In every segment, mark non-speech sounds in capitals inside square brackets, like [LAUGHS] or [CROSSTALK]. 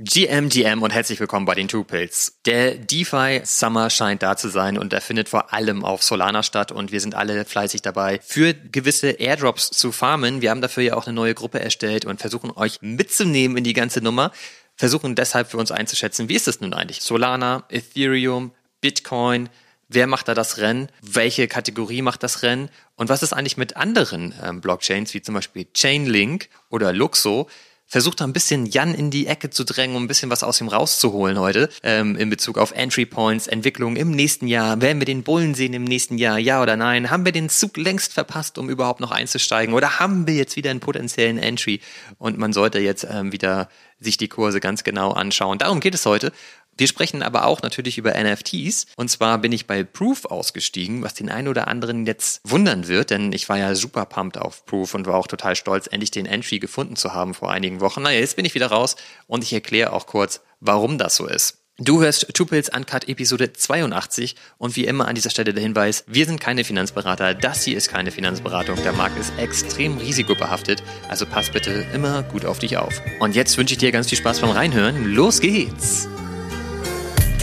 GM, GM und herzlich willkommen bei den Two Pills. Der DeFi Summer scheint da zu sein und er findet vor allem auf Solana statt und wir sind alle fleißig dabei, für gewisse Airdrops zu farmen. Wir haben dafür ja auch eine neue Gruppe erstellt und versuchen euch mitzunehmen in die ganze Nummer. Versuchen deshalb für uns einzuschätzen, wie ist es nun eigentlich? Solana, Ethereum, Bitcoin, Wer macht da das Rennen? Welche Kategorie macht das Rennen? Und was ist eigentlich mit anderen ähm, Blockchains, wie zum Beispiel Chainlink oder Luxo? Versucht da ein bisschen Jan in die Ecke zu drängen, um ein bisschen was aus ihm rauszuholen heute ähm, in Bezug auf Entry Points, Entwicklung im nächsten Jahr. Werden wir den Bullen sehen im nächsten Jahr, ja oder nein? Haben wir den Zug längst verpasst, um überhaupt noch einzusteigen? Oder haben wir jetzt wieder einen potenziellen Entry? Und man sollte jetzt ähm, wieder sich die Kurse ganz genau anschauen. Darum geht es heute. Wir sprechen aber auch natürlich über NFTs. Und zwar bin ich bei Proof ausgestiegen, was den einen oder anderen jetzt wundern wird, denn ich war ja super pumped auf Proof und war auch total stolz, endlich den Entry gefunden zu haben vor einigen Wochen. Naja, jetzt bin ich wieder raus und ich erkläre auch kurz, warum das so ist. Du hörst Tupils Uncut Episode 82 und wie immer an dieser Stelle der Hinweis, wir sind keine Finanzberater, das hier ist keine Finanzberatung, der Markt ist extrem risikobehaftet, also pass bitte immer gut auf dich auf. Und jetzt wünsche ich dir ganz viel Spaß beim Reinhören, los geht's!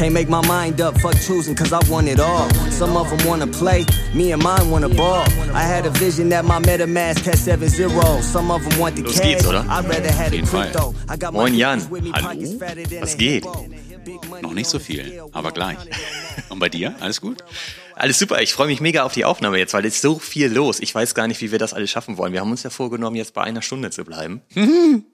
Can't make my mind up, fuck choosing, cause I want it all. Some of them wanna play, me and mine wanna ball. I had a vision that my MetaMask had 7 0. Some of them want the Los geht's, oder? I'd rather have it crypto. Moin Jan. Hallo? Was geht? Noch nicht so viel, aber gleich. Und bei dir? Alles gut? Alles super. Ich freue mich mega auf die Aufnahme jetzt, weil es ist so viel los. Ich weiß gar nicht, wie wir das alles schaffen wollen. Wir haben uns ja vorgenommen, jetzt bei einer Stunde zu bleiben. [LAUGHS]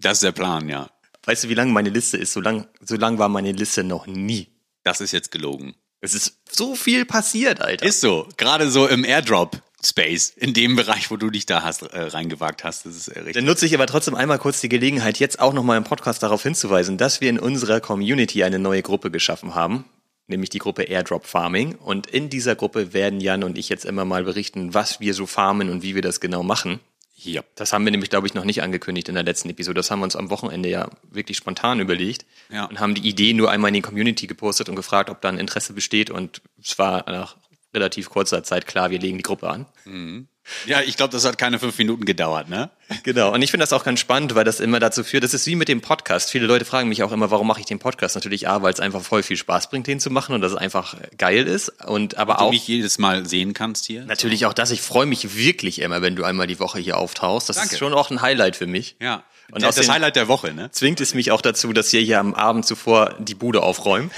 Das ist der Plan, ja. Weißt du, wie lang meine Liste ist? So lang, so lang war meine Liste noch nie. Das ist jetzt gelogen. Es ist so viel passiert, Alter. Ist so. Gerade so im Airdrop. Space, in dem Bereich, wo du dich da hast, äh, reingewagt hast. Das ist äh, richtig. Dann nutze ich aber trotzdem einmal kurz die Gelegenheit, jetzt auch nochmal im Podcast darauf hinzuweisen, dass wir in unserer Community eine neue Gruppe geschaffen haben, nämlich die Gruppe Airdrop Farming. Und in dieser Gruppe werden Jan und ich jetzt immer mal berichten, was wir so farmen und wie wir das genau machen. Ja. Das haben wir nämlich, glaube ich, noch nicht angekündigt in der letzten Episode. Das haben wir uns am Wochenende ja wirklich spontan überlegt ja. und haben die Idee nur einmal in die Community gepostet und gefragt, ob da ein Interesse besteht. Und es war nach relativ kurzer Zeit klar, wir legen die Gruppe an. Mhm. Ja, ich glaube, das hat keine fünf Minuten gedauert, ne? Genau. Und ich finde das auch ganz spannend, weil das immer dazu führt, das ist wie mit dem Podcast. Viele Leute fragen mich auch immer, warum mache ich den Podcast? Natürlich A, weil es einfach voll viel Spaß bringt, den zu machen und dass es einfach geil ist. Und aber und du auch. mich jedes Mal sehen kannst hier. Natürlich auch das. Ich freue mich wirklich immer, wenn du einmal die Woche hier auftauchst. Das Danke. ist schon auch ein Highlight für mich. Ja. Und das, das Highlight der Woche, ne? Zwingt es mich auch dazu, dass wir hier am Abend zuvor die Bude aufräumen.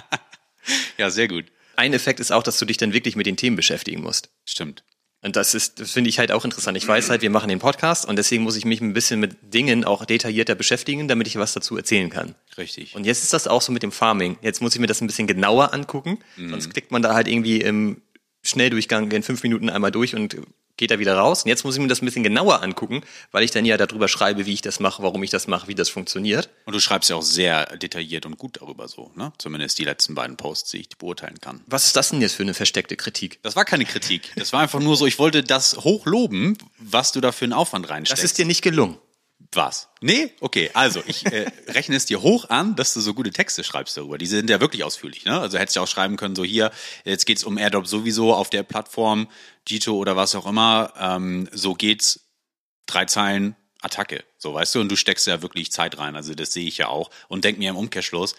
[LAUGHS] ja, sehr gut. Ein Effekt ist auch, dass du dich dann wirklich mit den Themen beschäftigen musst. Stimmt. Und das ist, das finde ich halt auch interessant. Ich weiß halt, wir machen den Podcast und deswegen muss ich mich ein bisschen mit Dingen auch detaillierter beschäftigen, damit ich was dazu erzählen kann. Richtig. Und jetzt ist das auch so mit dem Farming. Jetzt muss ich mir das ein bisschen genauer angucken. Mhm. Sonst klickt man da halt irgendwie im Schnelldurchgang in fünf Minuten einmal durch und geht er wieder raus. Und jetzt muss ich mir das ein bisschen genauer angucken, weil ich dann ja darüber schreibe, wie ich das mache, warum ich das mache, wie das funktioniert. Und du schreibst ja auch sehr detailliert und gut darüber so, ne? Zumindest die letzten beiden Posts, die ich beurteilen kann. Was ist das denn jetzt für eine versteckte Kritik? Das war keine Kritik. Das war einfach nur so, ich wollte das hochloben, was du da für einen Aufwand reinsteckst. Das ist dir nicht gelungen. Was? Nee? Okay, also ich äh, [LAUGHS] rechne es dir hoch an, dass du so gute Texte schreibst darüber. Die sind ja wirklich ausführlich, ne? Also hättest du auch schreiben können, so hier, jetzt geht's um Airdrop sowieso auf der Plattform, Gito oder was auch immer, ähm, so geht's, drei Zeilen, Attacke, so weißt du, und du steckst ja wirklich Zeit rein, also das sehe ich ja auch und denk mir im Umkehrschluss,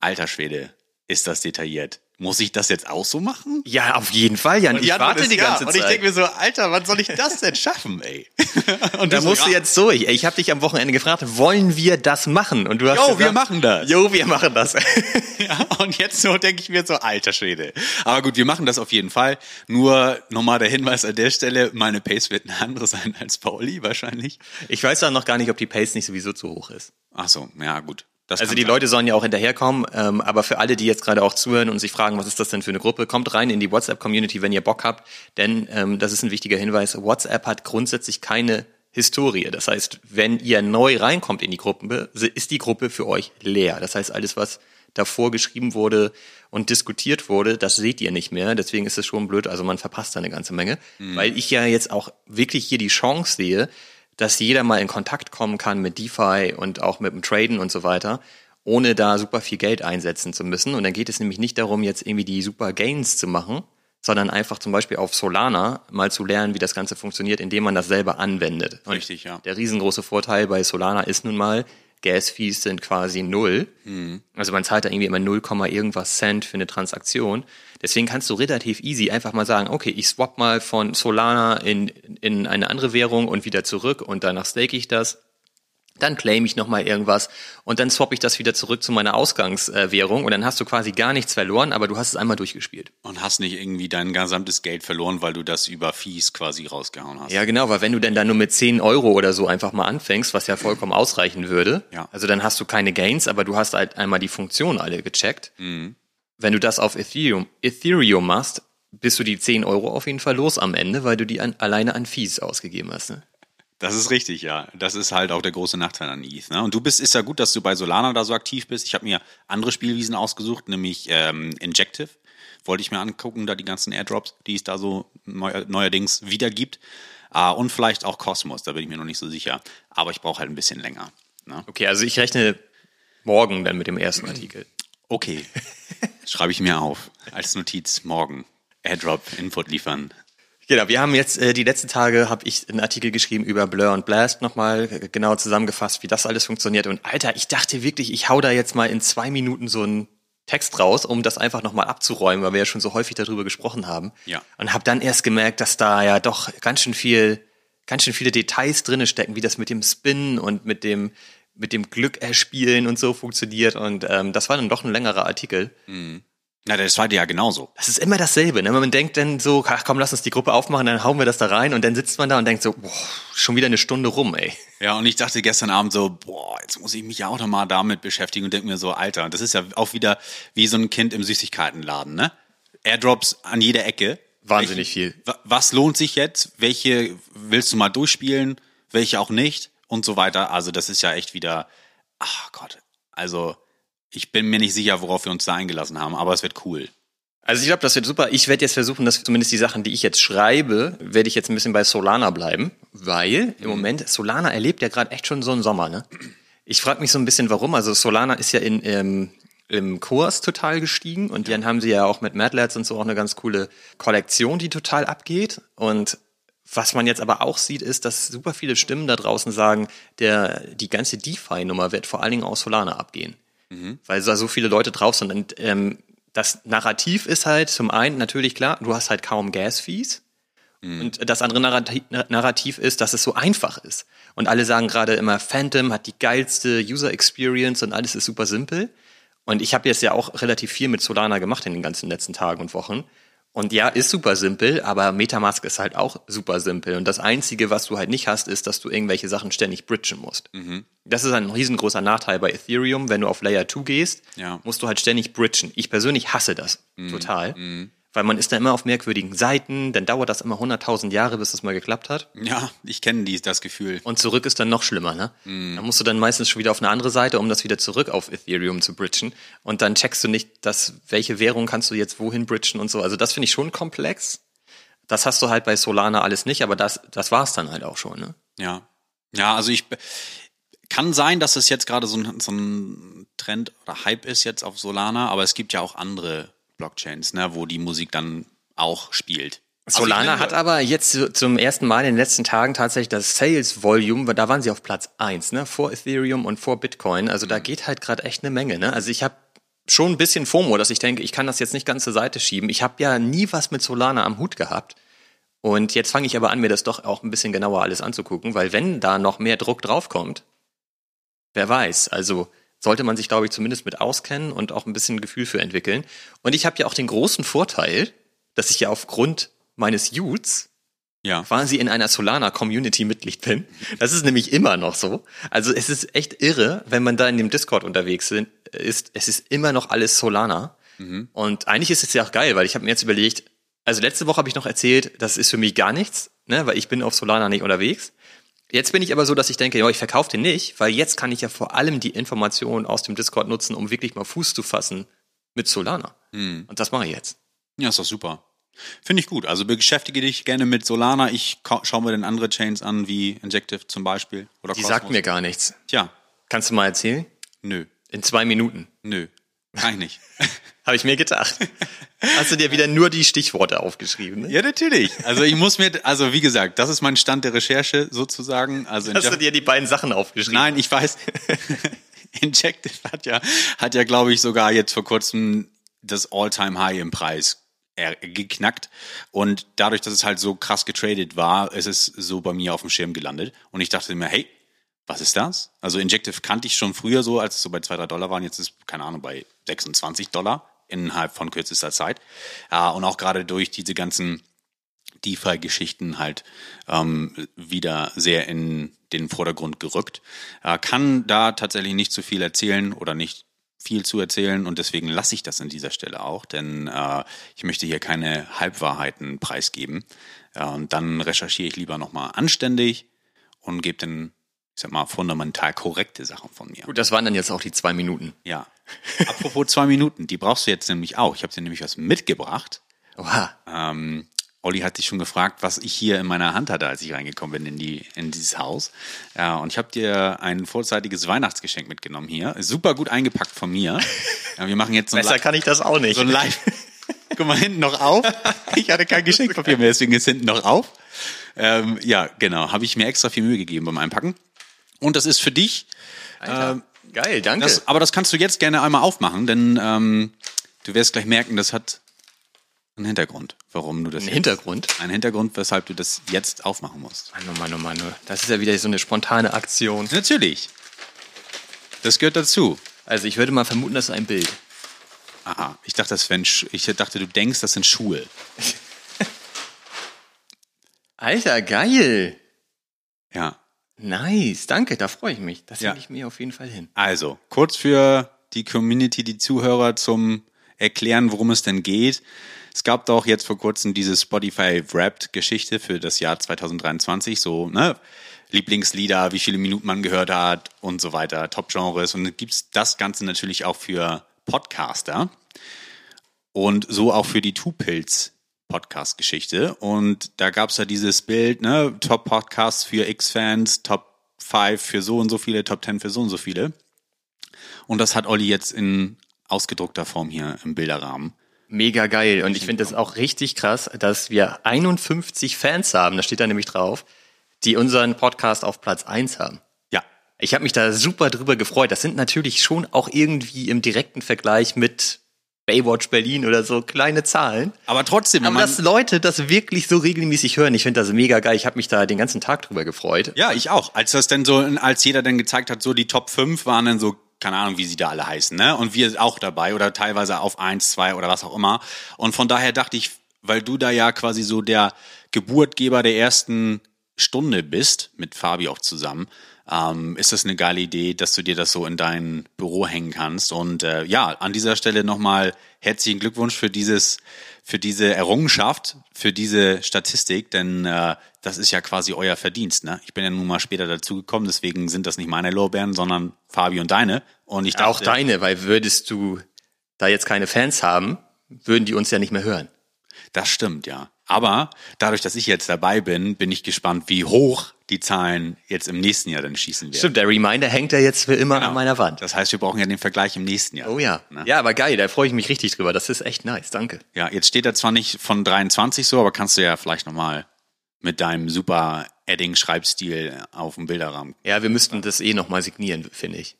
alter Schwede, ist das detailliert. Muss ich das jetzt auch so machen? Ja, auf jeden Fall, Jan. Ich warte ist, die ganze ja. Zeit. Und ich denke mir so, Alter, wann soll ich das denn schaffen, ey? [LAUGHS] Und da musst so, du jetzt durch. Ich habe dich am Wochenende gefragt, wollen wir das machen? Und du hast Jo, gesagt, wir machen das. Jo, wir machen das. [LAUGHS] ja, und jetzt so denke ich mir so, alter Schwede. Aber gut, wir machen das auf jeden Fall. Nur nochmal der Hinweis an der Stelle, meine Pace wird eine andere sein als Pauli wahrscheinlich. Ich weiß auch noch gar nicht, ob die Pace nicht sowieso zu hoch ist. Ach so, ja gut. Das also die sein. Leute sollen ja auch hinterherkommen, ähm, aber für alle, die jetzt gerade auch zuhören und sich fragen, was ist das denn für eine Gruppe, kommt rein in die WhatsApp-Community, wenn ihr Bock habt, denn ähm, das ist ein wichtiger Hinweis, WhatsApp hat grundsätzlich keine Historie. Das heißt, wenn ihr neu reinkommt in die Gruppe, ist die Gruppe für euch leer. Das heißt, alles, was davor geschrieben wurde und diskutiert wurde, das seht ihr nicht mehr. Deswegen ist es schon blöd. Also man verpasst da eine ganze Menge. Mhm. Weil ich ja jetzt auch wirklich hier die Chance sehe, dass jeder mal in Kontakt kommen kann mit DeFi und auch mit dem Traden und so weiter, ohne da super viel Geld einsetzen zu müssen. Und dann geht es nämlich nicht darum, jetzt irgendwie die super Gains zu machen, sondern einfach zum Beispiel auf Solana mal zu lernen, wie das Ganze funktioniert, indem man das selber anwendet. Und Richtig, ja. Der riesengroße Vorteil bei Solana ist nun mal, Gas-Fees sind quasi null. Also man zahlt da irgendwie immer 0, irgendwas Cent für eine Transaktion. Deswegen kannst du relativ easy einfach mal sagen, okay, ich swap mal von Solana in, in eine andere Währung und wieder zurück und danach stake ich das. Dann claim ich nochmal irgendwas und dann swap ich das wieder zurück zu meiner Ausgangswährung und dann hast du quasi gar nichts verloren, aber du hast es einmal durchgespielt. Und hast nicht irgendwie dein gesamtes Geld verloren, weil du das über Fees quasi rausgehauen hast. Ja, genau, weil wenn du denn dann nur mit 10 Euro oder so einfach mal anfängst, was ja vollkommen ausreichen würde, Ja. also dann hast du keine Gains, aber du hast halt einmal die Funktion alle gecheckt. Wenn du das auf Ethereum, Ethereum machst, bist du die 10 Euro auf jeden Fall los am Ende, weil du die an, alleine an Fees ausgegeben hast. Ne? Das ist richtig, ja. Das ist halt auch der große Nachteil an ETH. Ne? Und du bist, ist ja gut, dass du bei Solana da so aktiv bist. Ich habe mir andere Spielwiesen ausgesucht, nämlich ähm, Injective. Wollte ich mir angucken, da die ganzen Airdrops, die es da so neu, neuerdings wieder gibt. Ah, und vielleicht auch Cosmos, da bin ich mir noch nicht so sicher. Aber ich brauche halt ein bisschen länger. Ne? Okay, also ich rechne morgen dann mit dem ersten Artikel. Okay, schreibe ich mir auf. Als Notiz morgen. Airdrop, Input liefern. Genau, wir haben jetzt äh, die letzten Tage habe ich einen Artikel geschrieben über Blur und Blast nochmal äh, genau zusammengefasst, wie das alles funktioniert. Und Alter, ich dachte wirklich, ich hau da jetzt mal in zwei Minuten so einen Text raus, um das einfach nochmal abzuräumen, weil wir ja schon so häufig darüber gesprochen haben. Ja. Und habe dann erst gemerkt, dass da ja doch ganz schön viel, ganz schön viele Details drinne stecken, wie das mit dem Spin und mit dem mit dem Glück erspielen und so funktioniert. Und ähm, das war dann doch ein längerer Artikel. Na, das war ja genauso. Das ist immer dasselbe. Ne? Man denkt dann so, ach komm, lass uns die Gruppe aufmachen, dann hauen wir das da rein und dann sitzt man da und denkt so, boah, schon wieder eine Stunde rum, ey. Ja, und ich dachte gestern Abend so, boah, jetzt muss ich mich ja auch noch mal damit beschäftigen und denke mir so, Alter, das ist ja auch wieder wie so ein Kind im Süßigkeitenladen, ne? Airdrops an jeder Ecke. Wahnsinnig viel. Wa- Was lohnt sich jetzt? Welche willst du mal durchspielen? Welche auch nicht? Und so weiter. Also das ist ja echt wieder, ach Gott. Also ich bin mir nicht sicher, worauf wir uns da eingelassen haben, aber es wird cool. Also ich glaube, das wird super. Ich werde jetzt versuchen, dass zumindest die Sachen, die ich jetzt schreibe, werde ich jetzt ein bisschen bei Solana bleiben, weil im Moment Solana erlebt ja gerade echt schon so einen Sommer. Ne? Ich frage mich so ein bisschen, warum. Also Solana ist ja in ähm, im Kurs total gestiegen und dann haben sie ja auch mit Madlets und so auch eine ganz coole Kollektion, die total abgeht. Und was man jetzt aber auch sieht, ist, dass super viele Stimmen da draußen sagen, der die ganze DeFi-Nummer wird vor allen Dingen aus Solana abgehen weil da so viele Leute drauf sind. Und ähm, das Narrativ ist halt zum einen natürlich klar, du hast halt kaum Gas-Fees. Und das andere Narrati- Narrativ ist, dass es so einfach ist. Und alle sagen gerade immer, Phantom hat die geilste User Experience und alles ist super simpel. Und ich habe jetzt ja auch relativ viel mit Solana gemacht in den ganzen letzten Tagen und Wochen. Und ja, ist super simpel, aber Metamask ist halt auch super simpel. Und das Einzige, was du halt nicht hast, ist, dass du irgendwelche Sachen ständig bridgen musst. Das ist ein riesengroßer Nachteil bei Ethereum. Wenn du auf Layer 2 gehst, Ja. musst du halt ständig bridgen. Ich persönlich hasse das total. Weil man ist da immer auf merkwürdigen Seiten, dann dauert das immer 100.000 Jahre, bis das mal geklappt hat. Ja, ich kenne das Gefühl. Und zurück ist dann noch schlimmer, ne? Da musst du dann meistens schon wieder auf eine andere Seite, um das wieder zurück auf Ethereum zu bridgen. Und dann checkst du nicht, dass, welche Währung kannst du jetzt wohin bridgen und so. Also das finde ich schon komplex. Das hast du halt bei Solana alles nicht, aber das, das war's dann halt auch schon, ne? Ja. Ja, also ich kann sein, dass es jetzt gerade so ein, so ein Trend oder Hype ist jetzt auf Solana, aber es gibt ja auch andere Blockchains, ne, wo die Musik dann auch spielt. Also ich Solana hat aber jetzt zu- zum ersten Mal in den letzten Tagen tatsächlich das Sales Volume, da waren sie auf Platz eins, ne, vor Ethereum und vor Bitcoin. Also da geht halt gerade echt eine Menge, ne? Also ich habe schon ein bisschen FOMO, dass ich denke, ich kann das jetzt nicht ganz zur Seite schieben. Ich habe ja nie was mit Solana am Hut gehabt. Und jetzt fange ich aber an, mir das doch auch ein bisschen genauer alles anzugucken, weil wenn da noch mehr Druck draufkommt, wer weiß. Also sollte man sich, glaube ich, zumindest mit auskennen und auch ein bisschen Gefühl für entwickeln. Und ich habe ja auch den großen Vorteil, dass ich ja aufgrund meines Youths Ja. quasi in einer Solana-Community Mitglied bin. Das ist nämlich immer noch so. Also es ist echt irre, wenn man da in dem Discord unterwegs sind, ist. Es ist immer noch alles Solana. Und eigentlich ist es ja auch geil, weil ich habe mir jetzt überlegt, also letzte Woche habe ich noch erzählt, das ist für mich gar nichts, ne, weil ich bin auf Solana nicht unterwegs. Jetzt bin ich aber so, dass ich denke, ja, ich verkaufe den nicht, weil jetzt kann ich ja vor allem die Informationen aus dem Discord nutzen, um wirklich mal Fuß zu fassen mit Solana. Und das mache ich jetzt. Ja, ist doch super. Finde ich gut. Also beschäftige dich gerne mit Solana. Ich schaue mir dann andere Chains an, wie Injective zum Beispiel. Oder Die Cosmos. sagt mir gar nichts. Tja, Kannst du mal erzählen? nö, In zwei Minuten. nö. Kann ich nicht. [LAUGHS] Habe ich mir gedacht. Hast du dir wieder nur die Stichworte aufgeschrieben? Ne? Ja, natürlich. Also ich muss mir, also wie gesagt, das ist mein Stand der Recherche sozusagen. Also Hast du dir die beiden Sachen aufgeschrieben? Nein, ich weiß. [LAUGHS] Injective hat ja, hat ja, glaube ich, sogar jetzt vor kurzem das All-Time-High im Preis geknackt. Und dadurch, dass es halt so krass getradet war, ist es so bei mir auf dem Schirm gelandet. Und ich dachte mir, hey, was ist das? Also Injective kannte ich schon früher so, als es so bei zwei drei Dollar waren. Jetzt ist, keine Ahnung, bei 26 Dollar innerhalb von kürzester Zeit. Ja, und auch gerade durch diese ganzen DeFi-Geschichten halt ähm, wieder sehr in den Vordergrund gerückt. Äh, kann da tatsächlich nicht zu viel erzählen oder nicht viel zu erzählen und deswegen lasse ich das an dieser Stelle auch, denn äh, ich möchte hier keine Halbwahrheiten preisgeben. Äh, dann recherchiere ich lieber nochmal anständig und gebe dann, ich sag mal, fundamental korrekte Sachen von mir. Gut, das waren dann jetzt auch die zwei Minuten. Ja. [LAUGHS] Apropos zwei Minuten, die brauchst du jetzt nämlich auch. Ich habe dir nämlich was mitgebracht. Oha. Ähm, Olli hat dich schon gefragt, was ich hier in meiner Hand hatte, als ich reingekommen bin in, die, in dieses Haus. Ja, und ich habe dir ein vorzeitiges Weihnachtsgeschenk mitgenommen hier. Super gut eingepackt von mir. [LAUGHS] Ja, wir machen jetzt so ein Besser Live- kann ich das auch nicht. so ein Live. [LAUGHS] Guck mal, hinten noch auf. Ich hatte kein Geschenkpapier mehr, deswegen ist hinten noch auf. Ähm, ja, genau. Habe ich mir extra viel Mühe gegeben beim Einpacken. Und das ist für dich. Alter. Geil, danke. Das, aber das kannst du jetzt gerne einmal aufmachen, denn ähm, du wirst gleich merken, das hat einen Hintergrund, warum du das Ein Hintergrund? Ein Hintergrund, weshalb du das jetzt aufmachen musst. Mann, oh Mann, oh Mann. oh. Das ist ja wieder so eine spontane Aktion. Natürlich. Das gehört dazu. Also ich würde mal vermuten, das ist ein Bild. Aha, ich dachte, das wären ich dachte, du denkst, das sind Schuhe. [LAUGHS] Alter, geil. Ja. Nice, danke, da freue ich mich. Das Ja. ich mir auf jeden Fall hin. Also, kurz für die Community, die Zuhörer zum Erklären, worum es denn geht. Es gab doch jetzt vor kurzem diese Spotify Wrapped Geschichte für das Jahr 2023, so, ne? Lieblingslieder, wie viele Minuten man gehört hat und so weiter, Top-Genres. Und dann gibt's das Ganze natürlich auch für Podcaster und so auch für die Two-Pills Podcast-Geschichte. Und da gab's ja dieses Bild, ne, Top-Podcasts für X-Fans, Top 5 für so und so viele, Top 10 für so und so viele. Und das hat Olli jetzt in ausgedruckter Form hier im Bilderrahmen. Mega geil. Und ich finde das auch richtig krass, dass wir 51 Fans haben, da steht da nämlich drauf, die unseren Podcast auf Platz 1 haben. Ja, Ich habe mich da super drüber gefreut. Das sind natürlich schon auch irgendwie im direkten Vergleich mit Baywatch Berlin oder so kleine Zahlen. aber trotzdem, wenn Aber dass Leute das wirklich so regelmäßig hören, ich finde das mega geil. Ich habe mich da den ganzen Tag drüber gefreut. ja, ich auch. Als das denn so, als jeder dann gezeigt hat, so die Top 5 waren dann so, keine Ahnung, wie sie da alle heißen, ne? Und wir auch dabei oder teilweise auf 1, 2 oder was auch immer. Und von daher dachte ich, weil du da ja quasi so der Geburtgeber der ersten Stunde bist, mit Fabi auch zusammen, ähm, ist das eine geile Idee, dass du dir das so in dein Büro hängen kannst. Und äh, ja, an dieser Stelle nochmal herzlichen Glückwunsch für dieses, für diese Errungenschaft, für diese Statistik, denn äh, das ist ja quasi euer Verdienst. Ne? Ich bin ja nun mal später dazugekommen, deswegen sind das nicht meine Lorbeeren, sondern Fabi und deine. Und ich dachte, Auch deine, weil würdest du da jetzt keine Fans haben, würden die uns ja nicht mehr hören. Das stimmt, ja. Aber dadurch, dass ich jetzt dabei bin, bin ich gespannt, wie hoch die Zahlen jetzt im nächsten Jahr dann schießen werden. Stimmt, der Reminder hängt ja jetzt für immer Genau. an meiner Wand. Das heißt, wir brauchen ja den Vergleich im nächsten Jahr. Oh ja. Ne? Ja, aber geil, da freue ich mich richtig drüber. Das ist echt nice, danke. Ja, jetzt steht da zwar nicht von 23 so, aber kannst du ja vielleicht nochmal mit deinem super Edding-Schreibstil auf dem Bilderrahmen. Ja, wir müssten das eh nochmal signieren, finde ich.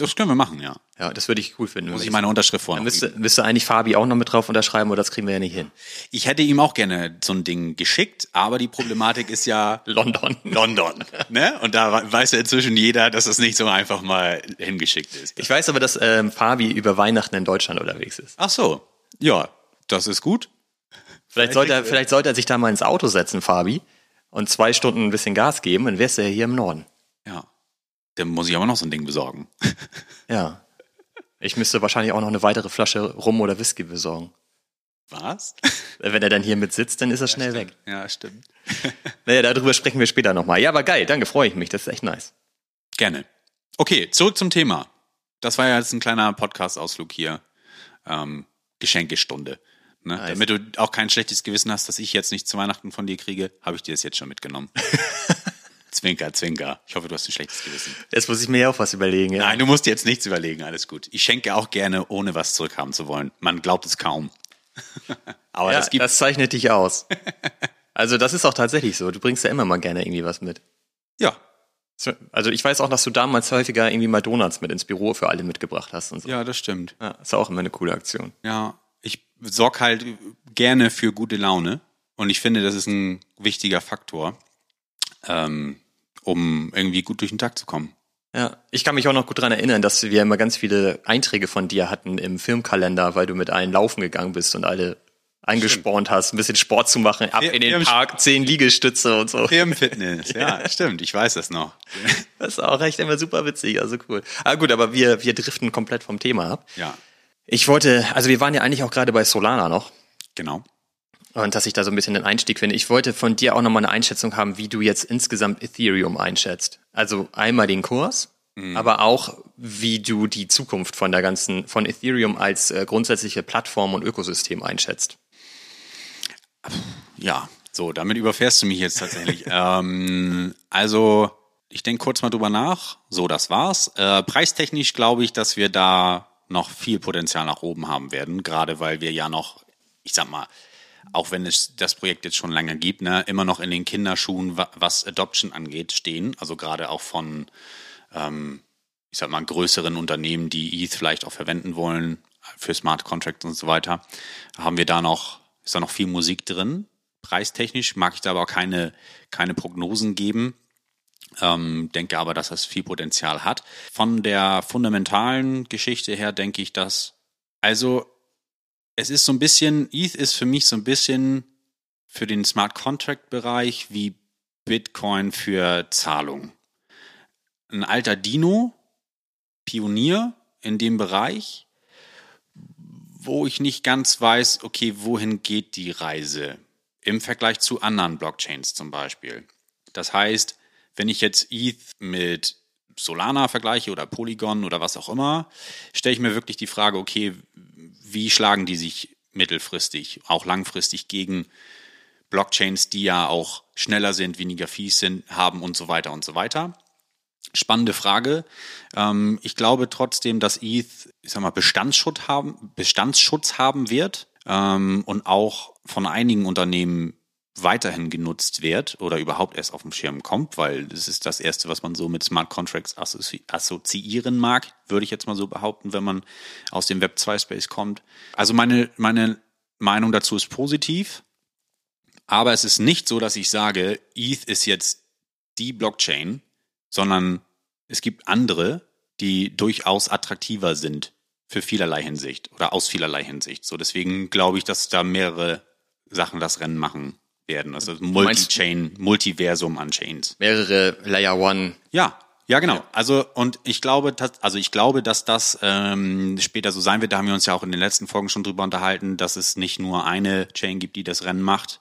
Das können wir machen, ja. Ja, das würde ich cool finden. Muss ich meine Unterschrift vorne Dann müsste, müsste eigentlich Fabi auch noch mit drauf unterschreiben, aber das kriegen wir ja nicht hin. Ich hätte ihm auch gerne so ein Ding geschickt, aber die Problematik ist ja [LAUGHS] London. London. ne? Und da weiß ja inzwischen jeder, dass das nicht so einfach mal hingeschickt ist. Ich weiß aber, dass ähm, Fabi über Weihnachten in Deutschland unterwegs ist. Ach so. Ja, das ist gut. Vielleicht sollte, er, vielleicht sollte er sich da mal ins Auto setzen, Fabi, und zwei Stunden ein bisschen Gas geben, dann wärst du ja hier im Norden. Ja. Dann muss ich aber noch so ein Ding besorgen. [LAUGHS] Ja. Ich müsste wahrscheinlich auch noch eine weitere Flasche Rum oder Whisky besorgen. Was? Wenn er dann hier mit sitzt, dann ist er schnell weg. Ja, stimmt. [LAUGHS] Naja, darüber sprechen wir später nochmal. Ja, aber geil, danke, freue ich mich. Das ist echt nice. Gerne. Okay, zurück zum Thema. Das war ja jetzt ein kleiner Podcast-Ausflug hier. Ähm, Geschenkestunde. Ne? Nice. Damit du auch kein schlechtes Gewissen hast, dass ich jetzt nicht zu Weihnachten von dir kriege, habe ich dir das jetzt schon mitgenommen. [LAUGHS] Zwinker, Zwinker. Ich hoffe, du hast ein schlechtes Gewissen. Jetzt muss ich mir ja auch was überlegen. Ja. Nein, du musst dir jetzt nichts überlegen, alles gut. Ich schenke auch gerne, ohne was zurückhaben zu wollen. Man glaubt es kaum. [LAUGHS] Aber ja, das gibt das zeichnet dich aus. Also das ist auch tatsächlich so. Du bringst ja immer mal gerne irgendwie was mit. ja, So, Also ich weiß auch, dass du damals häufiger irgendwie mal Donuts mit ins Büro für alle mitgebracht hast und so. ja, das stimmt. Ja, ist auch immer eine coole Aktion. Ja, ich sorge halt gerne für gute Laune und ich finde, das ist ein wichtiger Faktor, ähm, um irgendwie gut durch den Tag zu kommen. Ja, ich kann mich auch noch gut dran erinnern, dass wir immer ganz viele Einträge von dir hatten im Filmkalender, weil du mit allen laufen gegangen bist und alle eingespornt hast, ein bisschen Sport zu machen, ab Wir- in den Park, zehn Liegestütze und so. Firmenfitness, [LAUGHS] ja, stimmt, ich weiß das noch. [LAUGHS] Das ist auch echt immer super witzig, also cool. Ah gut, aber wir, wir driften komplett vom Thema ab. Ja, Ich wollte, also wir waren ja eigentlich auch gerade bei Solana noch. genau. Und dass ich da so ein bisschen den Einstieg finde. Ich wollte von dir auch nochmal eine Einschätzung haben, wie du jetzt insgesamt Ethereum einschätzt. Also einmal den Kurs, aber auch wie du die Zukunft von der ganzen, von Ethereum als äh, grundsätzliche Plattform und Ökosystem einschätzt. Ja, so, damit überfährst du mich jetzt tatsächlich. [LAUGHS] ähm, also, ich denke kurz mal drüber nach. So, das war's. Äh, preistechnisch glaube ich, dass wir da noch viel Potenzial nach oben haben werden, gerade weil wir ja noch, ich sag mal, auch wenn es das Projekt jetzt schon lange gibt, ne, immer noch in den Kinderschuhen, wa- was Adoption angeht, stehen. Also gerade auch von, ähm, ich sag mal, größeren Unternehmen, die ETH vielleicht auch verwenden wollen für Smart Contracts und so weiter, haben wir da noch, ist da noch viel Musik drin. Preistechnisch mag ich da aber auch keine, keine Prognosen geben. Ähm, denke aber, dass das viel Potenzial hat. Von der fundamentalen Geschichte her denke ich, dass, also, es ist so ein bisschen, ETH ist für mich so ein bisschen für den Smart Contract Bereich wie Bitcoin für Zahlung. Ein alter Dino, Pionier in dem Bereich, wo ich nicht ganz weiß, okay, wohin geht die Reise im Vergleich zu anderen Blockchains zum Beispiel. Das heißt, wenn ich jetzt ETH mit Solana vergleiche oder Polygon oder was auch immer, stelle ich mir wirklich die Frage, okay, wie schlagen die sich mittelfristig, auch langfristig gegen Blockchains, die ja auch schneller sind, weniger Fees sind, haben und so weiter und so weiter. Spannende Frage. Ähm, ich glaube trotzdem, dass ETH, ich sag mal, Bestandsschutz haben, Bestandsschutz haben wird ähm, und auch von einigen Unternehmen weiterhin genutzt wird oder überhaupt erst auf dem Schirm kommt, weil das ist das Erste, was man so mit Smart Contracts assozi assoziieren mag, würde ich jetzt mal so behaupten, wenn man aus dem Web 2 Space kommt. Also meine, meine Meinung dazu ist positiv, aber es ist nicht so, dass ich sage, ETH ist jetzt die Blockchain, sondern es gibt andere, die durchaus attraktiver sind für vielerlei Hinsicht oder aus vielerlei Hinsicht. So deswegen glaube ich, dass da mehrere Sachen das Rennen machen werden. Also Multi-Chain, Multiversum an Chains. Mehrere Layer One. Ja, ja, genau. Also und ich glaube, dass, also ich glaube, dass das ähm, später so sein wird. Da haben wir uns ja auch in den letzten Folgen schon drüber unterhalten, dass es nicht nur eine Chain gibt, die das Rennen macht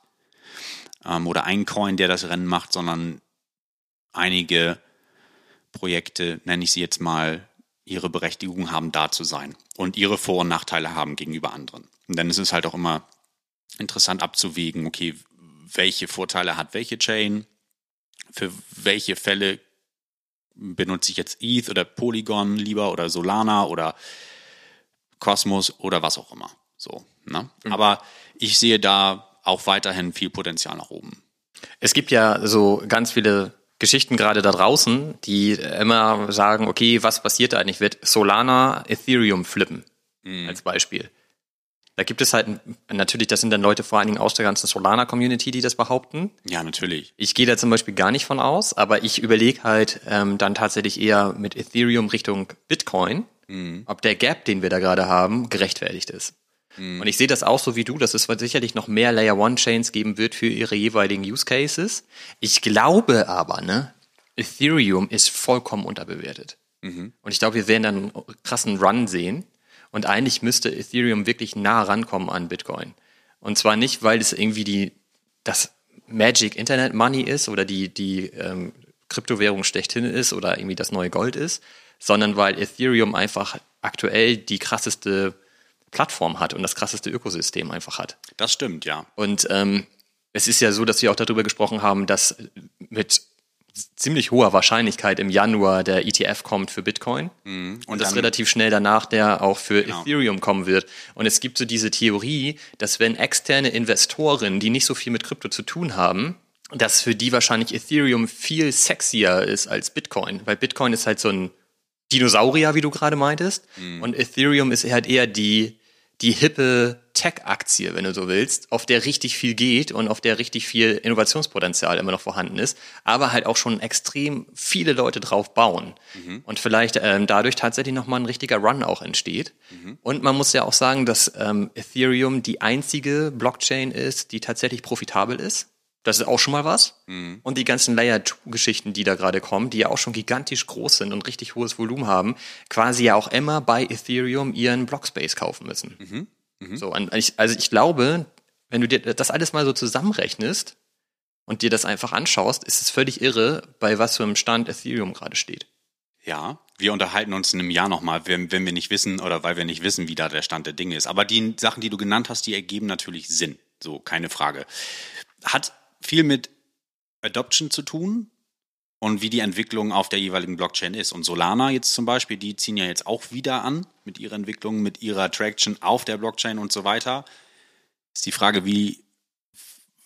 ähm, oder ein Coin, der das Rennen macht, sondern einige Projekte, nenne ich sie jetzt mal, ihre Berechtigung haben, da zu sein und ihre Vor- und Nachteile haben gegenüber anderen. Und dann ist es halt auch immer interessant abzuwägen, okay, welche Vorteile hat welche Chain, für welche Fälle benutze ich jetzt ETH oder Polygon lieber oder Solana oder Cosmos oder was auch immer. So, ne? Aber ich sehe da auch weiterhin viel Potenzial nach oben. Es gibt ja so ganz viele Geschichten gerade da draußen, die immer sagen, okay, was passiert da eigentlich? Wird Solana Ethereum flippen? Als Beispiel. Da gibt es halt natürlich, das sind dann Leute vor allen Dingen aus der ganzen Solana-Community, die das behaupten. Ja, natürlich. Ich gehe da zum Beispiel gar nicht von aus, aber ich überlege halt ähm, dann tatsächlich eher mit Ethereum Richtung Bitcoin, ob der Gap, den wir da gerade haben, gerechtfertigt ist. Und ich sehe das auch so wie du, dass es sicherlich noch mehr Layer One Chains geben wird für ihre jeweiligen Use Cases. Ich glaube aber, ne, Ethereum ist vollkommen unterbewertet. Und ich glaube, wir werden dann einen krassen Run sehen. Und eigentlich müsste Ethereum wirklich nah rankommen an Bitcoin. Und zwar nicht, weil es irgendwie die, das Magic Internet Money ist oder die, die ähm, Kryptowährung schlechthin ist oder irgendwie das neue Gold ist, sondern weil Ethereum einfach aktuell die krasseste Plattform hat und das krasseste Ökosystem einfach hat. Das stimmt, ja. Und ähm, es ist ja so, dass wir auch darüber gesprochen haben, dass mit ziemlich hoher Wahrscheinlichkeit im Januar der ETF kommt für Bitcoin mhm. und, und das relativ schnell danach der auch für genau. Ethereum kommen wird. Und es gibt so diese Theorie, dass wenn externe Investoren, die nicht so viel mit Krypto zu tun haben, dass für die wahrscheinlich Ethereum viel sexier ist als Bitcoin, weil Bitcoin ist halt so ein Dinosaurier, wie du gerade meintest, mhm. und Ethereum ist halt eher die die hippe Tech-Aktie, wenn du so willst, auf der richtig viel geht und auf der richtig viel Innovationspotenzial immer noch vorhanden ist, aber halt auch schon extrem viele Leute drauf bauen mhm. und vielleicht ähm, dadurch tatsächlich nochmal ein richtiger Run auch entsteht. Mhm. Und man muss ja auch sagen, dass ähm, Ethereum die einzige Blockchain ist, die tatsächlich profitabel ist. Das ist auch schon mal was. Mhm. Und die ganzen Layer-2-Geschichten, die da gerade kommen, die ja auch schon gigantisch groß sind und richtig hohes Volumen haben, quasi ja auch immer bei Ethereum ihren Blockspace kaufen müssen. Mhm. Mhm. So, also ich glaube, wenn du dir das alles mal so zusammenrechnest und dir das einfach anschaust, ist es völlig irre, bei was für einem Stand Ethereum gerade steht. Ja, wir unterhalten uns in einem Jahr nochmal, wenn, wenn wir nicht wissen oder weil wir nicht wissen, wie da der Stand der Dinge ist. Aber die Sachen, die du genannt hast, die ergeben natürlich Sinn. So, keine Frage. Hat viel mit Adoption zu tun und wie die Entwicklung auf der jeweiligen Blockchain ist. Und Solana jetzt zum Beispiel, die ziehen ja jetzt auch wieder an mit ihrer Entwicklung, mit ihrer Traction auf der Blockchain und so weiter. Ist die Frage, wie,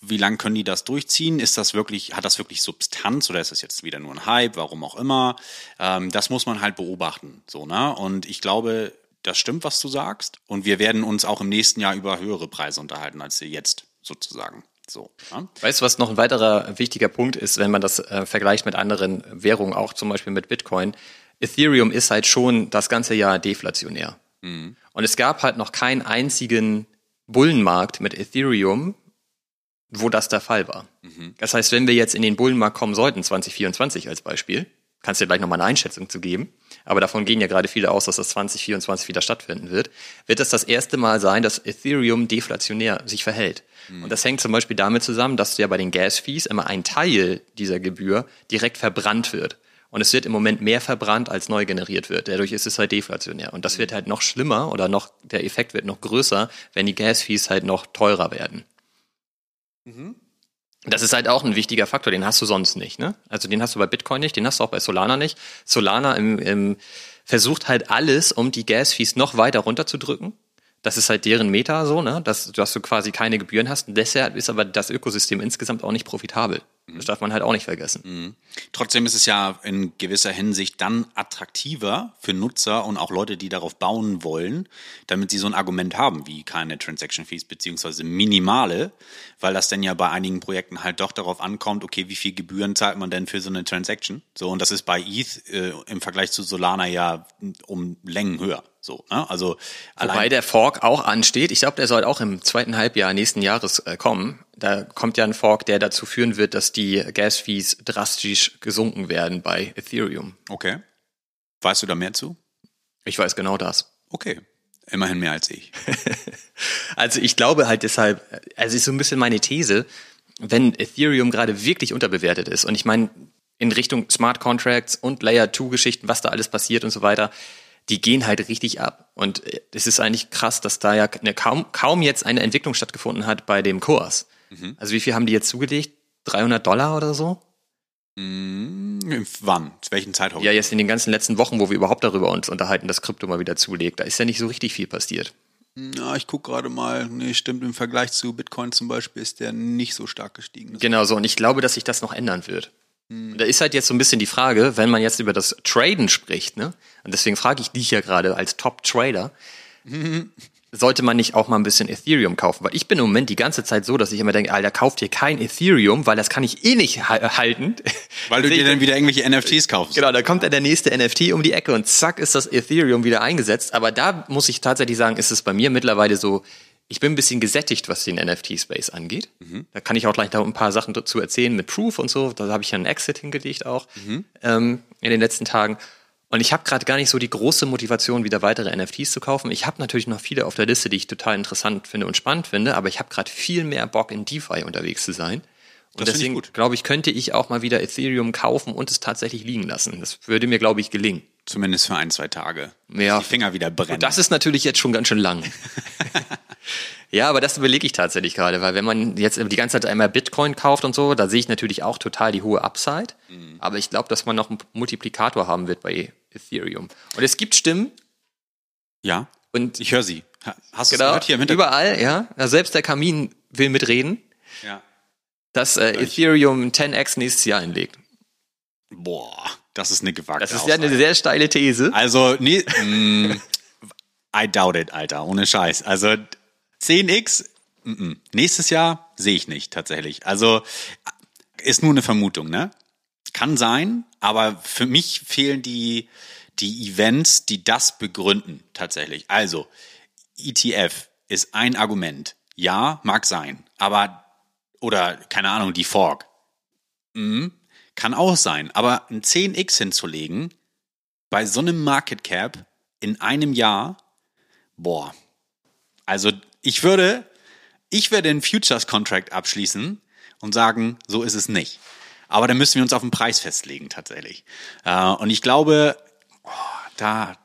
wie lang können die das durchziehen? Ist das wirklich, hat das wirklich Substanz oder ist das jetzt wieder nur ein Hype, warum auch immer? Ähm, das muss man halt beobachten. So, ne? Und ich glaube, das stimmt, was du sagst. Und wir werden uns auch im nächsten Jahr über höhere Preise unterhalten als jetzt sozusagen. So, ja. Weißt du, was noch ein weiterer wichtiger Punkt ist, wenn man das äh, vergleicht mit anderen Währungen, auch zum Beispiel mit Bitcoin? Ethereum ist halt schon das ganze Jahr deflationär. Mhm. Und es gab halt noch keinen einzigen Bullenmarkt mit Ethereum, wo das der Fall war. Mhm. Das heißt, wenn wir jetzt in den Bullenmarkt kommen sollten, 2024 als Beispiel, kannst du dir gleich nochmal eine Einschätzung zu geben, aber davon gehen ja gerade viele aus, dass das 2024 wieder stattfinden wird, wird das das erste Mal sein, dass Ethereum deflationär sich verhält. Mhm. Und das hängt zum Beispiel damit zusammen, dass ja bei den Gas-Fees immer ein Teil dieser Gebühr direkt verbrannt wird. Und es wird im Moment mehr verbrannt, als neu generiert wird. Dadurch ist es halt deflationär. Und das wird halt noch schlimmer oder noch, der Effekt wird noch größer, wenn die Gas-Fees halt noch teurer werden. Mhm. Das ist halt auch ein wichtiger Faktor, den hast du sonst nicht. Ne? Also den hast du bei Bitcoin nicht, den hast du auch bei Solana nicht. Solana im, im versucht halt alles, um die Gas-Fees noch weiter runterzudrücken. Das ist halt deren Meta so, ne? dass, dass du quasi keine Gebühren hast. Deshalb ist aber das Ökosystem insgesamt auch nicht profitabel. Das darf man halt auch nicht vergessen. Mhm. Trotzdem ist es ja in gewisser Hinsicht dann attraktiver für Nutzer und auch Leute, die darauf bauen wollen, damit sie so ein Argument haben wie keine Transaction Fees beziehungsweise minimale, weil das dann ja bei einigen Projekten halt doch darauf ankommt, okay, wie viel Gebühren zahlt man denn für so eine Transaction? So, und das ist bei ETH äh, im Vergleich zu Solana ja um Längen höher. So, ne? Also Wobei der Fork auch ansteht. Ich glaube, der soll auch im zweiten Halbjahr nächsten Jahres äh, kommen. Da kommt ja ein Fork, der dazu führen wird, dass die Gas-Fees drastisch gesunken werden bei Ethereum. Okay. Weißt du da mehr zu? Ich weiß genau das. Okay. Immerhin mehr als ich. [LAUGHS] also ich glaube halt deshalb, also ist so ein bisschen meine These, wenn Ethereum gerade wirklich unterbewertet ist und ich meine in Richtung Smart Contracts und Layer 2 Geschichten, was da alles passiert und so weiter, die gehen halt richtig ab. Und es ist eigentlich krass, dass da ja kaum, kaum jetzt eine Entwicklung stattgefunden hat bei dem Kurs. Mhm. Also wie viel haben die jetzt zugelegt? 300 Dollar oder so? Mhm. Wann? Zu welchem Zeitraum? Ja, jetzt in den ganzen letzten Wochen, wo wir überhaupt darüber uns unterhalten, dass Krypto mal wieder zulegt. Da ist ja nicht so richtig viel passiert. Ja, ich gucke gerade mal. Nee, stimmt, im Vergleich zu Bitcoin zum Beispiel ist der nicht so stark gestiegen. Genau so. Und ich glaube, dass sich das noch ändern wird. Hm. Da ist halt jetzt so ein bisschen die Frage, wenn man jetzt über das Traden spricht, ne? Und deswegen frage ich dich ja gerade als Top-Trader, [LAUGHS] sollte man nicht auch mal ein bisschen Ethereum kaufen? Weil ich bin im Moment die ganze Zeit so, dass ich immer denke, Alter, kauft dir kein Ethereum, weil das kann ich eh nicht halten. Weil du [LAUGHS] dir dann wieder irgendwelche NFTs kaufst. Genau, da kommt dann der nächste NFT um die Ecke und zack ist das Ethereum wieder eingesetzt. Aber da muss ich tatsächlich sagen, ist es bei mir mittlerweile so, ich bin ein bisschen gesättigt, was den NFT-Space angeht. Mhm. Da kann ich auch gleich noch ein paar Sachen dazu erzählen mit Proof und so. Da habe ich ja einen Exit hingelegt auch mhm. ähm, in den letzten Tagen. Und ich habe gerade gar nicht so die große Motivation, wieder weitere NFTs zu kaufen. Ich habe natürlich noch viele auf der Liste, die ich total interessant finde und spannend finde, aber ich habe gerade viel mehr Bock in DeFi unterwegs zu sein. Und das deswegen glaube ich, könnte ich auch mal wieder Ethereum kaufen und es tatsächlich liegen lassen. Das würde mir, glaube ich, gelingen. Zumindest für ein, zwei Tage. Ja. Die Finger wieder brennen. Und das ist natürlich jetzt schon ganz schön lang. [LAUGHS] Ja, aber das überlege ich tatsächlich gerade, weil wenn man jetzt die ganze Zeit einmal Bitcoin kauft und so, da sehe ich natürlich auch total die hohe Upside. Mhm. Aber ich glaube, dass man noch einen Multiplikator haben wird bei Ethereum. Und es gibt Stimmen. Ja. Und ich höre sie. Hast du genau, gehört hier im Überall, ja. Selbst der Kamin will mitreden. Ja. Dass äh, Ethereum 10x nächstes Jahr einlegt. Boah, das ist eine gewagte Das ist ja eine sehr steile These. Also, nee, mm, I doubt it, Alter, ohne Scheiß. Also 10x, m -m. nächstes Jahr sehe ich nicht tatsächlich. Also ist nur eine Vermutung, ne? Kann sein, aber für mich fehlen die, die Events, die das begründen tatsächlich. Also, ETF ist ein Argument. Ja, mag sein, aber, oder keine Ahnung, die Fork. Mhm, kann auch sein, aber ein 10x hinzulegen bei so einem Market Cap in einem Jahr, boah. Also ich würde, ich werde einen Futures Contract abschließen und sagen, so ist es nicht. Aber dann müssen wir uns auf den Preis festlegen tatsächlich. Äh, und ich glaube, oh, da,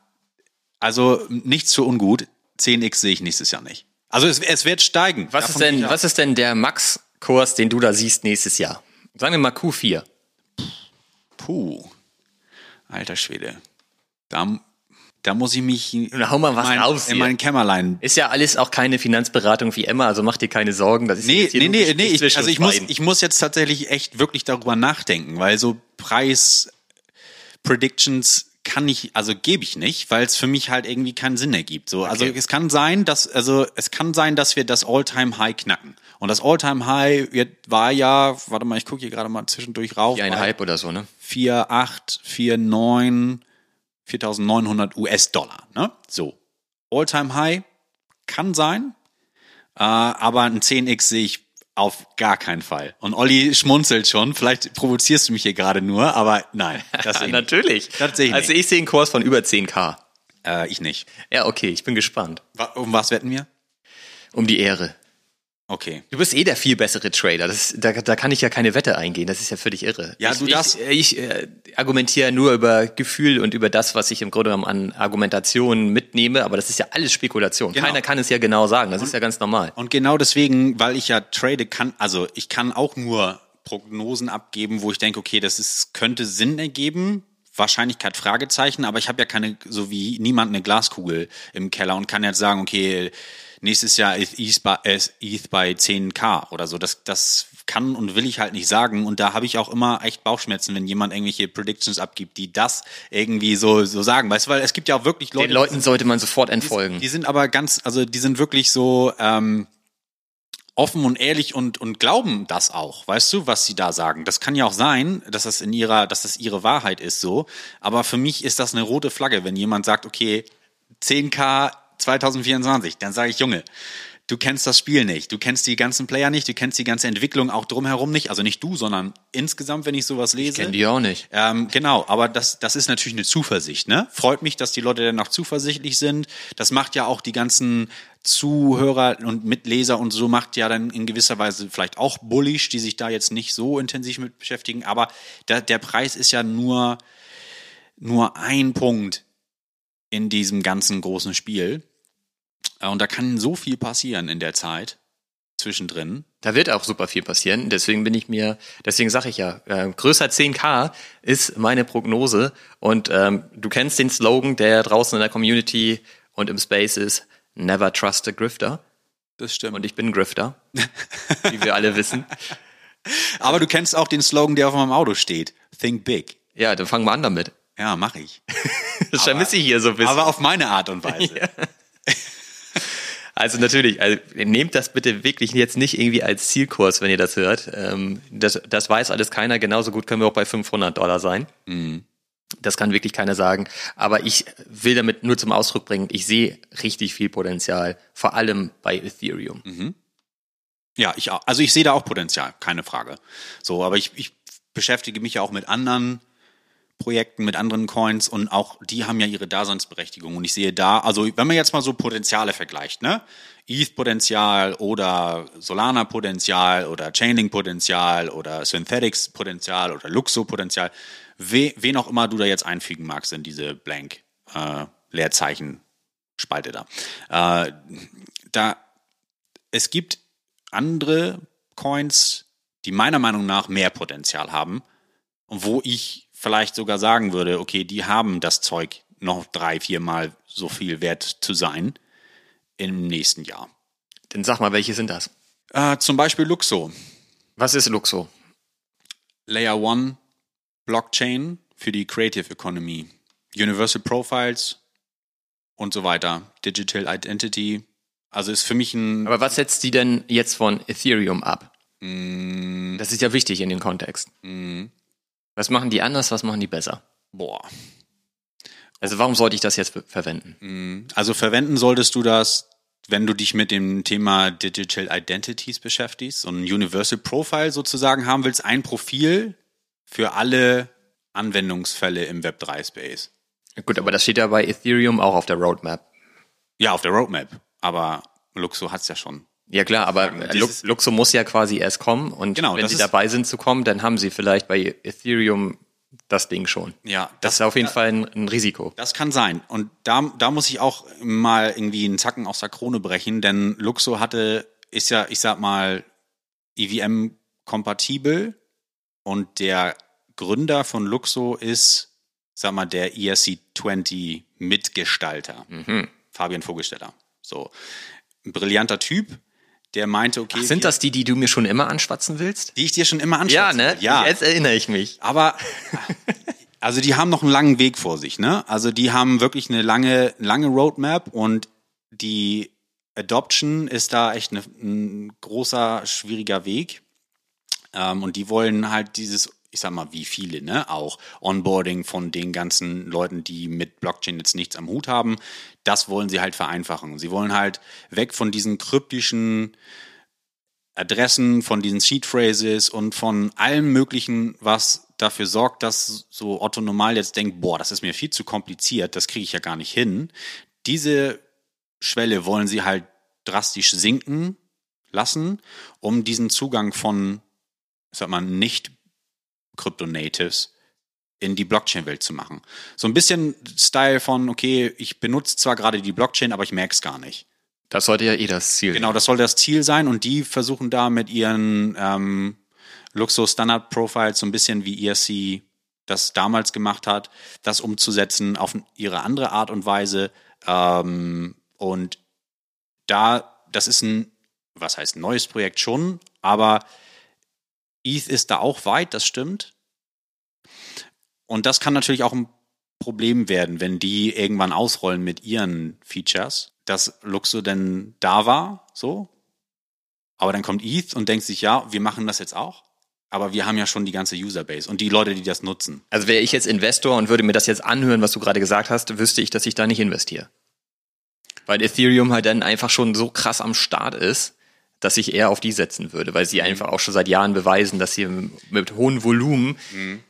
also nichts für ungut. 10x sehe ich nächstes Jahr nicht. Also es, es wird steigen. Was ist denn, was ist denn der Max-Kurs, den du da siehst nächstes Jahr? Sagen wir mal Q4. Puh. Alter Schwede. Da, da muss ich mich Na, hau mal was mein, raus in mein Kämmerlein. Ist ja alles auch keine Finanzberatung wie Emma, also mach dir keine Sorgen. Das ist nee, nee, nee, nee. Ich, also ich muss, ich muss jetzt tatsächlich echt wirklich darüber nachdenken, weil so Preis Predictions kann ich, also gebe ich nicht, weil es für mich halt irgendwie keinen Sinn ergibt. So, also es kann sein, dass, also es kann sein, dass wir das All-Time-High knacken. Und das All-Time-High war ja, warte mal, ich gucke hier gerade mal zwischendurch rauf. Wie Hype oder so, ne? 4,8, 4,9, 4.900 US-Dollar, ne? So. All-Time-High kann sein, äh, aber ein 10x sehe ich auf gar keinen Fall. Und Olli schmunzelt schon. Vielleicht provozierst du mich hier gerade nur, aber nein. Das [LAUGHS] Natürlich. Das sehe ich also nicht. ich sehe einen Kurs von über 10k. Äh, ich nicht. Ja, okay, ich bin gespannt. Um was wetten wir? Um die Ehre. Okay. Du bist eh der viel bessere Trader. Das, da, da kann ich ja keine Wette eingehen. Das ist ja völlig irre. Ja, ich, du das. Ich, ich äh, argumentiere nur über Gefühl und über das, was ich im Grunde genommen an Argumentationen mitnehme. Aber das ist ja alles Spekulation. Genau. Keiner kann es ja genau sagen. Das und, ist ja ganz normal. Und genau deswegen, weil ich ja trade, kann, also ich kann auch nur Prognosen abgeben, wo ich denke, okay, das ist, könnte Sinn ergeben. Wahrscheinlichkeit Fragezeichen, aber ich habe ja keine, so wie niemand eine Glaskugel im Keller und kann jetzt sagen, okay, nächstes Jahr ist ETH bei, ETH bei 10k oder so. Das, das kann und will ich halt nicht sagen. Und da habe ich auch immer echt Bauchschmerzen, wenn jemand irgendwelche Predictions abgibt, die das irgendwie so, so sagen. Weißt du, weil es gibt ja auch wirklich Leute. Den Leuten sollte man sofort entfolgen. Die, die sind aber ganz, also die sind wirklich so, ähm, offen und ehrlich und, und glauben das auch, weißt du, was sie da sagen. Das kann ja auch sein, dass das in ihrer, dass das ihre Wahrheit ist so. Aber für mich ist das eine rote Flagge, wenn jemand sagt, okay, 10k 2024, dann sage ich, Junge, du kennst das Spiel nicht, du kennst die ganzen Player nicht, du kennst die ganze Entwicklung auch drumherum nicht, also nicht du, sondern insgesamt, wenn ich sowas lese. Ich kenne die auch nicht. Ähm, genau, aber das, das ist natürlich eine Zuversicht, ne? Freut mich, dass die Leute dann auch zuversichtlich sind. Das macht ja auch die ganzen Zuhörer und Mitleser und so macht ja dann in gewisser Weise vielleicht auch bullish, die sich da jetzt nicht so intensiv mit beschäftigen, aber der, der Preis ist ja nur, nur ein Punkt in diesem ganzen großen Spiel. Äh, und da kann so viel passieren in der Zeit zwischendrin. Da wird auch super viel passieren. Deswegen bin ich mir, deswegen sage ich ja, äh, größer 10k ist meine Prognose. Und ähm, du kennst den Slogan, der draußen in der Community und im Space ist, never trust a grifter. Das stimmt. Und ich bin Grifter, [LAUGHS] wie wir alle wissen. Aber du kennst auch den Slogan, der auf meinem Auto steht. Think big. Ja, dann fangen wir an damit. Ja, mache ich. [LAUGHS] das vermisse ich hier so ein bisschen. Aber auf meine Art und Weise. [LAUGHS] Ja. Also natürlich, also nehmt das bitte wirklich jetzt nicht irgendwie als Zielkurs, wenn ihr das hört. Ähm, das, das weiß alles keiner. Genauso gut können wir auch bei 500 Dollar sein. Mhm. Das kann wirklich keiner sagen. Aber ich will damit nur zum Ausdruck bringen, ich sehe richtig viel Potenzial, vor allem bei Ethereum. Mhm. Ja, ich auch. Also ich sehe da auch Potenzial, keine Frage. So, aber ich, ich beschäftige mich ja auch mit anderen Projekten, mit anderen Coins und auch die haben ja ihre Daseinsberechtigung. Und ich sehe da, also wenn man jetzt mal so Potenziale vergleicht, ne? ETH-Potenzial oder Solana-Potenzial oder Chainlink-Potenzial oder Synthetics-Potenzial oder Luxo-Potenzial, we, wen auch immer du da jetzt einfügen magst in diese Blank äh, Leerzeichen Spalte da. Äh, da es gibt andere Coins, die meiner Meinung nach mehr Potenzial haben wo ich vielleicht sogar sagen würde, okay, die haben das Zeug noch drei, viermal so viel wert zu sein im nächsten Jahr. Dann sag mal, welche sind das? Äh, zum Beispiel Luxo, Was ist Luxo? Layer One Blockchain für die Creative Economy, Universal Profiles und so weiter, Digital Identity. Also ist für mich ein Aber was setzt die denn jetzt von Ethereum ab? Mm. Das ist ja wichtig in dem Kontext. Was machen die anders, was machen die besser? boah. Also warum sollte ich das jetzt ver- verwenden? Also verwenden solltest du das, wenn du dich mit dem Thema Digital Identities beschäftigst und ein Universal Profile sozusagen haben willst, ein Profil für alle Anwendungsfälle im Web3 Space. Gut, aber das steht ja bei Ethereum auch auf der Roadmap. Ja, auf der Roadmap, aber Luxo hat's ja schon. Ja klar, aber Lux- Luxo muss ja quasi erst kommen und Genau, wenn das sie dabei sind zu kommen, dann haben sie vielleicht bei Ethereum das Ding schon. Ja, Das ist auf jeden Fall ein, ein Risiko. Das kann sein. Und da, da muss ich auch mal irgendwie einen Zacken aus der Krone brechen, denn Luxo hatte, ist ja, ich sag mal, EVM-kompatibel und der Gründer von Luxo ist, sag mal, der E ERC20 Mitgestalter, Fabian Vogelsteller. So. Ein brillanter Typ, der meinte, okay. Sind wir- das die, die du mir schon immer anschwatzen willst? die ich dir schon immer Ja, anschaue? ne? Ja. Jetzt erinnere ich mich. Aber [LAUGHS] also die haben noch einen langen Weg vor sich, ne? Also die haben wirklich eine lange, lange Roadmap und die Adoption ist da echt eine, ein großer, schwieriger Weg. Ähm, und die wollen halt dieses, ich sag mal, wie viele, ne? Auch Onboarding von den ganzen Leuten, die mit Blockchain jetzt nichts am Hut haben. Das wollen sie halt vereinfachen. Sie wollen halt weg von diesen kryptischen Adressen, von diesen Seed Phrases und von allem Möglichen, was dafür sorgt, dass so Otto Normal jetzt denkt, boah, das ist mir viel zu kompliziert, das kriege ich ja gar nicht hin. Diese Schwelle wollen sie halt drastisch sinken lassen, um diesen Zugang von, ich sag mal, nicht Crypto-Natives in die Blockchain-Welt zu machen. So ein bisschen Style von, okay, ich benutze zwar gerade die Blockchain, aber ich merke es gar nicht. Das sollte ja eh das Ziel Genau, das soll das Ziel sein und die versuchen da mit ihren ähm, Luxus Standard Profiles so ein bisschen wie ERC das damals gemacht hat, das umzusetzen auf ihre andere Art und Weise. Ähm, und da, das ist ein, was heißt neues Projekt schon, aber ETH ist da auch weit, das stimmt. Und das kann natürlich auch ein Problem werden, wenn die irgendwann ausrollen mit ihren Features, dass Luxo denn da war, so. Aber dann kommt ETH und denkt sich, ja, wir machen das jetzt auch. Aber wir haben ja schon die ganze Userbase und die Leute, die das nutzen. Also wäre ich jetzt Investor und würde mir das jetzt anhören, was du gerade gesagt hast, wüsste ich, dass ich da nicht investiere. Weil Ethereum halt dann einfach schon so krass am Start ist, dass ich eher auf die setzen würde, weil sie einfach auch schon seit Jahren beweisen, dass sie mit hohem Volumen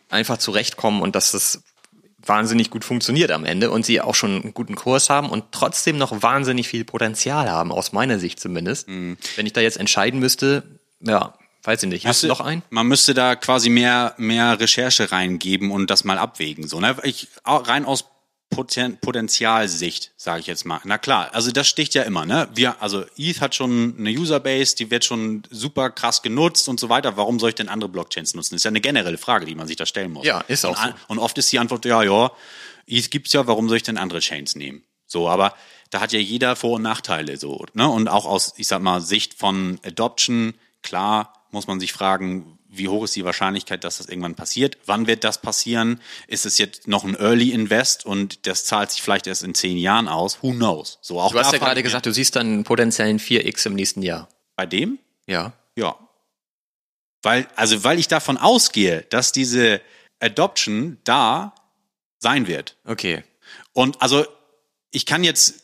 einfach zurechtkommen und dass das wahnsinnig gut funktioniert am Ende und sie auch schon einen guten Kurs haben und trotzdem noch wahnsinnig viel Potenzial haben, aus meiner Sicht zumindest. Wenn ich da jetzt entscheiden müsste, ja, weiß ich nicht. Hast du noch einen? Man müsste da quasi mehr, mehr Recherche reingeben und das mal abwägen. So, ne? ich, rein aus Potenzialsicht, sage ich jetzt mal. Na klar, also das sticht ja immer, ne? Wir, also ETH hat schon eine Userbase, die wird schon super krass genutzt und so weiter. Warum soll ich denn andere Blockchains nutzen? Das ist ja eine generelle Frage, die man sich da stellen muss. Ja, ist auch und, so. Und oft ist die Antwort, ja, ja, ETH gibt's ja, warum soll ich denn andere Chains nehmen? So, aber da hat ja jeder Vor- und Nachteile, so, ne? Und auch aus, ich sag mal, Sicht von Adoption, klar, muss man sich fragen, wie hoch ist die Wahrscheinlichkeit, dass das irgendwann passiert? Wann wird das passieren? Ist es jetzt noch ein Early Invest und das zahlt sich vielleicht erst in zehn Jahren aus? Who knows? So auch Du hast ja gerade gesagt, du siehst dann einen potenziellen 4x im nächsten Jahr. bei dem? Ja. Ja. Weil, also, weil ich davon ausgehe, dass diese Adoption da sein wird. Okay. Und also, ich kann jetzt,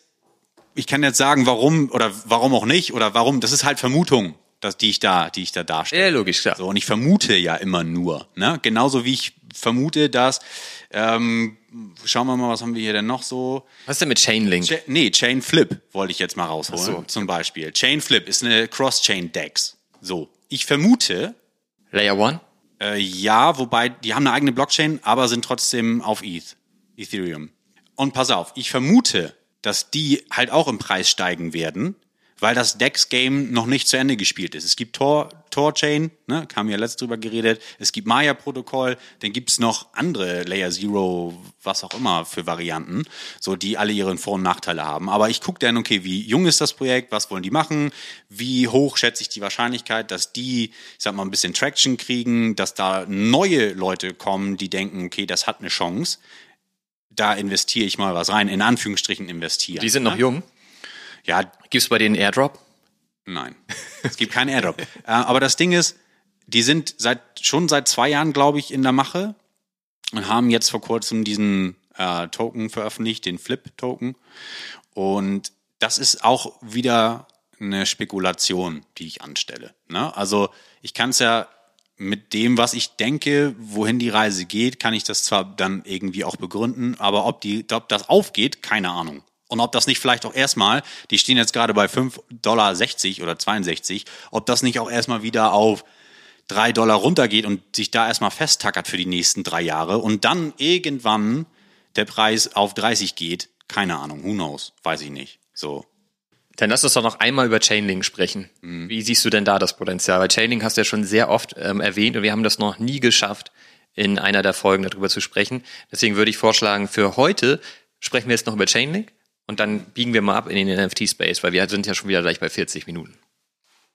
ich kann jetzt sagen, warum oder warum auch nicht oder warum, das ist halt Vermutung, dass, die ich da, die ich da darstelle. Ja, logisch, klar. So, und ich vermute ja immer nur, ne? Genauso wie ich vermute, dass, ähm, schauen wir mal, was haben wir hier denn noch so? Was ist denn mit Chainlink? Cha nee, Chain Flip wollte ich jetzt mal rausholen, so. zum Beispiel. Chain Flip ist eine Cross-Chain-Dex. So. Ich vermute, Layer One? äh, ja, wobei, die haben eine eigene Blockchain, aber sind trotzdem auf ETH, Ethereum. Und pass auf, ich vermute, dass die halt auch im Preis steigen werden, weil das DEX-Game noch nicht zu Ende gespielt ist. Es gibt Tor, Tor-Chain, ne, haben wir letzt drüber geredet. Es gibt Maya-Protokoll, dann gibt's noch andere Layer Zero, was auch immer für Varianten, so die alle ihren Vor- und Nachteile haben. Aber ich gucke dann, okay, wie jung ist das Projekt, was wollen die machen, wie hoch schätze ich die Wahrscheinlichkeit, dass die, ich sag mal, ein bisschen Traction kriegen, dass da neue Leute kommen, die denken, okay, das hat eine Chance. Da investiere ich mal was rein, in Anführungsstrichen investieren. Die sind noch ne? jung. Ja, Gibt's bei denen Airdrop? Nein, [LAUGHS] es gibt keinen Airdrop. äh, aber das Ding ist, die sind seit schon seit zwei Jahren, glaube ich, in der Mache und haben jetzt vor kurzem diesen äh, Token veröffentlicht, den Flip-Token. Und das ist auch wieder eine Spekulation, die ich anstelle. Ne? Also ich kann es ja mit dem, was ich denke, wohin die Reise geht, kann ich das zwar dann irgendwie auch begründen, aber ob, die, ob das aufgeht, keine Ahnung. Und ob das nicht vielleicht auch erstmal, die stehen jetzt gerade bei 5,60 Dollar oder 62, ob das nicht auch erstmal wieder auf 3 Dollar runtergeht und sich da erstmal festtackert für die nächsten drei Jahre und dann irgendwann der Preis auf 30 geht, keine Ahnung, who knows, weiß ich nicht. So. Dann lass uns doch noch einmal über Chainlink sprechen. Wie siehst du denn da das Potenzial? Weil Chainlink hast du ja schon sehr oft ähm, erwähnt und wir haben das noch nie geschafft, in einer der Folgen darüber zu sprechen. Deswegen würde ich vorschlagen, für heute sprechen wir jetzt noch über Chainlink und dann biegen wir mal ab in den NFT-Space, weil wir sind ja schon wieder gleich bei 40 Minuten.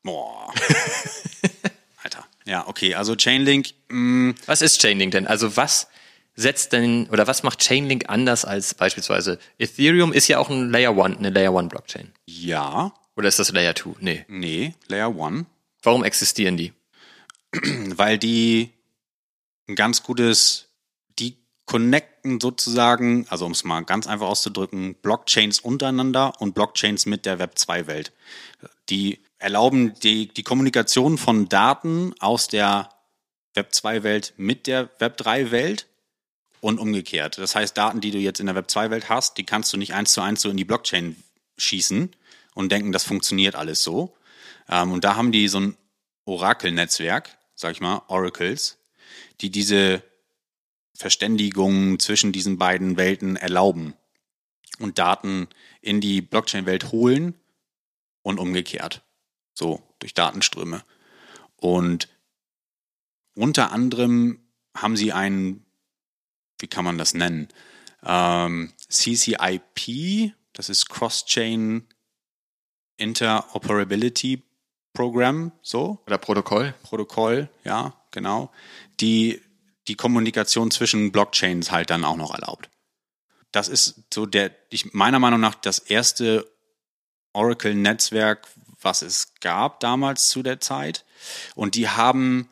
Boah. [LAUGHS] Alter. Ja, okay, also Chainlink, mh, Was ist Chainlink denn? Also was setzt denn oder was macht Chainlink anders als beispielsweise Ethereum ist ja auch ein Layer One, eine Layer One Blockchain. ja, Oder ist das Layer Two? Nee. nee, Layer One. Warum existieren die? weil die ein ganz gutes, connecten sozusagen, also um es mal ganz einfach auszudrücken, Blockchains untereinander und Blockchains mit der Web 2 Welt. Die erlauben die, die Kommunikation von Daten aus der Web 2 Welt mit der Web 3 Welt und umgekehrt. Das heißt, Daten, die du jetzt in der Web 2 Welt hast, die kannst du nicht eins zu eins so in die Blockchain schießen und denken, das funktioniert alles so. Ähm, und da haben die so ein Orakel-Netzwerk, sag ich mal, Oracles, die diese Verständigung zwischen diesen beiden Welten erlauben und Daten in die Blockchain-Welt holen und umgekehrt. So, durch Datenströme. Und unter anderem haben sie einen, wie kann man das nennen? Ähm, CCIP, das ist Cross-Chain Interoperability Program, so. Oder Protokoll? Protokoll, ja, genau, die die Kommunikation zwischen Blockchains halt dann auch noch erlaubt. Das ist so der, ich, meiner Meinung nach das erste Oracle-Netzwerk, was es gab damals zu der Zeit. Und die haben,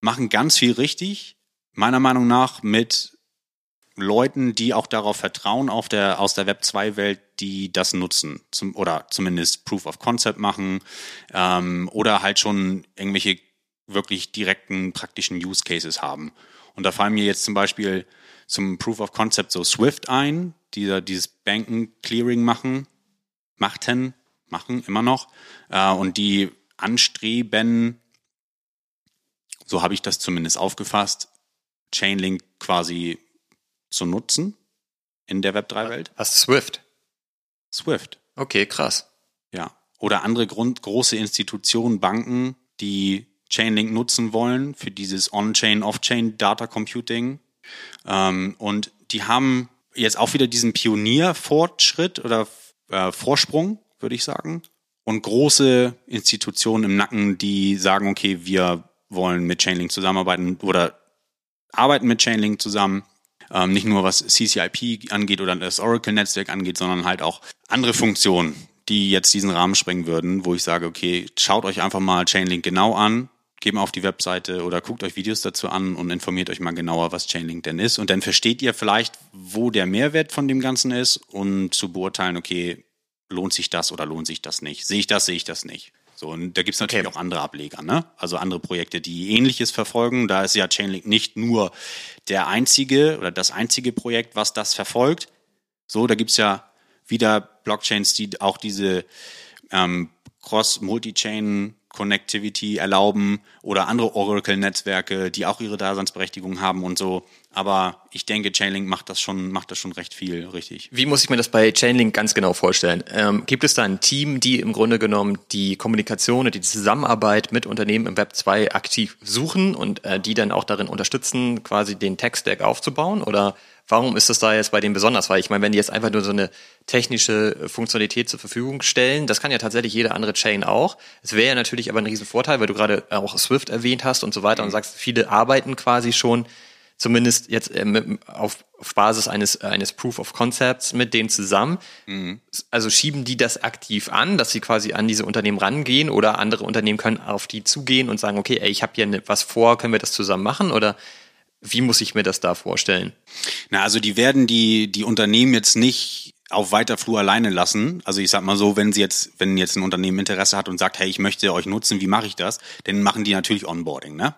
machen ganz viel richtig, meiner Meinung nach, mit Leuten, die auch darauf vertrauen, auf der, aus der Web 2-Welt, die das nutzen. Zum, oder zumindest Proof of Concept machen ähm, oder halt schon irgendwelche wirklich direkten praktischen Use Cases haben. Und da fallen mir jetzt zum Beispiel zum Proof of Concept so Swift ein, die da dieses Banken Clearing machen, machten, machen immer noch, äh, und die anstreben, so habe ich das zumindest aufgefasst, Chainlink quasi zu nutzen in der Web3-Welt. Was Swift? Swift. Okay, krass. Ja. Oder andere Grund, große Institutionen, Banken, die Chainlink nutzen wollen für dieses On-Chain, Off-Chain Data Computing. Ähm, und die haben jetzt auch wieder diesen Pionierfortschritt oder äh, Vorsprung, würde ich sagen. Und große Institutionen im Nacken, die sagen, okay, wir wollen mit Chainlink zusammenarbeiten oder arbeiten mit Chainlink zusammen. Ähm, nicht nur was CCIP angeht oder das Oracle-Netzwerk angeht, sondern halt auch andere Funktionen, die jetzt diesen Rahmen sprengen würden, wo ich sage, okay, schaut euch einfach mal Chainlink genau an, geht mal auf die Webseite oder guckt euch Videos dazu an und informiert euch mal genauer, was Chainlink denn ist. Und dann versteht ihr vielleicht, wo der Mehrwert von dem Ganzen ist und zu beurteilen, okay, lohnt sich das oder lohnt sich das nicht? Sehe ich das, sehe ich das nicht? So, und da gibt's natürlich Okay. auch andere Ableger, ne? Also andere Projekte, die ähnliches verfolgen. Da ist ja Chainlink nicht nur der einzige oder das einzige Projekt, was das verfolgt. So, da gibt's ja wieder Blockchains, die auch diese ähm, Cross-Multi-Chain Connectivity erlauben oder andere Oracle-Netzwerke, die auch ihre Daseinsberechtigung haben und so. Aber ich denke, Chainlink macht das schon, macht das schon recht viel richtig. Wie muss ich mir das bei Chainlink ganz genau vorstellen? Ähm, gibt es da ein Team, die im Grunde genommen die Kommunikation und die Zusammenarbeit mit Unternehmen im Web 2 aktiv suchen und äh, die dann auch darin unterstützen, quasi den Tech-Stack aufzubauen? Oder warum ist das da jetzt bei denen besonders? Weil ich meine, wenn die jetzt einfach nur so eine technische Funktionalität zur Verfügung stellen, das kann ja tatsächlich jede andere Chain auch. Es wäre ja natürlich aber ein Riesenvorteil, weil du gerade auch Swift erwähnt hast und so weiter mhm. und sagst, viele arbeiten quasi schon zumindest jetzt äh, auf, Basis eines, eines Proof of Concepts mit denen zusammen. Mhm. Also schieben die das aktiv an, dass sie quasi an diese Unternehmen rangehen oder andere Unternehmen können auf die zugehen und sagen, okay, ey, ich habe hier ne, was vor, können wir das zusammen machen oder wie muss ich mir das da vorstellen? Na, also die werden die, die Unternehmen jetzt nicht auf weiter Flur alleine lassen. Also ich sag mal so, wenn sie jetzt, wenn jetzt ein Unternehmen Interesse hat und sagt, hey, ich möchte euch nutzen, wie mache ich das? Dann machen die natürlich Onboarding, ne?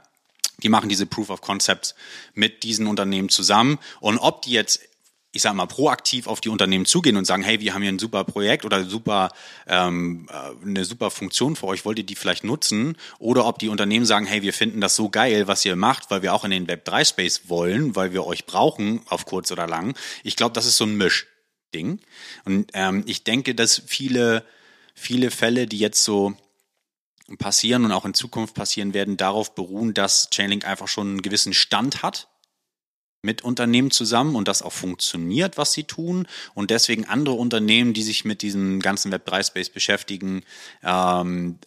Die machen diese Proof of Concepts mit diesen Unternehmen zusammen. Und ob die jetzt ich sage mal, proaktiv auf die Unternehmen zugehen und sagen, hey, wir haben hier ein super Projekt oder super, ähm, äh, eine super Funktion für euch, wollt ihr die vielleicht nutzen? Oder ob die Unternehmen sagen, hey, wir finden das so geil, was ihr macht, weil wir auch in den Web3-Space wollen, weil wir euch brauchen, auf kurz oder lang. Ich glaube, das ist so ein Mischding. Und ähm, ich denke, dass viele, viele Fälle, die jetzt so passieren und auch in Zukunft passieren werden, darauf beruhen, dass Chainlink einfach schon einen gewissen Stand hat mit Unternehmen zusammen und das auch funktioniert, was sie tun. Und deswegen andere Unternehmen, die sich mit diesem ganzen Web3-Space beschäftigen, ähm,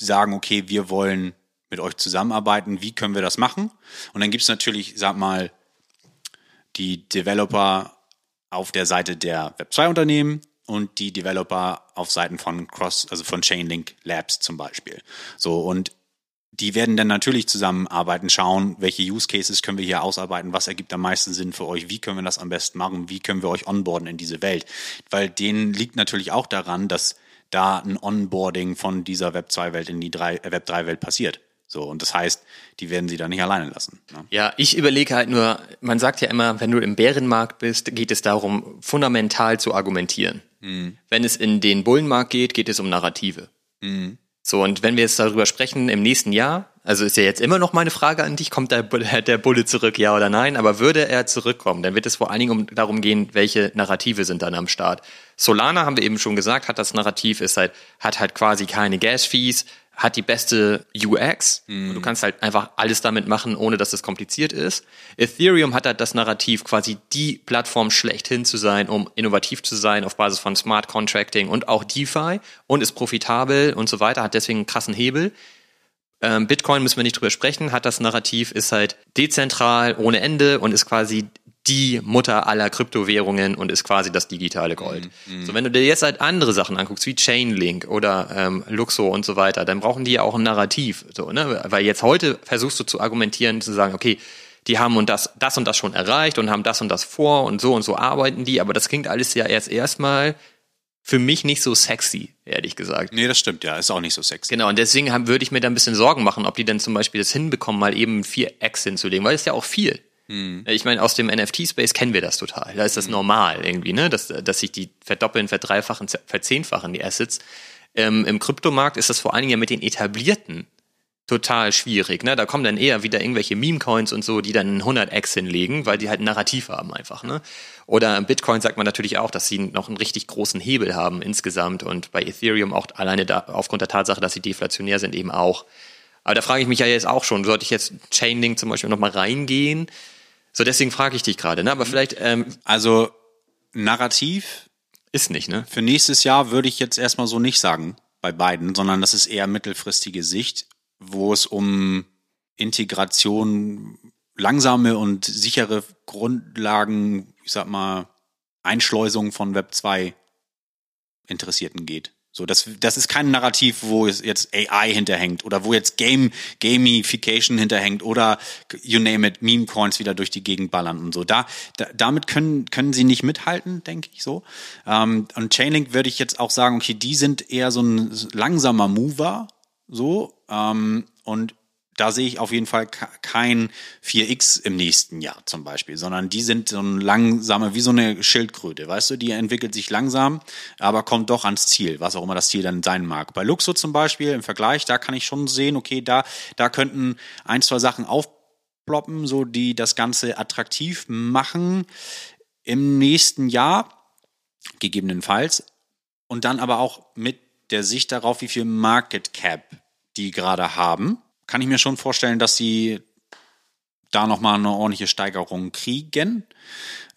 sagen, okay, wir wollen mit euch zusammenarbeiten, wie können wir das machen? Und dann gibt es natürlich, sag mal, die Developer auf der Seite der Web2-Unternehmen, und die Developer auf Seiten von Cross, also von Chainlink Labs zum Beispiel. So, und die werden dann natürlich zusammenarbeiten, schauen, welche Use Cases können wir hier ausarbeiten, was ergibt am meisten Sinn für euch, wie können wir das am besten machen, wie können wir euch onboarden in diese Welt. Weil denen liegt natürlich auch daran, dass da ein Onboarding von dieser Web 2 Welt in die 3, äh, Web 3 Welt passiert. So, und das heißt, die werden sie da nicht alleine lassen. Ne? Ja, ich überlege halt nur, man sagt ja immer, wenn du im Bärenmarkt bist, geht es darum, fundamental zu argumentieren. Mhm. Wenn es in den Bullenmarkt geht, geht es um Narrative. Mhm. So, und wenn wir jetzt darüber sprechen im nächsten Jahr, also ist ja jetzt immer noch meine Frage an dich, kommt der, [LAUGHS] der Bulle zurück, ja oder nein? Aber würde er zurückkommen, dann wird es vor allen Dingen um, darum gehen, welche Narrative sind dann am Start. Solana, haben wir eben schon gesagt, hat das Narrativ, ist halt, hat halt quasi keine Gas-Fees, hat die beste UX. Mhm. du kannst halt einfach alles damit machen, ohne dass es kompliziert ist. Ethereum hat halt das Narrativ, quasi die Plattform schlechthin zu sein, um innovativ zu sein auf Basis von Smart Contracting und auch DeFi und ist profitabel und so weiter, hat deswegen einen krassen Hebel. Ähm, Bitcoin müssen wir nicht drüber sprechen, hat das Narrativ, ist halt dezentral ohne Ende und ist quasi die Mutter aller Kryptowährungen und ist quasi das digitale Gold. Mhm. So, wenn du dir jetzt halt andere Sachen anguckst, wie Chainlink oder ähm, Luxo und so weiter, dann brauchen die ja auch ein Narrativ. So, ne? Weil jetzt heute versuchst du zu argumentieren, zu sagen, okay, die haben und das, das und das schon erreicht und haben das und das vor und so und so arbeiten die, aber das klingt alles ja erst erstmal für mich nicht so sexy, ehrlich gesagt. Nee, das stimmt, ja, ist auch nicht so sexy. Genau, und deswegen haben, würde ich mir da ein bisschen Sorgen machen, ob die denn zum Beispiel das hinbekommen, mal eben vier X hinzulegen, weil das ist ja auch viel. Hm. Ich meine, aus dem NFT-Space kennen wir das total. Da ist das hm. normal irgendwie, ne? Dass, dass sich die verdoppeln, verdreifachen, verzehnfachen, die Assets. Ähm, Im Kryptomarkt ist das vor allen Dingen ja mit den etablierten total schwierig. Ne? Da kommen dann eher wieder irgendwelche Meme-Coins und so, die dann 100x hinlegen, weil die halt ein Narrativ haben einfach. Ne? Oder Bitcoin sagt man natürlich auch, dass sie noch einen richtig großen Hebel haben insgesamt und bei Ethereum auch alleine da, aufgrund der Tatsache, dass sie deflationär sind, eben auch. Aber da frage ich mich ja jetzt auch schon, sollte ich jetzt Chainlink zum Beispiel nochmal reingehen? So, deswegen frage ich dich gerade, ne? Aber mhm. vielleicht. Ähm, also Narrativ ist nicht, ne? Für nächstes Jahr würde ich jetzt erstmal so nicht sagen bei beiden, sondern das ist eher mittelfristige Sicht, wo es um Integration, langsame und sichere Grundlagen, ich sag mal, Einschleusung von Web 2 Interessierten geht. So, das, das ist kein Narrativ, wo jetzt AI hinterhängt oder wo jetzt Game, Gamification hinterhängt oder you name it, Meme Coins wieder durch die Gegend ballern und so. Da, da damit können, können sie nicht mithalten, denke ich so. Ähm, und Chainlink würde ich jetzt auch sagen, okay, die sind eher so ein langsamer Mover, so, ähm, und da sehe ich auf jeden Fall kein 4X im nächsten Jahr zum Beispiel, sondern die sind so ein langsame, wie so eine Schildkröte, weißt du, die entwickelt sich langsam, aber kommt doch ans Ziel, was auch immer das Ziel dann sein mag. Bei Luxo zum Beispiel im Vergleich, da kann ich schon sehen, okay, da, da könnten ein, zwei Sachen aufploppen, so die das Ganze attraktiv machen im nächsten Jahr, gegebenenfalls, und dann aber auch mit der Sicht darauf, wie viel Market Cap die gerade haben kann ich mir schon vorstellen, dass sie da nochmal eine ordentliche Steigerung kriegen.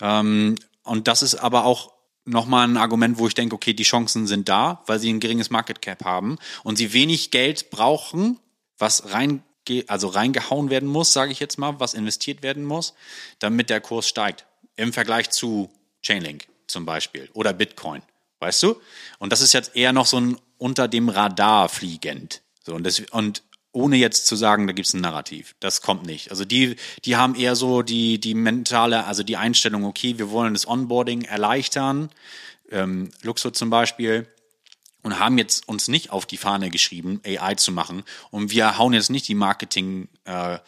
Ähm, und das ist aber auch nochmal ein Argument, wo ich denke, okay, die Chancen sind da, weil sie ein geringes Market Cap haben und sie wenig Geld brauchen, was rein also reingehauen werden muss, sage ich jetzt mal, was investiert werden muss, damit der Kurs steigt. Im Vergleich zu Chainlink zum Beispiel oder Bitcoin, weißt du? Und das ist jetzt eher noch so ein unter dem Radar fliegend. So, und, das, und ohne jetzt zu sagen, da gibt's ein Narrativ. Das kommt nicht. Also die, die haben eher so die, die mentale, also die Einstellung, okay, wir wollen das Onboarding erleichtern. Ähm, Luxo zum Beispiel und haben jetzt uns nicht auf die Fahne geschrieben, AI zu machen. Und wir hauen jetzt nicht die Marketing äh,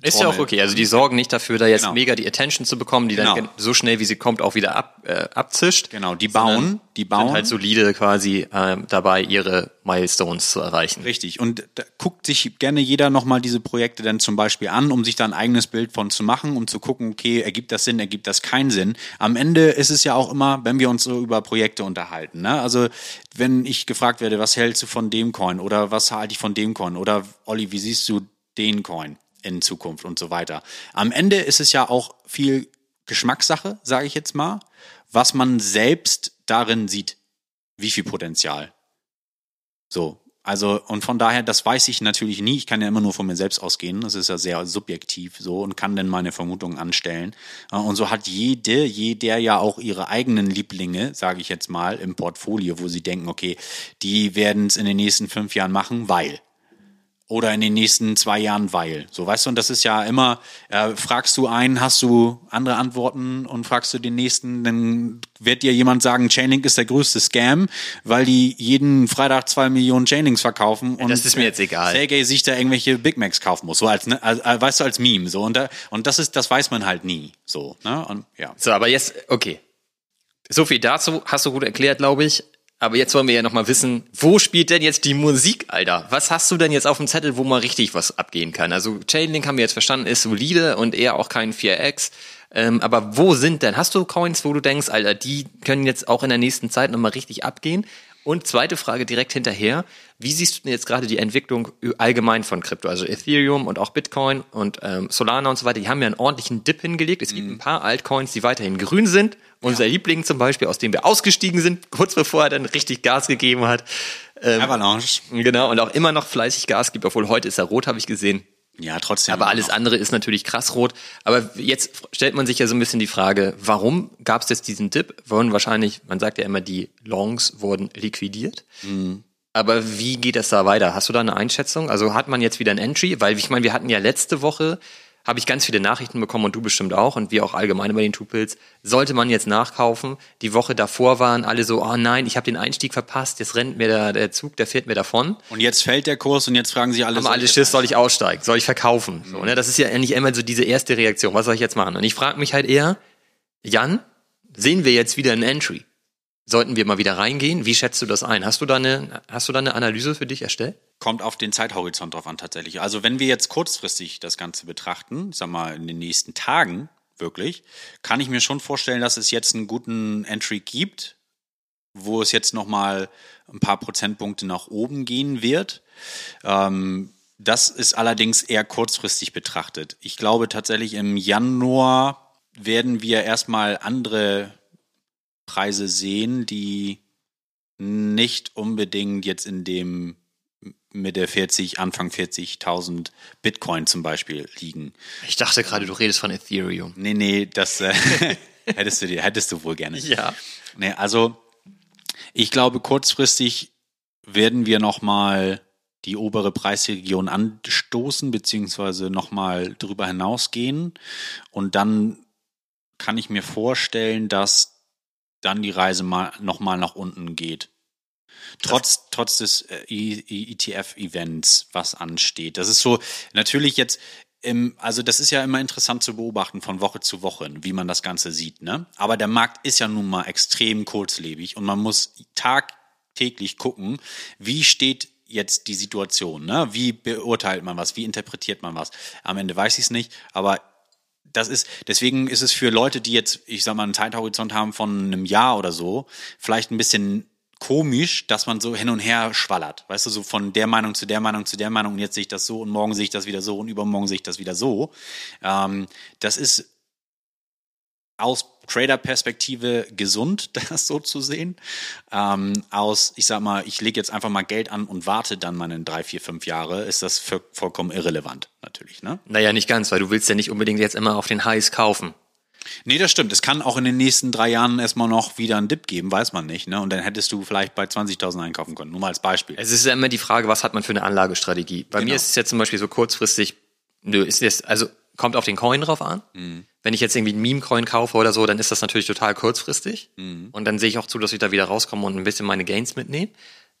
ist ja auch okay. Also die sorgen nicht dafür, da jetzt genau. mega die Attention zu bekommen, die genau. dann so schnell wie sie kommt auch wieder ab, äh, abzischt. Genau, die bauen, die bauen sind halt solide quasi äh, dabei, ihre Milestones zu erreichen. Richtig. Und da guckt sich gerne jeder nochmal diese Projekte dann zum Beispiel an, um sich da ein eigenes Bild von zu machen, um zu gucken, okay, ergibt das Sinn, ergibt das keinen Sinn. Am Ende ist es ja auch immer, wenn wir uns so über Projekte unterhalten. Ne? Also wenn ich gefragt werde, was hältst du von dem Coin oder was halte ich von dem Coin oder Olli, wie siehst du den Coin? In Zukunft und so weiter. Am Ende ist es ja auch viel Geschmackssache, sage ich jetzt mal, was man selbst darin sieht. Wie viel Potenzial. So. Also, und von daher, das weiß ich natürlich nie. Ich kann ja immer nur von mir selbst ausgehen. Das ist ja sehr subjektiv so und kann dann meine Vermutungen anstellen. Und so hat jede, jeder ja auch ihre eigenen Lieblinge, sage ich jetzt mal, im Portfolio, wo sie denken, okay, die werden es in den nächsten fünf Jahren machen, weil oder in den nächsten zwei Jahren, weil. So, weißt du, und das ist ja immer, äh, fragst du einen, hast du andere Antworten und fragst du den nächsten, dann wird dir jemand sagen, Chainlink ist der größte Scam, weil die jeden Freitag zwei Millionen Chainlinks verkaufen und das ist mir jetzt egal. Sergey sich da irgendwelche Big Macs kaufen muss, so als, ne, als, als weißt du, als Meme, so, und, da, und das ist, das weiß man halt nie, so, ne, und, ja. So, aber jetzt, okay. So viel dazu hast du gut erklärt, glaube ich. Aber jetzt wollen wir ja nochmal wissen, wo spielt denn jetzt die Musik, Alter? Was hast du denn jetzt auf dem Zettel, wo mal richtig was abgehen kann? Also Chainlink haben wir jetzt verstanden, ist solide und eher auch kein 4X. Ähm, aber wo sind denn? Hast du Coins, wo du denkst, Alter, die können jetzt auch in der nächsten Zeit nochmal richtig abgehen? Und zweite Frage direkt hinterher. Wie siehst du denn jetzt gerade die Entwicklung allgemein von Krypto? Also Ethereum und auch Bitcoin und ähm, Solana und so weiter, die haben ja einen ordentlichen Dip hingelegt. Es gibt mhm. ein paar Altcoins, die weiterhin grün sind. Unser. Liebling zum Beispiel, aus dem wir ausgestiegen sind, kurz bevor er dann richtig Gas gegeben hat. Ähm, Avalanche. Genau, und auch immer noch fleißig Gas gibt, obwohl heute ist er rot, habe ich gesehen. Ja, trotzdem. Aber alles andere ist natürlich krass rot. Aber jetzt stellt man sich ja so ein bisschen die Frage, warum gab es jetzt diesen Dip? Wurden wahrscheinlich, man sagt ja immer, die Longs wurden liquidiert. Mhm. Aber wie geht es da weiter? Hast du da eine Einschätzung? Also hat man jetzt wieder ein Entry? Weil ich meine, wir hatten ja letzte Woche habe ich ganz viele Nachrichten bekommen und du bestimmt auch und wir auch allgemein bei den Tupils. Sollte man jetzt nachkaufen? Die Woche davor waren alle so, oh nein, ich habe den Einstieg verpasst, jetzt rennt mir der, der Zug, der fährt mir davon. Und jetzt fällt der Kurs und jetzt fragen sie alle. Haben alle Schiss, soll ich aussteigen? Soll ich verkaufen? So, ne? Das ist ja nicht immer so diese erste Reaktion. Was soll ich jetzt machen? Und ich frage mich halt eher, Jan, sehen wir jetzt wieder ein Entry? Sollten wir mal wieder reingehen? Wie schätzt du das ein? Hast du da eine, hast du da eine Analyse für dich erstellt? Kommt auf den Zeithorizont drauf an, tatsächlich. Also, wenn wir jetzt kurzfristig das Ganze betrachten, ich sag mal, in den nächsten Tagen wirklich, kann ich mir schon vorstellen, dass es jetzt einen guten Entry gibt, wo es jetzt nochmal ein paar Prozentpunkte nach oben gehen wird. Ähm, das ist allerdings eher kurzfristig betrachtet. Ich glaube tatsächlich im Januar werden wir erstmal andere Preise sehen, die nicht unbedingt jetzt in dem Mitte 40, Anfang 40.000 Bitcoin zum Beispiel liegen. Ich dachte gerade, du redest von Ethereum. Nee, nee, das äh, [LAUGHS] hättest, du, hättest du wohl gerne. Ja. Nee, also ich glaube, kurzfristig werden wir nochmal die obere Preisregion anstoßen, beziehungsweise nochmal drüber hinausgehen. Und dann kann ich mir vorstellen, dass dann die Reise mal nochmal nach unten geht. Trotz, trotz des äh, ETF-Events, was ansteht. Das ist so, natürlich jetzt, im, also das ist ja immer interessant zu beobachten von Woche zu Woche, wie man das Ganze sieht. Ne? Aber der Markt ist ja nun mal extrem kurzlebig und man muss tagtäglich gucken, wie steht jetzt die Situation, ne? Wie beurteilt man was? Wie interpretiert man was? Am Ende weiß ich es nicht, aber das ist, deswegen ist es für Leute, die jetzt, ich sag mal, einen Zeithorizont haben von einem Jahr oder so, vielleicht ein bisschen komisch, dass man so hin und her schwallert. Weißt du, so von der Meinung zu der Meinung zu der Meinung und jetzt sehe ich das so und morgen sehe ich das wieder so und übermorgen sehe ich das wieder so. Ähm, das ist aus Trader-Perspektive gesund, [LAUGHS] das so zu sehen. Ähm, aus, ich sag mal, ich lege jetzt einfach mal Geld an und warte dann mal in drei, vier, fünf Jahre, ist das vollkommen irrelevant, natürlich. Ne? Naja, nicht ganz, weil du willst ja nicht unbedingt jetzt immer auf den Highs kaufen. Nee, das stimmt. Es kann auch in den nächsten drei Jahren erstmal noch wieder einen Dip geben, weiß man nicht. Ne? Und dann hättest du vielleicht bei 20.000 einkaufen können. Nur mal als Beispiel. Es ist ja immer die Frage, was hat man für eine Anlagestrategie? Bei genau. mir ist es jetzt zum Beispiel so kurzfristig, nö, ist jetzt, also kommt auf den Coin drauf an. Mhm. Wenn ich jetzt irgendwie einen Meme-Coin kaufe oder so, dann ist das natürlich total kurzfristig. Mhm. Und dann sehe ich auch zu, dass ich da wieder rauskomme und ein bisschen meine Gains mitnehme.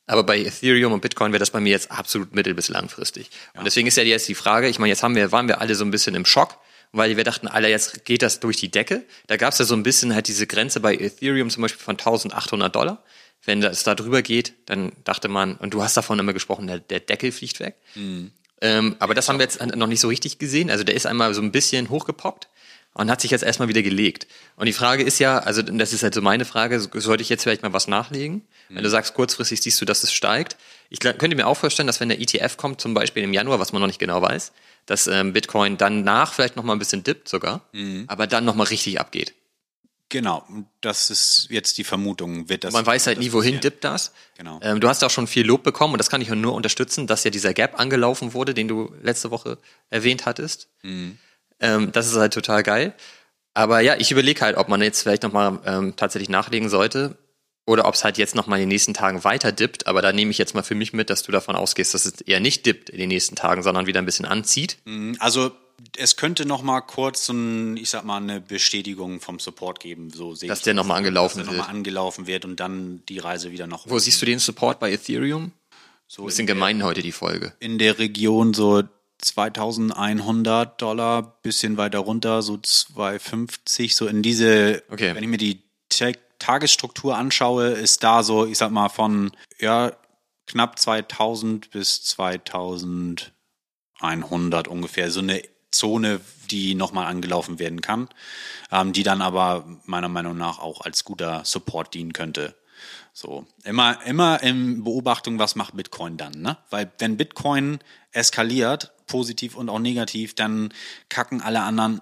Aber bei Ethereum und Bitcoin wäre das bei mir jetzt absolut mittel- bis langfristig. Ja. Und deswegen ist ja jetzt die Frage, ich meine, jetzt haben wir, waren wir alle so ein bisschen im Schock, weil wir dachten, alle, jetzt geht das durch die Decke. Da gab es ja so ein bisschen halt diese Grenze bei Ethereum zum Beispiel von 1800 Dollar. Wenn das da drüber geht, dann dachte man, und du hast davon immer gesprochen, der, der Deckel fliegt weg. Mhm. Ähm, aber das haben wir jetzt noch nicht so richtig gesehen. Also der ist einmal so ein bisschen hochgepoppt und hat sich jetzt erstmal wieder gelegt. Und die Frage ist ja, also das ist halt so meine Frage, sollte ich jetzt vielleicht mal was nachlegen? Mhm. Wenn du sagst, kurzfristig siehst du, dass es steigt. Ich könnte mir auch vorstellen, dass wenn der ETF kommt, zum Beispiel im Januar, was man noch nicht genau weiß, dass ähm, Bitcoin dann nach vielleicht noch mal ein bisschen dippt sogar, mhm. aber dann noch mal richtig abgeht. Genau, das ist jetzt die Vermutung. Wird das Man weiß halt nie, wohin dippt das. Genau. Ähm, du hast auch schon viel Lob bekommen und das kann ich nur unterstützen, dass ja dieser Gap angelaufen wurde, den du letzte Woche erwähnt hattest. Mhm. Ähm, das ist halt total geil. Aber ja, ich überlege halt, ob man jetzt vielleicht nochmal ähm, tatsächlich nachlegen sollte oder ob es halt jetzt nochmal in den nächsten Tagen weiter dippt. Aber da nehme ich jetzt mal für mich mit, dass du davon ausgehst, dass es eher nicht dippt in den nächsten Tagen, sondern wieder ein bisschen anzieht. Mhm. Also es könnte noch mal kurz so ein, ich sag mal, eine Bestätigung vom Support geben, so sehe Dass der nochmal angelaufen dass der wird. Nochmal angelaufen wird und dann die Reise wieder noch. Wo siehst du den Support bei Ethereum? So ein bisschen gemein der, heute die Folge. In der Region so 2100 Dollar, bisschen weiter runter, so 250, so in diese, okay. wenn ich mir die Tagesstruktur anschaue, ist da so, ich sag mal, von ja, knapp 2000 bis 2100 ungefähr, so eine Zone, die nochmal angelaufen werden kann, ähm, die dann aber meiner Meinung nach auch als guter Support dienen könnte. So, immer, immer in Beobachtung, was macht Bitcoin dann, ne? Weil wenn Bitcoin eskaliert, positiv und auch negativ, dann kacken alle anderen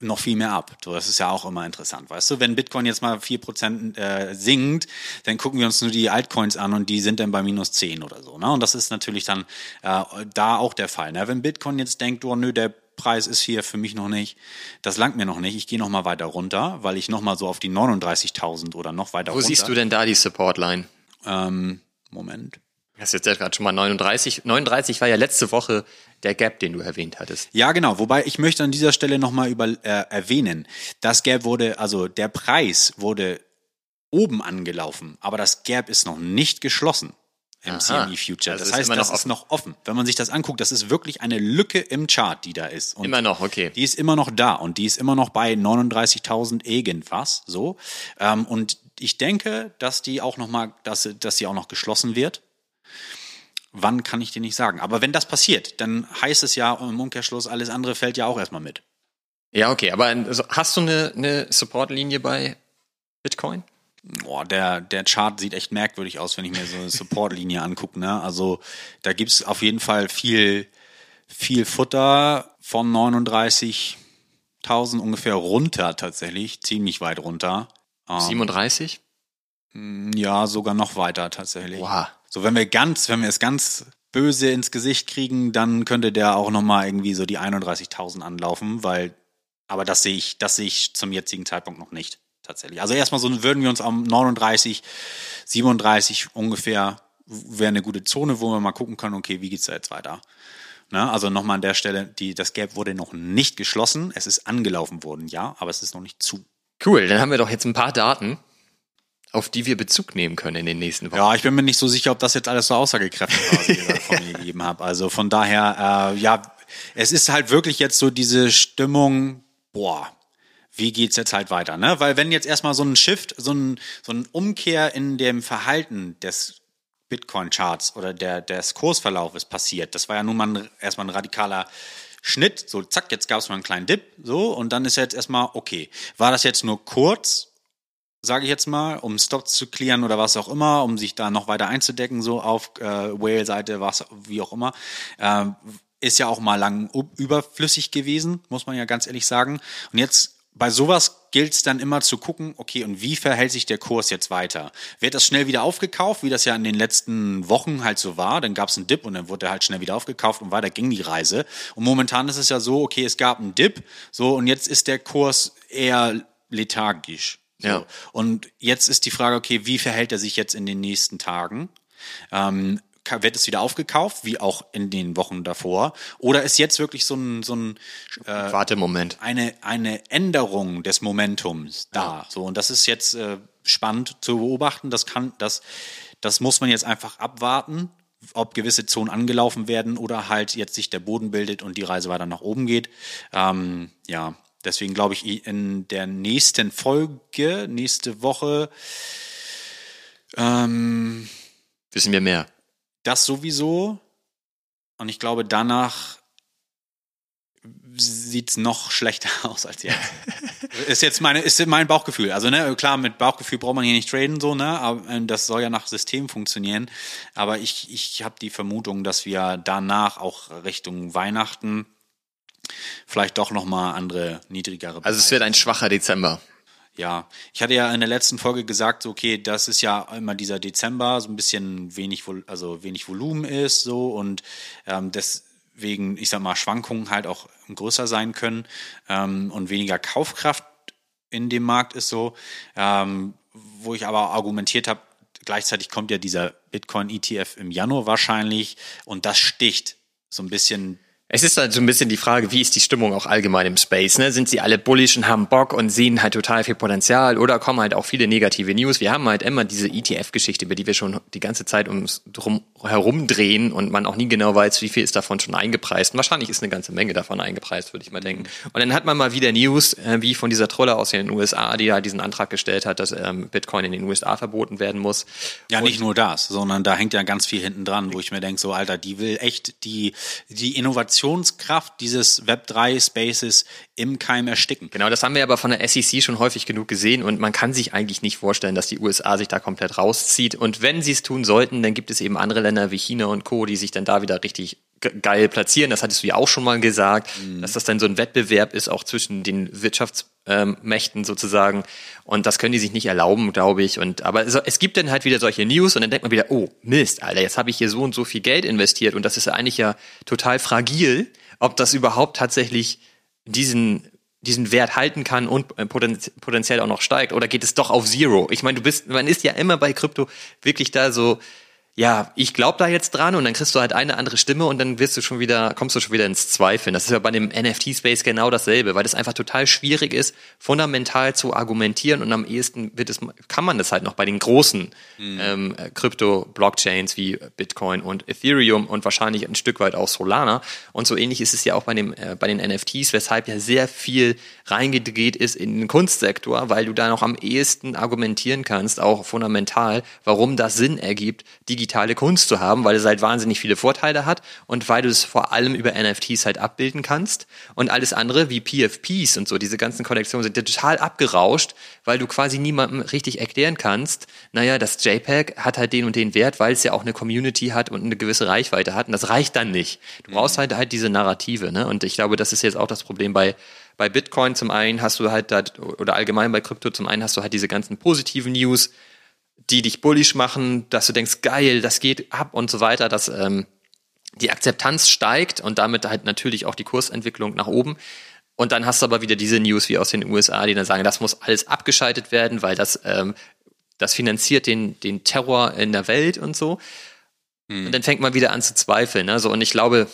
noch viel mehr ab. Das ist ja auch immer interessant, weißt du? Wenn Bitcoin jetzt mal 4% äh, sinkt, dann gucken wir uns nur die Altcoins an und die sind dann bei minus 10 oder so. Ne? Und das ist natürlich dann äh, da auch der Fall. Ne? Wenn Bitcoin jetzt denkt, oh nö, der Preis ist hier für mich noch nicht, das langt mir noch nicht, ich gehe noch mal weiter runter, weil ich noch mal so auf die 39.000 oder noch weiter Wo runter. Wo siehst du denn da die Support-Line? Ähm, Moment. Das ist jetzt gerade schon mal 39. 39 war ja letzte Woche der Gap, den du erwähnt hattest. Ja, genau. Wobei ich möchte an dieser Stelle nochmal über, äh, erwähnen, das Gap wurde, also der Preis wurde oben angelaufen, aber das Gap ist noch nicht geschlossen im Aha. CME Future. Also das heißt, das ist noch offen. Wenn man sich das anguckt, das ist wirklich eine Lücke im Chart, die da ist. Und immer noch, okay. Die ist immer noch da und die ist immer noch bei 39.000 irgendwas, so. Ähm, und ich denke, dass die auch noch mal, dass, dass sie auch noch geschlossen wird. Wann kann ich dir nicht sagen. Aber wenn das passiert, dann heißt es ja im Umkehrschluss, alles andere fällt ja auch erstmal mit. Ja, okay. Aber also, hast du eine, eine Support-Linie bei Bitcoin? Boah, der, der Chart sieht echt merkwürdig aus, wenn ich mir so eine Support-Linie [LAUGHS] angucke. Ne? Also da gibt's auf jeden Fall viel, viel Futter von 39.000 ungefähr runter tatsächlich, ziemlich weit runter. 37? Ähm, ja, sogar noch weiter tatsächlich. Wow. So, wenn wir ganz, wenn wir es ganz böse ins Gesicht kriegen, dann könnte der auch nochmal irgendwie so die 31.000 anlaufen, weil, aber das sehe ich, das sehe ich zum jetzigen Zeitpunkt noch nicht tatsächlich. Also erstmal so würden wir uns am 39, 37 ungefähr wäre eine gute Zone, wo man mal gucken kann, okay, wie geht's da jetzt weiter? Ne? Also nochmal an der Stelle, die, das Gap wurde noch nicht geschlossen, es ist angelaufen worden, ja, aber es ist noch nicht zu. Cool, dann haben wir doch jetzt ein paar Daten. Auf die wir Bezug nehmen können in den nächsten Wochen. Ja, ich bin mir nicht so sicher, ob das jetzt alles so aussagekräftig war, was ich davon [LAUGHS] gegeben habe. Also von daher, äh, ja, es ist halt wirklich jetzt so diese Stimmung, boah, wie geht's jetzt halt weiter, ne? Weil wenn jetzt erstmal so ein Shift, so ein, so ein Umkehr in dem Verhalten des Bitcoin-Charts oder der, des Kursverlaufes passiert, das war ja nun mal ein, erstmal ein radikaler Schnitt, so zack, jetzt gab es mal einen kleinen Dip, so, und dann ist jetzt erstmal, okay, war das jetzt nur kurz, sage ich jetzt mal, um Stops zu klären oder was auch immer, um sich da noch weiter einzudecken, so auf äh, Whale-Seite, was wie auch immer. Äh, ist ja auch mal lang überflüssig gewesen, muss man ja ganz ehrlich sagen. Und jetzt bei sowas gilt es dann immer zu gucken, okay, und wie verhält sich der Kurs jetzt weiter? Wird das schnell wieder aufgekauft, wie das ja in den letzten Wochen halt so war? Dann gab es einen Dip und dann wurde er halt schnell wieder aufgekauft und weiter ging die Reise. Und momentan ist es ja so, okay, es gab einen Dip, so und jetzt ist der Kurs eher lethargisch. So. Ja. Und jetzt ist die Frage, okay, wie verhält er sich jetzt in den nächsten Tagen? Ähm, wird es wieder aufgekauft, wie auch in den Wochen davor? Oder ist jetzt wirklich so ein, so ein äh, Wartemoment. Eine, eine Änderung des Momentums da. Ja. So, und das ist jetzt äh, spannend zu beobachten. Das kann, das, das muss man jetzt einfach abwarten, ob gewisse Zonen angelaufen werden oder halt jetzt sich der Boden bildet und die Reise weiter nach oben geht. Ähm, ja, deswegen glaube ich, in der nächsten Folge, nächste Woche, ähm, wissen wir mehr. Das sowieso. Und ich glaube, danach sieht es noch schlechter [LAUGHS] aus als jetzt. [LAUGHS] ist jetzt meine, ist mein Bauchgefühl. Also, ne, klar, mit Bauchgefühl braucht man hier nicht traden, so, ne, aber äh, das soll ja nach System funktionieren. Aber ich, ich habe die Vermutung, dass wir danach auch Richtung Weihnachten vielleicht doch nochmal andere, niedrigere. Also, es wird ein schwacher Dezember. Ja, ich hatte ja in der letzten Folge gesagt, so, okay, das ist ja immer dieser Dezember, so ein bisschen wenig, also wenig Volumen ist, so und ähm, deswegen, ich sag mal, Schwankungen halt auch größer sein können ähm, und weniger Kaufkraft in dem Markt ist so, ähm, wo ich aber argumentiert habe, gleichzeitig kommt ja dieser Bitcoin-ETF im Januar wahrscheinlich und das sticht so ein bisschen es ist halt so ein bisschen die Frage, wie ist die Stimmung auch allgemein im Space? Ne? Sind sie alle bullish und haben Bock und sehen halt total viel Potenzial oder kommen halt auch viele negative News? Wir haben halt immer diese ETF-Geschichte, über die wir schon die ganze Zeit ums drum herumdrehen und man auch nie genau weiß, wie viel ist davon schon eingepreist. Und wahrscheinlich ist eine ganze Menge davon eingepreist, würde ich mal denken. Und dann hat man mal wieder News, äh, wie von dieser Trolle aus den USA, die ja diesen Antrag gestellt hat, dass ähm, Bitcoin in den USA verboten werden muss. Ja, und nicht nur das, sondern da hängt ja ganz viel hinten dran, wo ich mir denke, so Alter, die will echt die, die Innovation Innovationskraft dieses Web3 Spaces im Keim ersticken. Genau, das haben wir aber von der SEC schon häufig genug gesehen und man kann sich eigentlich nicht vorstellen, dass die USA sich da komplett rauszieht. Und wenn sie es tun sollten, dann gibt es eben andere Länder wie China und Co., die sich dann da wieder richtig geil platzieren. Das hattest du ja auch schon mal gesagt, mhm. dass das dann so ein Wettbewerb ist, auch zwischen den Wirtschaftsmächten ähm, sozusagen. Und das können die sich nicht erlauben, glaube ich. Und aber es gibt dann halt wieder solche News und dann denkt man wieder, oh Mist, Alter, jetzt habe ich hier so und so viel Geld investiert und das ist ja eigentlich ja total fragil, ob das überhaupt tatsächlich diesen diesen Wert halten kann und äh, potenziell auch noch steigt oder geht es doch auf Zero? Ich meine, du bist, man ist ja immer bei Krypto wirklich da so ja, ich glaube da jetzt dran und dann kriegst du halt eine andere Stimme und dann wirst du schon wieder, kommst du schon wieder ins Zweifeln. Das ist ja bei dem NFT-Space genau dasselbe, weil das einfach total schwierig ist, fundamental zu argumentieren und am ehesten wird es, kann man das halt noch bei den großen mhm. ähm, Krypto-Blockchains wie Bitcoin und Ethereum und wahrscheinlich ein Stück weit auch Solana. Und so ähnlich ist es ja auch bei, dem, äh, bei den NFTs, weshalb ja sehr viel reingedreht ist in den Kunstsektor, weil du da noch am ehesten argumentieren kannst, auch fundamental, warum das Sinn ergibt, digital digitale Kunst zu haben, weil es halt wahnsinnig viele Vorteile hat und weil du es vor allem über NFTs halt abbilden kannst. Und alles andere wie PFPs und so, diese ganzen Kollektionen sind total abgerauscht, weil du quasi niemandem richtig erklären kannst, naja, das JPEG hat halt den und den Wert, weil es ja auch eine Community hat und eine gewisse Reichweite hat. Und das reicht dann nicht. Du brauchst halt halt diese Narrative. Ne? Und ich glaube, das ist jetzt auch das Problem bei bei Bitcoin zum einen hast du halt da, oder allgemein bei Krypto zum einen hast du halt diese ganzen positiven News, die dich bullish machen, dass du denkst, geil, das geht ab und so weiter, dass ähm, die Akzeptanz steigt und damit halt natürlich auch die Kursentwicklung nach oben. Und dann hast du aber wieder diese News wie aus den USA, die dann sagen, das muss alles abgeschaltet werden, weil das, ähm, das finanziert den, den Terror in der Welt und so. Hm. Und dann fängt man wieder an zu zweifeln. Ne? So, und ich glaube,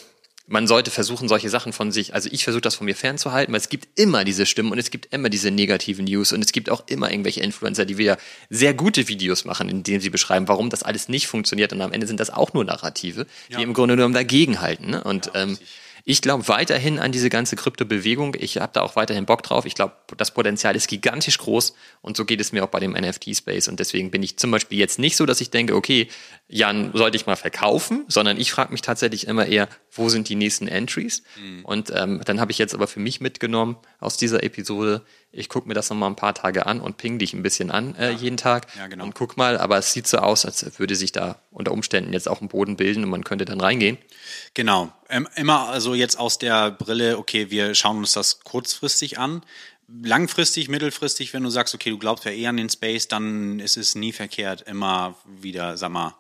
man sollte versuchen, solche Sachen von sich, also ich versuche das von mir fernzuhalten, weil es gibt immer diese Stimmen und es gibt immer diese negativen News und es gibt auch immer irgendwelche Influencer, die wieder sehr gute Videos machen, in denen sie beschreiben, warum das alles nicht funktioniert und am Ende sind das auch nur Narrative, die Ja. im Grunde genommen dagegenhalten. Ne? Und ähm, ich glaube weiterhin an diese ganze Kryptobewegung. Ich habe da auch weiterhin Bock drauf. Ich glaube, das Potenzial ist gigantisch groß und so geht es mir auch bei dem NFT-Space. Und deswegen bin ich zum Beispiel jetzt nicht so, dass ich denke, okay, Jan, sollte ich mal verkaufen, sondern ich frage mich tatsächlich immer eher, wo sind die nächsten Entries? Mhm. Und ähm, dann habe ich jetzt aber für mich mitgenommen aus dieser Episode, ich gucke mir das nochmal ein paar Tage an und ping dich ein bisschen an äh, jeden Tag Ja, genau. und guck mal, aber es sieht so aus, als würde sich da unter Umständen jetzt auch ein Boden bilden und man könnte dann reingehen. Genau. Ähm, immer also jetzt aus der Brille, okay, wir schauen uns das kurzfristig an. Langfristig, mittelfristig, wenn du sagst, okay, du glaubst ja eher an den Space, dann ist es nie verkehrt, immer wieder, sag mal,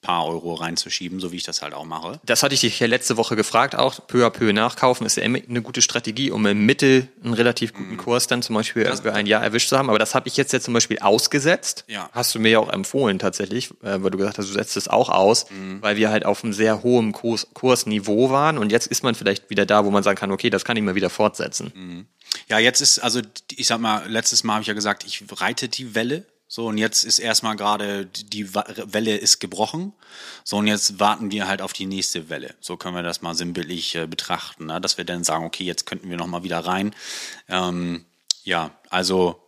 paar Euro reinzuschieben, so wie ich das halt auch mache. Das hatte ich dich ja letzte Woche gefragt, auch peu à peu nachkaufen ist ja immer eine gute Strategie, um im Mittel einen relativ guten Mhm. Kurs dann zum Beispiel über ein Jahr erwischt zu haben. Aber das habe ich jetzt ja zum Beispiel ausgesetzt. Ja. Hast du mir ja auch empfohlen tatsächlich, äh, weil du gesagt hast, du setzt es auch aus, Mhm. weil wir halt auf einem sehr hohen Kurs, Kursniveau waren. Und jetzt ist man vielleicht wieder da, wo man sagen kann, okay, das kann ich mal wieder fortsetzen. Ja, jetzt ist, also ich sag mal, letztes Mal habe ich ja gesagt, ich reite die Welle. So, und jetzt ist erstmal gerade, die Welle ist gebrochen. So, und jetzt warten wir halt auf die nächste Welle. So können wir das mal sinnbildlich äh, betrachten, ne? dass wir dann sagen, okay, jetzt könnten wir nochmal wieder rein. Ähm, ja, also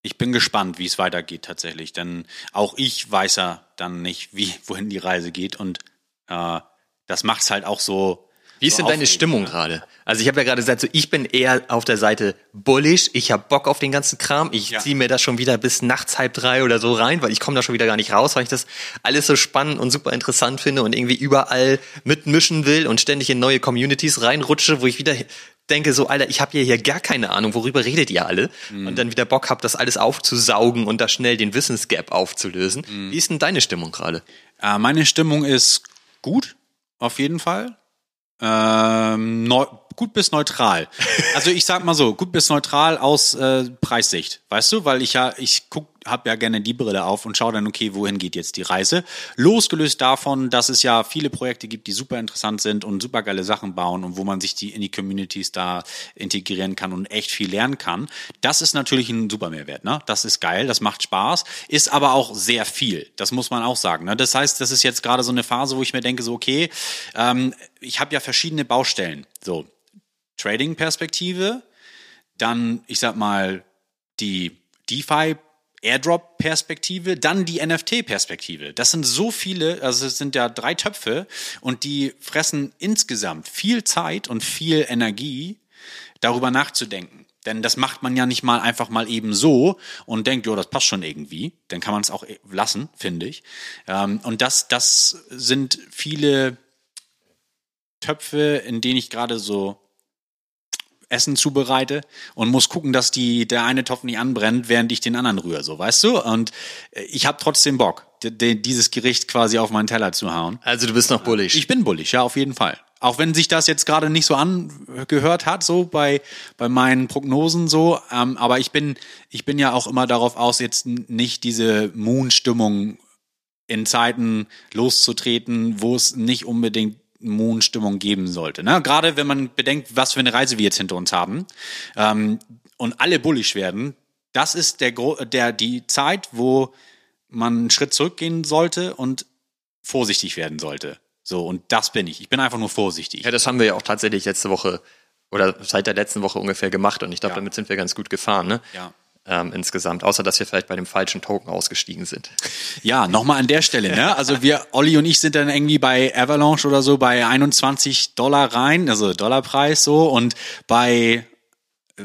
ich bin gespannt, wie es weitergeht tatsächlich. Denn auch ich weiß ja dann nicht, wie, [LAUGHS] wohin die Reise geht. Und äh, das macht's halt auch so. Wie ist so denn deine Stimmung ne? gerade? Also ich habe ja gerade gesagt, so ich bin eher auf der Seite bullish. Ich habe Bock auf den ganzen Kram. Ich Ja. ziehe mir das schon wieder bis nachts halb drei oder so rein, weil ich komme da schon wieder gar nicht raus, weil ich das alles so spannend und super interessant finde und irgendwie überall mitmischen will und ständig in neue Communities reinrutsche, wo ich wieder denke so, Alter, ich habe hier, hier gar keine Ahnung, worüber redet ihr alle? Mhm. Und dann wieder Bock habe, das alles aufzusaugen und da schnell den Wissensgap aufzulösen. Mhm. Wie ist denn deine Stimmung gerade? Äh, meine Stimmung ist gut, auf jeden Fall. Ähm, neu, gut bis neutral. [LAUGHS] Also ich sag mal so, gut bis neutral aus äh, Preissicht, weißt du, weil ich ja, ich guck, hab ja gerne die Brille auf und schaue dann, okay, wohin geht jetzt die Reise? Losgelöst davon, dass es ja viele Projekte gibt, die super interessant sind und super geile Sachen bauen und wo man sich die in die Communities da integrieren kann und echt viel lernen kann. Das ist natürlich ein super Mehrwert, ne? Das ist geil, das macht Spaß, ist aber auch sehr viel. Das muss man auch sagen. Ne? Das heißt, das ist jetzt gerade so eine Phase, wo ich mir denke, so okay, ähm, ich habe ja verschiedene Baustellen. So Trading-Perspektive, dann, ich sag mal, die DeFi Airdrop-Perspektive, dann die NFT-Perspektive. Das sind so viele, also es sind ja drei Töpfe und die fressen insgesamt viel Zeit und viel Energie, darüber nachzudenken. Denn das macht man ja nicht mal einfach mal eben so und denkt, jo, das passt schon irgendwie. Dann kann man es auch lassen, finde ich. Ähm, und das, das sind viele Töpfe, in denen ich gerade so Essen zubereite und muss gucken, dass die der eine Topf nicht anbrennt, während ich den anderen rühre, so weißt du. Und äh, ich habe trotzdem Bock, dieses Gericht quasi auf meinen Teller zu hauen. Also du bist noch bullish. Ich bin bullig, ja, auf jeden Fall. Auch wenn sich das jetzt gerade nicht so angehört hat, so bei, bei meinen Prognosen so, ähm, aber ich bin, ich bin ja auch immer darauf aus, jetzt nicht diese Moon-Stimmung in Zeiten loszutreten, wo es nicht unbedingt Moon-Stimmung geben sollte. Ne? Gerade wenn man bedenkt, was für eine Reise wir jetzt hinter uns haben ähm, und alle bullish werden, das ist der, der die Zeit, wo man einen Schritt zurückgehen sollte und vorsichtig werden sollte. So, und das bin ich. Ich bin einfach nur vorsichtig. Ja, das haben wir ja auch tatsächlich letzte Woche oder seit der letzten Woche ungefähr gemacht und ich glaube, Ja. damit sind wir ganz gut gefahren, ne? Ja. Ähm, insgesamt, außer dass wir vielleicht bei dem falschen Token ausgestiegen sind. Ja, nochmal an der Stelle, ne? Also wir, Olli und ich sind dann irgendwie bei Avalanche oder so bei 21 Dollar rein, also Dollarpreis so und bei äh,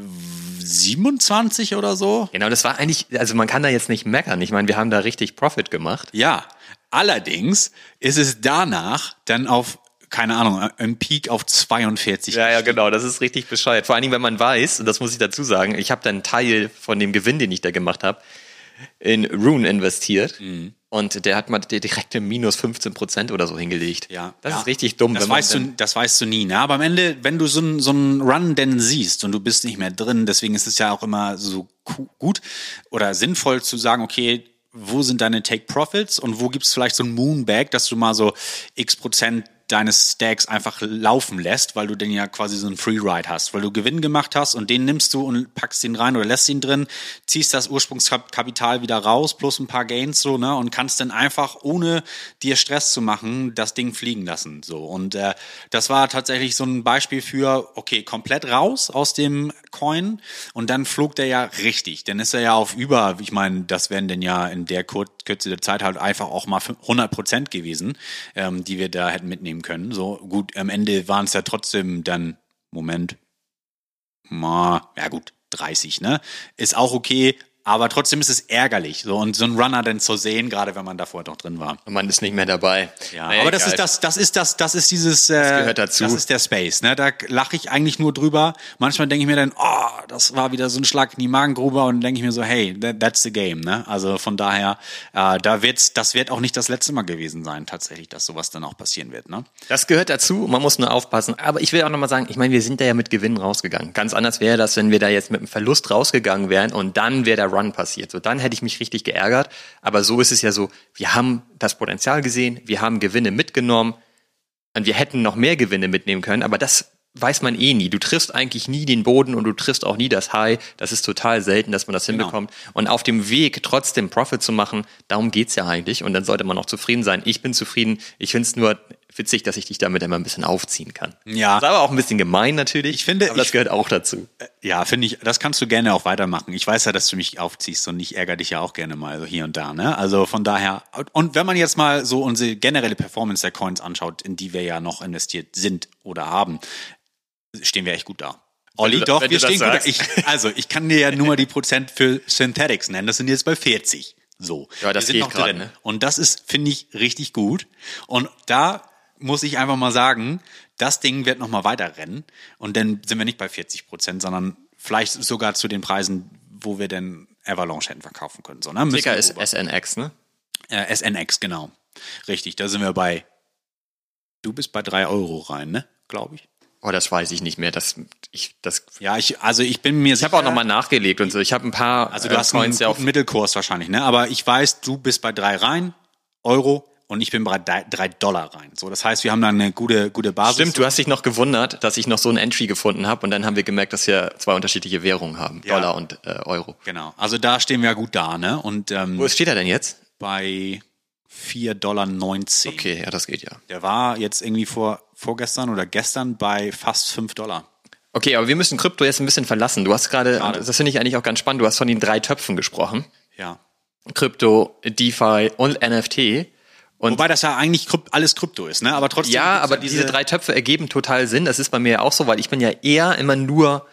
27 oder so. Genau, das war eigentlich, also man kann da jetzt nicht meckern. Ich meine, wir haben da richtig Profit gemacht. Ja, allerdings ist es danach dann auf, keine Ahnung, im Peak auf 42. Ja, ja, genau, das ist richtig bescheuert. Vor allen Dingen, wenn man weiß, und das muss ich dazu sagen, ich habe dann einen Teil von dem Gewinn, den ich da gemacht habe, in Rune investiert. Mhm. Und der hat mal direkt im minus 15 Prozent oder so hingelegt. Ja, Das ja. ist richtig dumm. Das wenn man weißt, du, das weißt du nie. Ne? Aber am Ende, wenn du so einen so einen Run denn siehst und du bist nicht mehr drin, deswegen ist es ja auch immer so gut oder sinnvoll zu sagen, okay, wo sind deine Take Profits und wo gibt's vielleicht so ein Moonbag, dass du mal so x Prozent deines Stacks einfach laufen lässt, weil du den ja quasi so einen Freeride hast, weil du Gewinn gemacht hast und den nimmst du und packst ihn rein oder lässt ihn drin, ziehst das Ursprungskapital wieder raus plus ein paar Gains so, ne, und kannst dann einfach ohne dir Stress zu machen das Ding fliegen lassen, so. Und äh, das war tatsächlich so ein Beispiel für, okay, komplett raus aus dem Coin und dann flog der ja richtig, dann ist er ja auf über, ich meine, das wären denn ja in der Kürze der Zeit halt einfach auch mal 100 Prozent gewesen, ähm, die wir da hätten mitnehmen können. So gut, am Ende waren es ja trotzdem dann, Moment, ma, ja gut, 30, ne? Ist auch okay, aber trotzdem ist es ärgerlich, so und so einen Runner dann zu sehen, gerade wenn man davor noch drin war. Und man ist nicht mehr dabei. Ja, naja, aber das ist das, das ist das, das ist dieses, äh, das gehört dazu. Das ist der Space, ne? Da lache ich eigentlich nur drüber. Manchmal denke ich mir dann, oh, das war wieder so ein Schlag in die Magengrube und denke ich mir so, hey, that, that's the game, ne? Also von daher, äh, da wird's, das wird auch nicht das letzte Mal gewesen sein, tatsächlich, dass sowas dann auch passieren wird, ne? Das gehört dazu. Man muss nur aufpassen. Aber ich will auch nochmal sagen, ich meine, wir sind da ja mit Gewinn rausgegangen. Ganz anders wäre das, wenn wir da jetzt mit einem Verlust rausgegangen wären und dann wäre der Run passiert. So, dann hätte ich mich richtig geärgert. Aber so ist es ja so, wir haben das Potenzial gesehen, wir haben Gewinne mitgenommen und wir hätten noch mehr Gewinne mitnehmen können, aber das weiß man eh nie. Du triffst eigentlich nie den Boden und du triffst auch nie das High. Das ist total selten, dass man das genau. hinbekommt. Und auf dem Weg trotzdem Profit zu machen, darum geht's ja eigentlich. Und dann sollte man auch zufrieden sein. Ich bin zufrieden. Ich finde es nur witzig, dass ich dich damit immer ein bisschen aufziehen kann. Ja. Das ist aber auch ein bisschen gemein natürlich. Ich finde, aber das ich, gehört auch dazu. Äh, ja, finde ich, das kannst du gerne auch weitermachen. Ich weiß ja, dass du mich aufziehst und ich ärgere dich ja auch gerne mal so hier und da, ne? Also von daher, und wenn man jetzt mal so unsere generelle Performance der Coins anschaut, in die wir ja noch investiert sind oder haben, stehen wir echt gut da. Olli, du, doch, wir stehen gut da. Ich, also, ich kann dir ja nur mal die Prozent für Synthetics nennen. Das sind jetzt bei 40. So. Ja, das wir geht gerade. Ne? Und das ist, finde ich, richtig gut. Und da muss ich einfach mal sagen, das Ding wird nochmal weiter rennen und dann sind wir nicht bei 40 Prozent, sondern vielleicht sogar zu den Preisen, wo wir denn Avalanche hätten verkaufen können. So, ne? Ticker ist SNX, ne? Äh, SNX, genau. Richtig, da sind wir bei, du bist bei drei Euro rein, ne? Glaube ich. Oh, das weiß ich nicht mehr. Das, ich, das. Ja, ich, also ich bin mir. Ich habe auch nochmal nachgelegt und so. Ich habe ein paar. Also du äh, hast einen ja Mittelkurs wahrscheinlich, ne? Aber ich weiß, du bist bei drei rein Euro und ich bin bei drei Dollar rein. So, das heißt, wir haben da eine gute, gute Basis. Stimmt, du hast dich noch gewundert, dass ich noch so ein Entry gefunden habe und dann haben wir gemerkt, dass wir zwei unterschiedliche Währungen haben, ja. Dollar und äh, Euro. Genau. Also da stehen wir ja gut da, ne? Und ähm, wo steht er denn jetzt? Bei 4,19 Dollar. Okay, ja, das geht ja. Der war jetzt irgendwie vor vorgestern oder gestern bei fast 5 Dollar. Okay, aber wir müssen Krypto jetzt ein bisschen verlassen. Du hast gerade, das finde ich eigentlich auch ganz spannend, du hast von den drei Töpfen gesprochen. Ja. Krypto, DeFi und NFT. Und Wobei das ja eigentlich alles Krypto ist, ne? Aber trotzdem. Ja, aber diese, diese drei Töpfe ergeben total Sinn. Das ist bei mir auch so, weil ich bin ja eher immer nur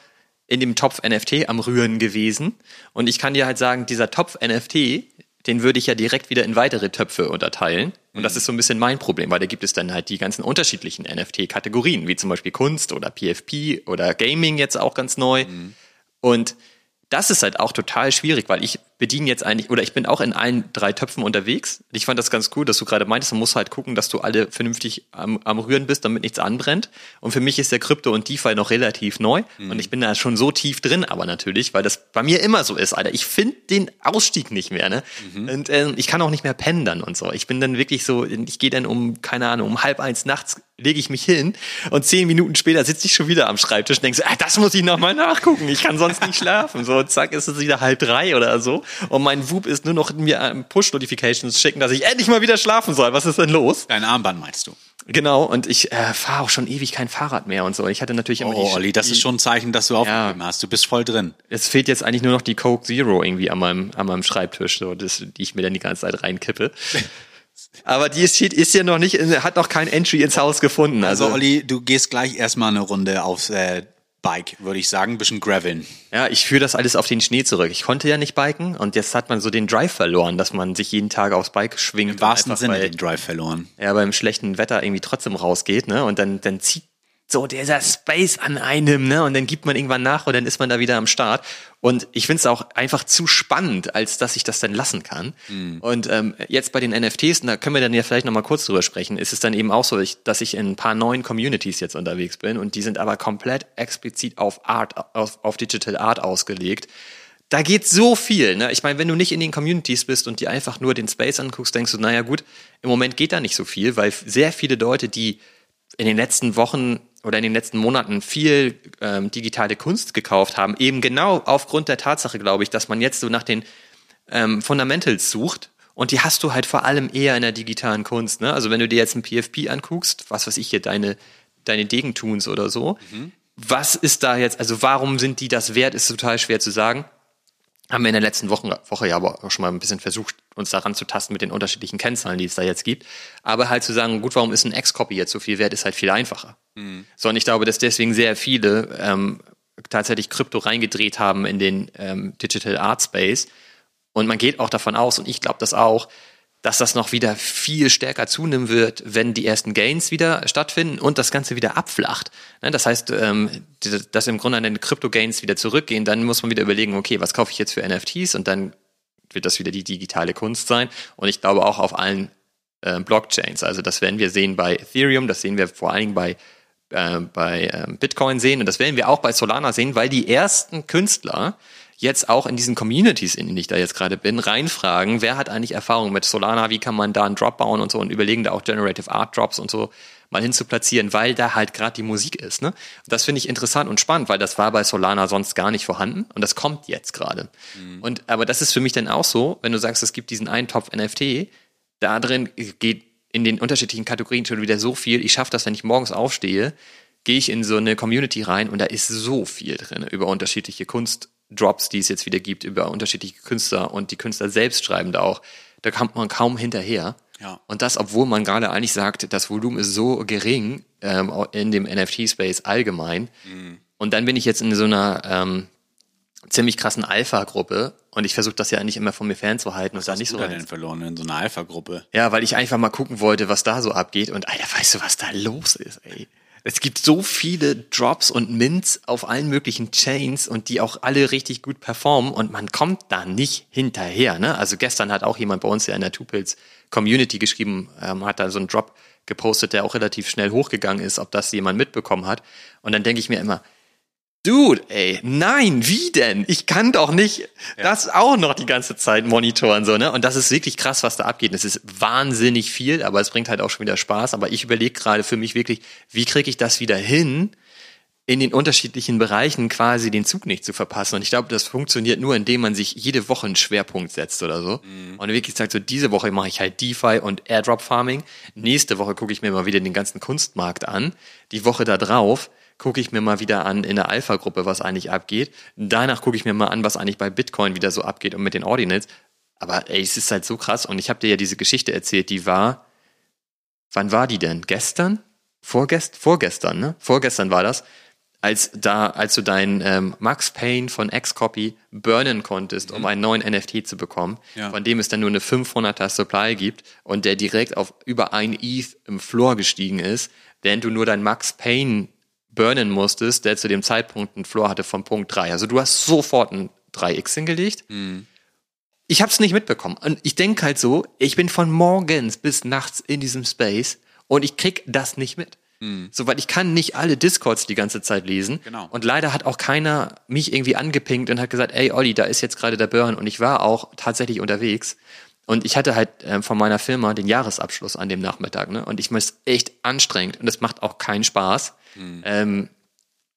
in dem Topf NFT am Rühren gewesen. Und ich kann dir halt sagen, dieser Topf NFT, den würde ich ja direkt wieder in weitere Töpfe unterteilen. Und das mhm. ist so ein bisschen mein Problem, weil da gibt es dann halt die ganzen unterschiedlichen NFT-Kategorien, wie zum Beispiel Kunst oder PFP oder Gaming jetzt auch ganz neu. Mhm. Und das ist halt auch total schwierig, weil ich bediene jetzt eigentlich, oder ich bin auch in allen drei Töpfen unterwegs. Ich fand das ganz cool, dass du gerade meintest, man muss halt gucken, dass du alle vernünftig am, am Rühren bist, damit nichts anbrennt. Und für mich ist der Krypto und DeFi noch relativ neu. Mhm. Und ich bin da schon so tief drin, aber natürlich, weil das bei mir immer so ist, Alter. Ich finde den Ausstieg nicht mehr, ne? Mhm. Und äh, ich kann auch nicht mehr pendern und so. Ich bin dann wirklich so, ich gehe dann um, keine Ahnung, um halb eins nachts lege ich mich hin und zehn Minuten später sitze ich schon wieder am Schreibtisch und denke so, ah, das muss ich nochmal nachgucken. Ich kann sonst nicht schlafen. So, zack, ist es wieder halb drei oder so. Und mein Wub ist nur noch mir Push-Notifications schicken, dass ich endlich mal wieder schlafen soll. Was ist denn los? Dein Armband meinst du? Genau, und ich äh, fahre auch schon ewig kein Fahrrad mehr und so. Ich hatte natürlich immer Oh, die, Olli, das die, ist schon ein Zeichen, dass du aufgegeben ja, hast. Du bist voll drin. Es fehlt jetzt eigentlich nur noch die Coke Zero irgendwie an meinem, an meinem Schreibtisch, so, das, die ich mir dann die ganze Zeit reinkippe. [LAUGHS] Aber die ist, ist ja noch nicht, hat noch kein Entry ins Haus gefunden. Also, also Olli, du gehst gleich erstmal eine Runde aufs äh, Bike, würde ich sagen, ein bisschen graveln. Ja, ich führe das alles auf den Schnee zurück. Ich konnte ja nicht biken und jetzt hat man so den Drive verloren, dass man sich jeden Tag aufs Bike schwingt. Im wahrsten Sinne bei, den Drive verloren. Ja, beim schlechten Wetter irgendwie trotzdem rausgeht, ne? Und dann, dann zieht so dieser Space an einem, ne? Und dann gibt man irgendwann nach und dann ist man da wieder am Start. Und ich finde es auch einfach zu spannend, als dass ich das dann lassen kann. Mhm. Und ähm, jetzt bei den NFTs, und da können wir dann ja vielleicht nochmal kurz drüber sprechen, ist es dann eben auch so, dass ich in ein paar neuen Communities jetzt unterwegs bin und die sind aber komplett explizit auf Art, auf, auf Digital Art ausgelegt. Da geht so viel. Ne? Ich meine, wenn du nicht in den Communities bist und dir einfach nur den Space anguckst, denkst du, naja gut, im Moment geht da nicht so viel, weil sehr viele Leute, die in den letzten Wochen oder in den letzten Monaten viel ähm, digitale Kunst gekauft haben, eben genau aufgrund der Tatsache, glaube ich, dass man jetzt so nach den ähm, Fundamentals sucht und die hast du halt vor allem eher in der digitalen Kunst. Ne? Also wenn du dir jetzt ein PFP anguckst, was weiß ich hier, deine, deine Degentuns oder so, mhm. was ist da jetzt, also warum sind die das wert, ist total schwer zu sagen. Haben wir in der letzten Woche, Woche ja aber auch schon mal ein bisschen versucht, uns daran zu tasten mit den unterschiedlichen Kennzahlen, die es da jetzt gibt. Aber halt zu sagen, gut, warum ist ein X-Copy jetzt so viel wert, ist halt viel einfacher. Mhm. So, und ich glaube, dass deswegen sehr viele ähm, tatsächlich Krypto reingedreht haben in den ähm, Digital Art Space, und man geht auch davon aus, und ich glaube das auch, dass das noch wieder viel stärker zunehmen wird, wenn die ersten Gains wieder stattfinden und das Ganze wieder abflacht. Ne, das heißt, ähm, dass im Grunde an den Crypto-Gains wieder zurückgehen, dann muss man wieder überlegen, okay, was kaufe ich jetzt für NFTs und dann wird das wieder die digitale Kunst sein. Und ich glaube auch auf allen äh, Blockchains. Also das werden wir sehen bei Ethereum, das sehen wir vor allen Dingen bei, äh, bei äh, Bitcoin sehen und das werden wir auch bei Solana sehen, weil die ersten Künstler, jetzt auch in diesen Communities, in denen ich da jetzt gerade bin, reinfragen, wer hat eigentlich Erfahrung mit Solana, wie kann man da einen Drop bauen und so und überlegen da auch Generative Art Drops und so mal hin zu platzieren, weil da halt gerade die Musik ist. Ne? Das finde ich interessant und spannend, weil das war bei Solana sonst gar nicht vorhanden und das kommt jetzt gerade. Mhm. Und aber das ist für mich dann auch so, wenn du sagst, es gibt diesen einen Topf NFT, da drin geht in den unterschiedlichen Kategorien schon wieder so viel. Ich schaffe das, wenn ich morgens aufstehe, gehe ich in so eine Community rein und da ist so viel drin über unterschiedliche Kunst Drops, die es jetzt wieder gibt über unterschiedliche Künstler und die Künstler selbst schreiben da auch, da kommt man kaum hinterher. Ja. Und das, obwohl man gerade eigentlich sagt, das Volumen ist so gering ähm, in dem NFT-Space allgemein. Mhm. Und dann bin ich jetzt in so einer ähm, ziemlich krassen Alpha-Gruppe und ich versuche das ja eigentlich immer von mir fernzuhalten. Was und hast nicht du so da denn verloren in so einer Alpha-Gruppe? Ja, weil ich einfach mal gucken wollte, was da so abgeht und Alter, weißt du, was da los ist, ey? Es gibt so viele Drops und Mints auf allen möglichen Chains und die auch alle richtig gut performen und man kommt da nicht hinterher. Ne? Also gestern hat auch jemand bei uns ja in der Tupils Community geschrieben, ähm, hat da so einen Drop gepostet, der auch relativ schnell hochgegangen ist, ob das jemand mitbekommen hat. Und dann denke ich mir immer, Dude, ey, nein, wie denn? Ich kann doch nicht ja. das auch noch die ganze Zeit monitoren, so, ne? Und das ist wirklich krass, was da abgeht. Es ist wahnsinnig viel, aber es bringt halt auch schon wieder Spaß. Aber ich überlege gerade für mich wirklich, wie kriege ich das wieder hin, in den unterschiedlichen Bereichen quasi den Zug nicht zu verpassen. Und ich glaube, das funktioniert nur, indem man sich jede Woche einen Schwerpunkt setzt oder so. Mhm. Und wirklich sagt, so diese Woche mache ich halt DeFi und Airdrop Farming. Nächste Woche gucke ich mir mal wieder den ganzen Kunstmarkt an. Die Woche da drauf gucke ich mir mal wieder an in der Alpha-Gruppe, was eigentlich abgeht. Danach gucke ich mir mal an, was eigentlich bei Bitcoin wieder so abgeht und mit den Ordinals. Aber ey, es ist halt so krass. Und ich habe dir ja diese Geschichte erzählt, die war, wann war die denn? Gestern? Vorgest vorgestern, ne? Vorgestern war das, als da, als du deinen ähm, Max Payne von Xcopy burnen konntest, mhm. um einen neuen NFT zu bekommen, ja. von dem es dann nur eine 500er Supply gibt und der direkt auf über ein ETH im Floor gestiegen ist, während du nur dein Max Payne burnen musstest, der zu dem Zeitpunkt einen Floor hatte von Punkt 3. Also du hast sofort ein 3x hingelegt. Mhm. Ich habe es nicht mitbekommen. Und ich denke halt so, ich bin von morgens bis nachts in diesem Space und ich krieg das nicht mit. Mhm. So, weil ich kann nicht alle Discords die ganze Zeit lesen. Genau. Und leider hat auch keiner mich irgendwie angepinkt und hat gesagt, ey Olli, da ist jetzt gerade der Burn. Und ich war auch tatsächlich unterwegs. Und ich hatte halt äh, von meiner Firma den Jahresabschluss an dem Nachmittag, ne? Und ich muss echt anstrengend und es macht auch keinen Spaß. Mhm. Ähm,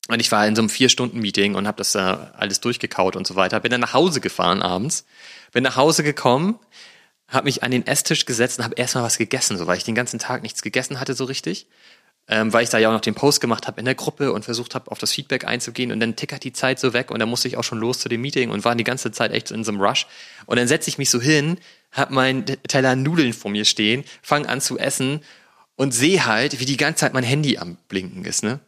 und ich war in so einem Vier-Stunden-Meeting und habe das äh, alles durchgekaut und so weiter. Bin dann nach Hause gefahren abends, bin nach Hause gekommen, habe mich an den Esstisch gesetzt und habe erstmal was gegessen, so weil ich den ganzen Tag nichts gegessen hatte so richtig. Ähm, weil ich da ja auch noch den Post gemacht habe in der Gruppe und versucht habe, auf das Feedback einzugehen und dann tickert die Zeit so weg und dann musste ich auch schon los zu dem Meeting und war die ganze Zeit echt in so einem Rush. Und dann setze ich mich so hin, hab meinen Teller Nudeln vor mir stehen, fange an zu essen und sehe halt, wie die ganze Zeit mein Handy am Blinken ist, ne?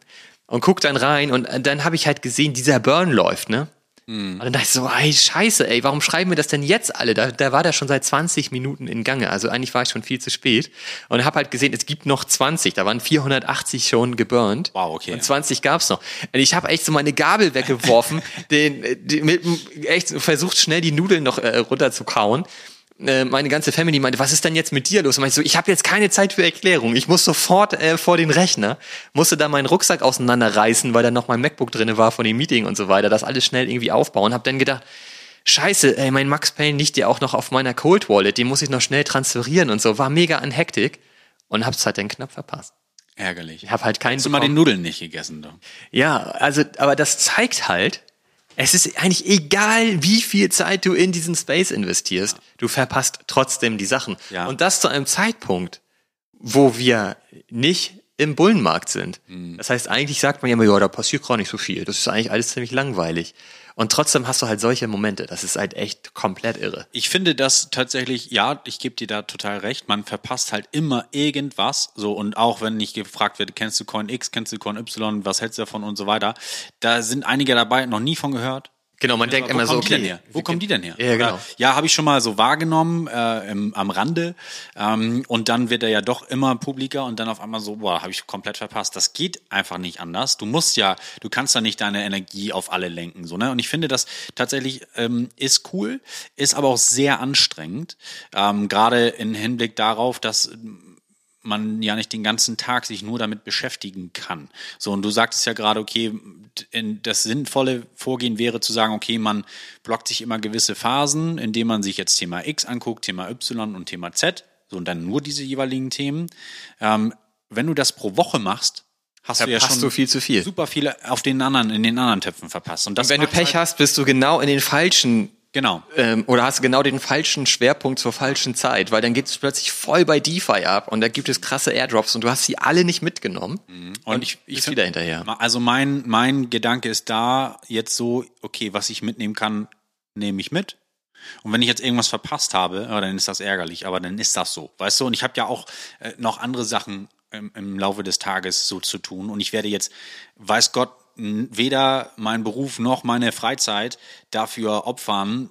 Und guck dann rein und dann habe ich halt gesehen, dieser Burn läuft, ne? Mhm. Und dann dachte ich so, ey, scheiße, ey, warum schreiben wir das denn jetzt alle? Da, da war der schon seit 20 Minuten in Gange. Also eigentlich war ich schon viel zu spät. Und habe halt gesehen, es gibt noch 20. Da waren 480 schon geburnt. Wow, okay. Und 20 gab's noch. Und ich habe echt so meine Gabel weggeworfen, [LAUGHS] den, den mit, echt versucht schnell die Nudeln noch äh, runterzukauen. Äh, meine ganze Family meinte, was ist denn jetzt mit dir los? Und ich so, ich habe jetzt keine Zeit für Erklärung. Ich muss sofort äh, vor den Rechner, musste da meinen Rucksack auseinanderreißen, weil da noch mein MacBook drinne war von dem Meeting und so weiter. Das alles schnell irgendwie aufbauen. Hab dann gedacht, Scheiße, ey, mein Max Payne liegt ja auch noch auf meiner Cold Wallet. Den muss ich noch schnell transferieren und so. War mega an Hektik und hab's halt dann knapp verpasst. Ärgerlich. Ich habe halt keinen Hast du mal den. Nudeln nicht gegessen? Doch. Ja, also, aber das zeigt halt, es ist eigentlich egal, wie viel Zeit du in diesen Space investierst, du verpasst trotzdem die Sachen. Ja. Und das zu einem Zeitpunkt, wo wir nicht im Bullenmarkt sind. Mhm. Das heißt, eigentlich sagt man ja immer, ja, da passiert gar nicht so viel. Das ist eigentlich alles ziemlich langweilig. Und trotzdem hast du halt solche Momente. Das ist halt echt komplett irre. Ich finde das tatsächlich, ja, ich gebe dir da total recht. Man verpasst halt immer irgendwas. So, und auch wenn ich gefragt werde, kennst du Coin X, kennst du Coin Y, was hältst du davon und so weiter, da sind einige dabei, noch nie von gehört. Genau, man denkt Wo immer so, okay, her? Wo kommen die denn her? Ja, genau. Oder, ja, habe ich schon mal so wahrgenommen äh, im, am Rande. Ähm, und dann wird er ja doch immer publiker und dann auf einmal so, boah, habe ich komplett verpasst. Das geht einfach nicht anders. Du musst ja, du kannst ja nicht deine Energie auf alle lenken. So, ne? Und ich finde, das tatsächlich ähm, ist cool, ist aber auch sehr anstrengend. Ähm, Gerade im Hinblick darauf, dass man ja nicht den ganzen Tag sich nur damit beschäftigen kann. So, und du sagtest ja gerade, okay, in, das sinnvolle Vorgehen wäre zu sagen, okay, man blockt sich immer gewisse Phasen, indem man sich jetzt Thema X anguckt, Thema Y und Thema Z, so und dann nur diese jeweiligen Themen. Ähm, wenn du das pro Woche machst, hast du ja schon du viel zu viel. super viele auf den anderen, in den anderen Töpfen verpasst. Und das wenn du Pech halt, hast, bist du genau in den falschen Genau. ähm, oder hast du genau den falschen Schwerpunkt zur falschen Zeit, weil dann geht es plötzlich voll bei DeFi ab und da gibt es krasse Airdrops und du hast sie alle nicht mitgenommen und, ich, ich find- wieder hinterher. Also mein, mein Gedanke ist da jetzt so, okay, was ich mitnehmen kann, nehme ich mit. Und wenn ich jetzt irgendwas verpasst habe, ja, dann ist das ärgerlich, aber dann ist das so, weißt du? Und ich habe ja auch äh, noch andere Sachen im, im Laufe des Tages so zu tun. Und ich werde jetzt, weiß Gott, weder mein Beruf noch meine Freizeit dafür opfern,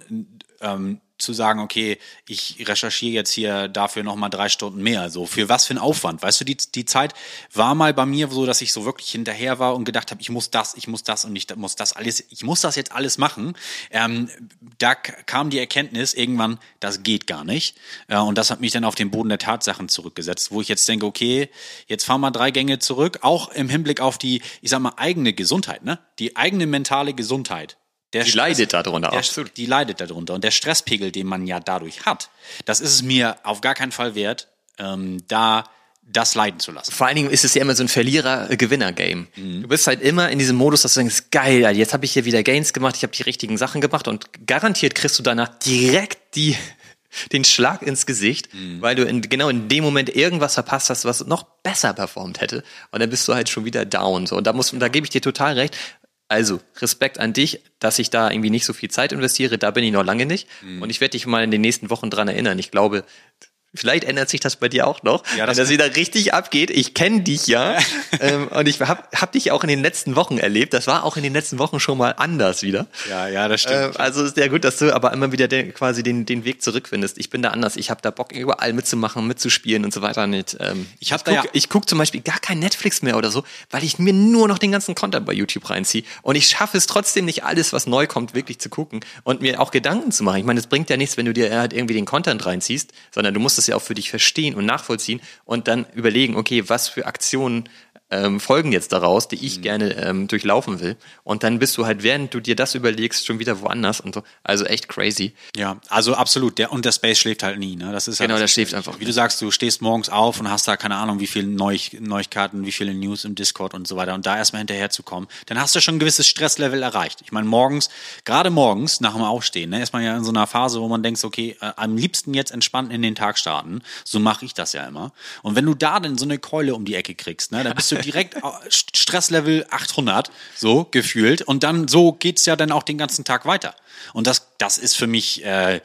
ähm, zu sagen, okay, ich recherchiere jetzt hier dafür nochmal drei Stunden mehr. So, für was für ein Aufwand? Weißt du, die, die Zeit war mal bei mir so, dass ich so wirklich hinterher war und gedacht habe, ich muss das, ich muss das und ich muss das alles, ich muss das jetzt alles machen. Ähm, da kam die Erkenntnis irgendwann, das geht gar nicht. Äh, und das hat mich dann auf den Boden der Tatsachen zurückgesetzt, wo ich jetzt denke, okay, jetzt fahr mal drei Gänge zurück, auch im Hinblick auf die, ich sag mal, eigene Gesundheit, ne? Die eigene mentale Gesundheit. Der Die Stress- leidet darunter, der, absolut. Die leidet darunter. Und der Stresspegel, den man ja dadurch hat, das ist es mir auf gar keinen Fall wert, ähm, da das leiden zu lassen. Vor allen Dingen ist es ja immer so ein Verlierer-Gewinner-Game. Mhm. Du bist halt immer in diesem Modus, dass du denkst, geil, Alter, jetzt habe ich hier wieder Gains gemacht, ich habe die richtigen Sachen gemacht und garantiert kriegst du danach direkt die, [LAUGHS] den Schlag ins Gesicht, Mhm. weil du in, genau in dem Moment irgendwas verpasst hast, was noch besser performt hätte. Und dann bist du halt schon wieder down. So. Und da muss, da gebe ich dir total recht. Also, Respekt an dich, dass ich da irgendwie nicht so viel Zeit investiere. Da bin ich noch lange nicht. Mhm. Und ich werde dich mal in den nächsten Wochen dran erinnern. Ich glaube, vielleicht ändert sich das bei dir auch noch. Ja, wenn das- das wieder richtig abgeht. Ich kenne dich ja. [LAUGHS] ähm, und ich habe hab dich auch in den letzten Wochen erlebt. Das war auch in den letzten Wochen schon mal anders wieder. Ja, ja, das Ähm, also ist ja gut, dass du aber immer wieder den, quasi den, den Weg zurückfindest. Ich bin da anders. Ich habe da Bock, überall mitzumachen, mitzuspielen und so weiter. Nicht, ähm, Ich hab da guck, ja- ich guck zum Beispiel gar kein Netflix mehr oder so, weil ich mir nur noch den ganzen Content bei YouTube reinziehe. Und ich schaffe es trotzdem nicht, alles, was neu kommt, wirklich zu gucken und mir auch Gedanken zu machen. Ich meine, es bringt ja nichts, wenn du dir halt irgendwie den Content reinziehst, sondern du musst es ja auch für dich verstehen und nachvollziehen und dann überlegen, okay, was für Aktionen ähm, folgen jetzt daraus, die Mhm. ich gerne ähm, durchlaufen will. Und dann bist du halt, während du dir das überlegst, schon wieder woanders und so. Also echt crazy. Ja, also absolut. Der, und der Space schläft halt nie. Ne? Das ist Genau, halt, der schläft einfach Wie du sagst, du stehst morgens auf und hast da keine Ahnung, wie viele Neu Neuigkeiten, wie viele News im Discord und so weiter. Und da erstmal hinterher zu kommen, dann hast du schon ein gewisses Stresslevel erreicht. Ich meine, morgens, gerade morgens nach dem Aufstehen, ne, ist man ja in so einer Phase, wo man denkt, okay, äh, am liebsten jetzt entspannt in den Tag starten. So mache ich das ja immer. Und wenn du da dann so eine Keule um die Ecke kriegst, ne, dann bist du direkt äh, Stresslevel 800, so gefühlt. Und dann so geht's ja dann auch den ganzen Tag weiter. Und das, das ist für mich äh,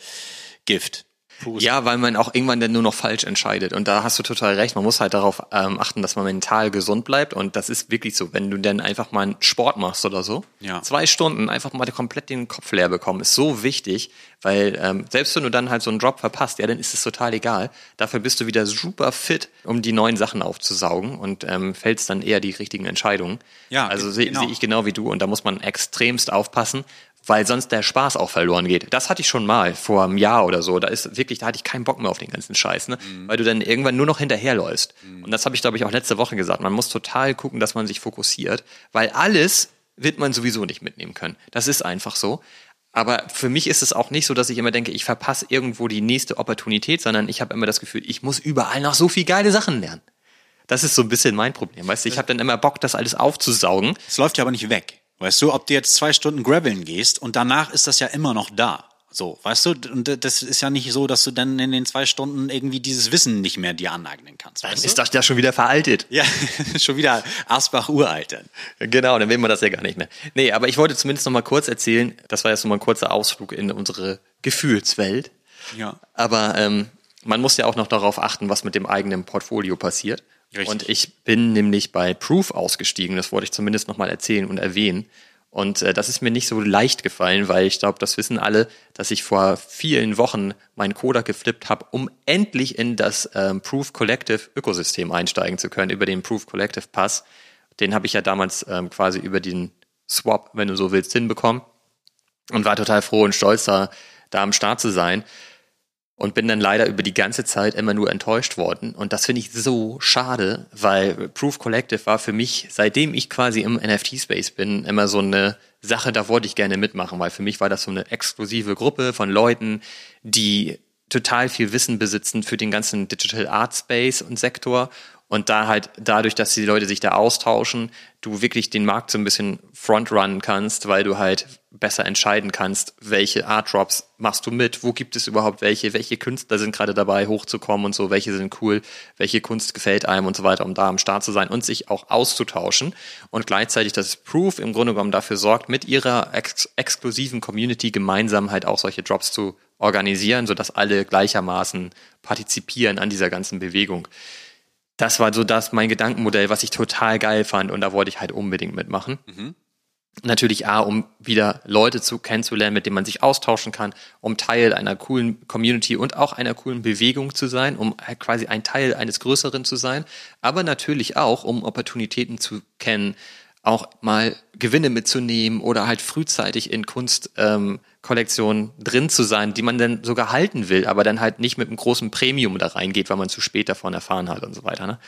Gift. Pures Ja, weil man auch irgendwann dann nur noch falsch entscheidet. Und da hast du total recht. Man muss halt darauf ähm, achten, dass man mental gesund bleibt. Und das ist wirklich so. Wenn du dann einfach mal einen Sport machst oder so, Ja. zwei Stunden einfach mal komplett den Kopf leer bekommen, ist so wichtig. Weil ähm, selbst wenn du dann halt so einen Drop verpasst, ja, dann ist es total egal. Dafür bist du wieder super fit, um die neuen Sachen aufzusaugen und ähm, fällst dann eher die richtigen Entscheidungen. Ja, also sehe genau. seh ich genau wie du. Und da muss man extremst aufpassen, weil sonst der Spaß auch verloren geht. Das hatte ich schon mal vor einem Jahr oder so. Da ist wirklich, da hatte ich keinen Bock mehr auf den ganzen Scheiß, ne? Mhm. weil du dann irgendwann nur noch hinterherläufst. Und das habe ich, glaube ich, auch letzte Woche gesagt. Man muss total gucken, dass man sich fokussiert, weil alles wird man sowieso nicht mitnehmen können. Das ist einfach so. Aber für mich ist es auch nicht so, dass ich immer denke, ich verpasse irgendwo die nächste Opportunität, sondern ich habe immer das Gefühl, ich muss überall noch so viel geile Sachen lernen. Das ist so ein bisschen mein Problem. Weißt du, ich habe dann immer Bock, das alles aufzusaugen. Es läuft ja aber nicht weg. Weißt du, ob du jetzt zwei Stunden graveln gehst und danach ist das ja immer noch da. So, weißt du, und das ist ja nicht so, dass du dann in den zwei Stunden irgendwie dieses Wissen nicht mehr dir aneignen kannst. Dann ist das ja schon wieder veraltet. Ja, [LAUGHS] schon wieder Asbach uralt dann. Genau, dann will man das ja gar nicht mehr. Nee, aber ich wollte zumindest noch mal kurz erzählen, das war jetzt noch mal ein kurzer Ausflug in unsere Gefühlswelt. Ja. Aber ähm, man muss ja auch noch darauf achten, was mit dem eigenen Portfolio passiert. Richtig. Und ich bin nämlich bei Proof ausgestiegen, das wollte ich zumindest noch mal erzählen und erwähnen. Und äh, das ist mir nicht so leicht gefallen, weil ich glaube, das wissen alle, dass ich vor vielen Wochen meinen Coder geflippt habe, um endlich in das ähm, Proof Collective Ökosystem einsteigen zu können, über den Proof Collective Pass. Den habe ich ja damals ähm, quasi über den Swap, wenn du so willst, hinbekommen und war total froh und stolz, da, da am Start zu sein. Und bin dann leider über die ganze Zeit immer nur enttäuscht worden. Und das finde ich so schade, weil Proof Collective war für mich, seitdem ich quasi im NFT-Space bin, immer so eine Sache, da wollte ich gerne mitmachen, weil für mich war das so eine exklusive Gruppe von Leuten, die total viel Wissen besitzen für den ganzen Digital Art Space und Sektor. Und da halt dadurch, dass die Leute sich da austauschen, du wirklich den Markt so ein bisschen frontrunnen kannst, weil du halt besser entscheiden kannst, welche Art Drops machst du mit, wo gibt es überhaupt welche, welche Künstler sind gerade dabei hochzukommen und so, welche sind cool, welche Kunst gefällt einem und so weiter, um da am Start zu sein und sich auch auszutauschen und gleichzeitig das Proof im Grunde genommen dafür sorgt, mit ihrer ex exklusiven Community gemeinsam halt auch solche Drops zu organisieren, sodass alle gleichermaßen partizipieren an dieser ganzen Bewegung das war so das mein Gedankenmodell, was ich total geil fand und da wollte ich halt unbedingt mitmachen. Natürlich A, um wieder Leute zu kennenzulernen, mit denen man sich austauschen kann, um Teil einer coolen Community und auch einer coolen Bewegung zu sein, um quasi ein Teil eines Größeren zu sein, aber natürlich auch, um Opportunitäten zu kennen, auch mal Gewinne mitzunehmen oder halt frühzeitig in Kunstkollektionen ähm, drin zu sein, die man dann sogar halten will, aber dann halt nicht mit einem großen Premium da reingeht, weil man zu spät davon erfahren hat und so weiter. Ne?